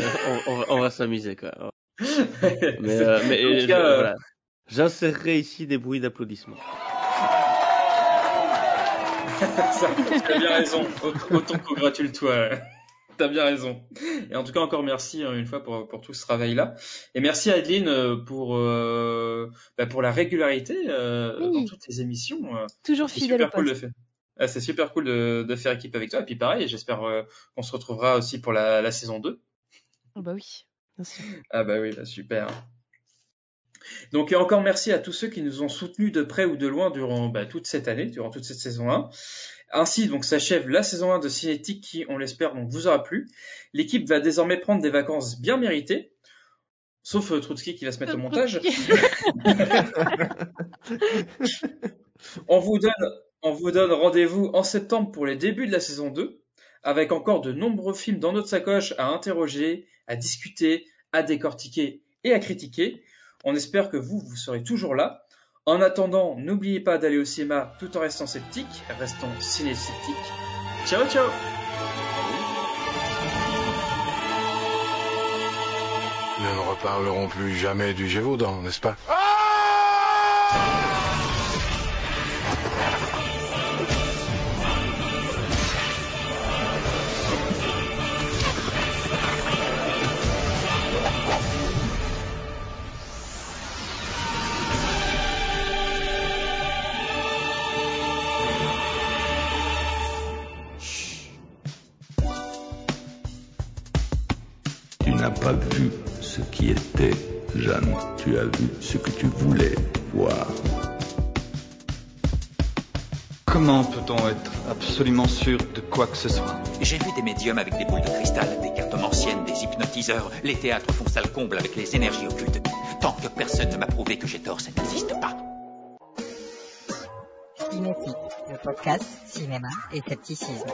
on, on va, on va s'amuser, quoi. (laughs) Mais, euh, mais euh, euh, voilà. J'insérerai ici des bruits d'applaudissements. (laughs) Ça, tu as bien raison. Aut- Autant congratule-toi. T'as bien raison. Et en tout cas, encore merci hein, une fois pour, pour tout ce travail-là. Et merci à Adeline euh, pour, euh, bah, pour la régularité euh, Oui. dans toutes les émissions. euh. Toujours fidèle super cool de poste. faire. Ah, c'est super cool de, de faire équipe avec toi. Et puis pareil, j'espère euh, qu'on se retrouvera aussi pour la, la saison 2. Oh bah oui, bien sûr. Ah bah oui, bah super. Donc et encore merci à tous ceux qui nous ont soutenus de près ou de loin durant bah, toute cette année, durant toute cette saison 1. Ainsi donc s'achève la saison 1 de Cinétique qui, on l'espère, donc vous aura plu. L'équipe va désormais prendre des vacances bien méritées, sauf euh, Trotsky qui va se mettre au montage. (laughs) on vous donne, on vous donne rendez-vous en septembre pour les débuts de la saison 2, avec encore de nombreux films dans notre sacoche à interroger, à discuter, à décortiquer et à critiquer. On espère que vous, vous serez toujours là. En attendant, n'oubliez pas d'aller au cinéma tout en restant sceptique, restons ciné-sceptiques. Ciao ciao! Nous ne reparlerons plus jamais du Gévaudan, n'est-ce pas? Tu qui était, Jeanne. Tu as vu ce que tu voulais voir. Comment peut-on être absolument sûr de quoi que ce soit? J'ai vu des médiums avec des boules de cristal, des cartomanciennes, des hypnotiseurs. Les théâtres font salle comble avec les énergies occultes. Tant que personne ne m'a prouvé que j'ai tort, ça n'existe pas. Cinétique, le podcast cinéma et scepticisme.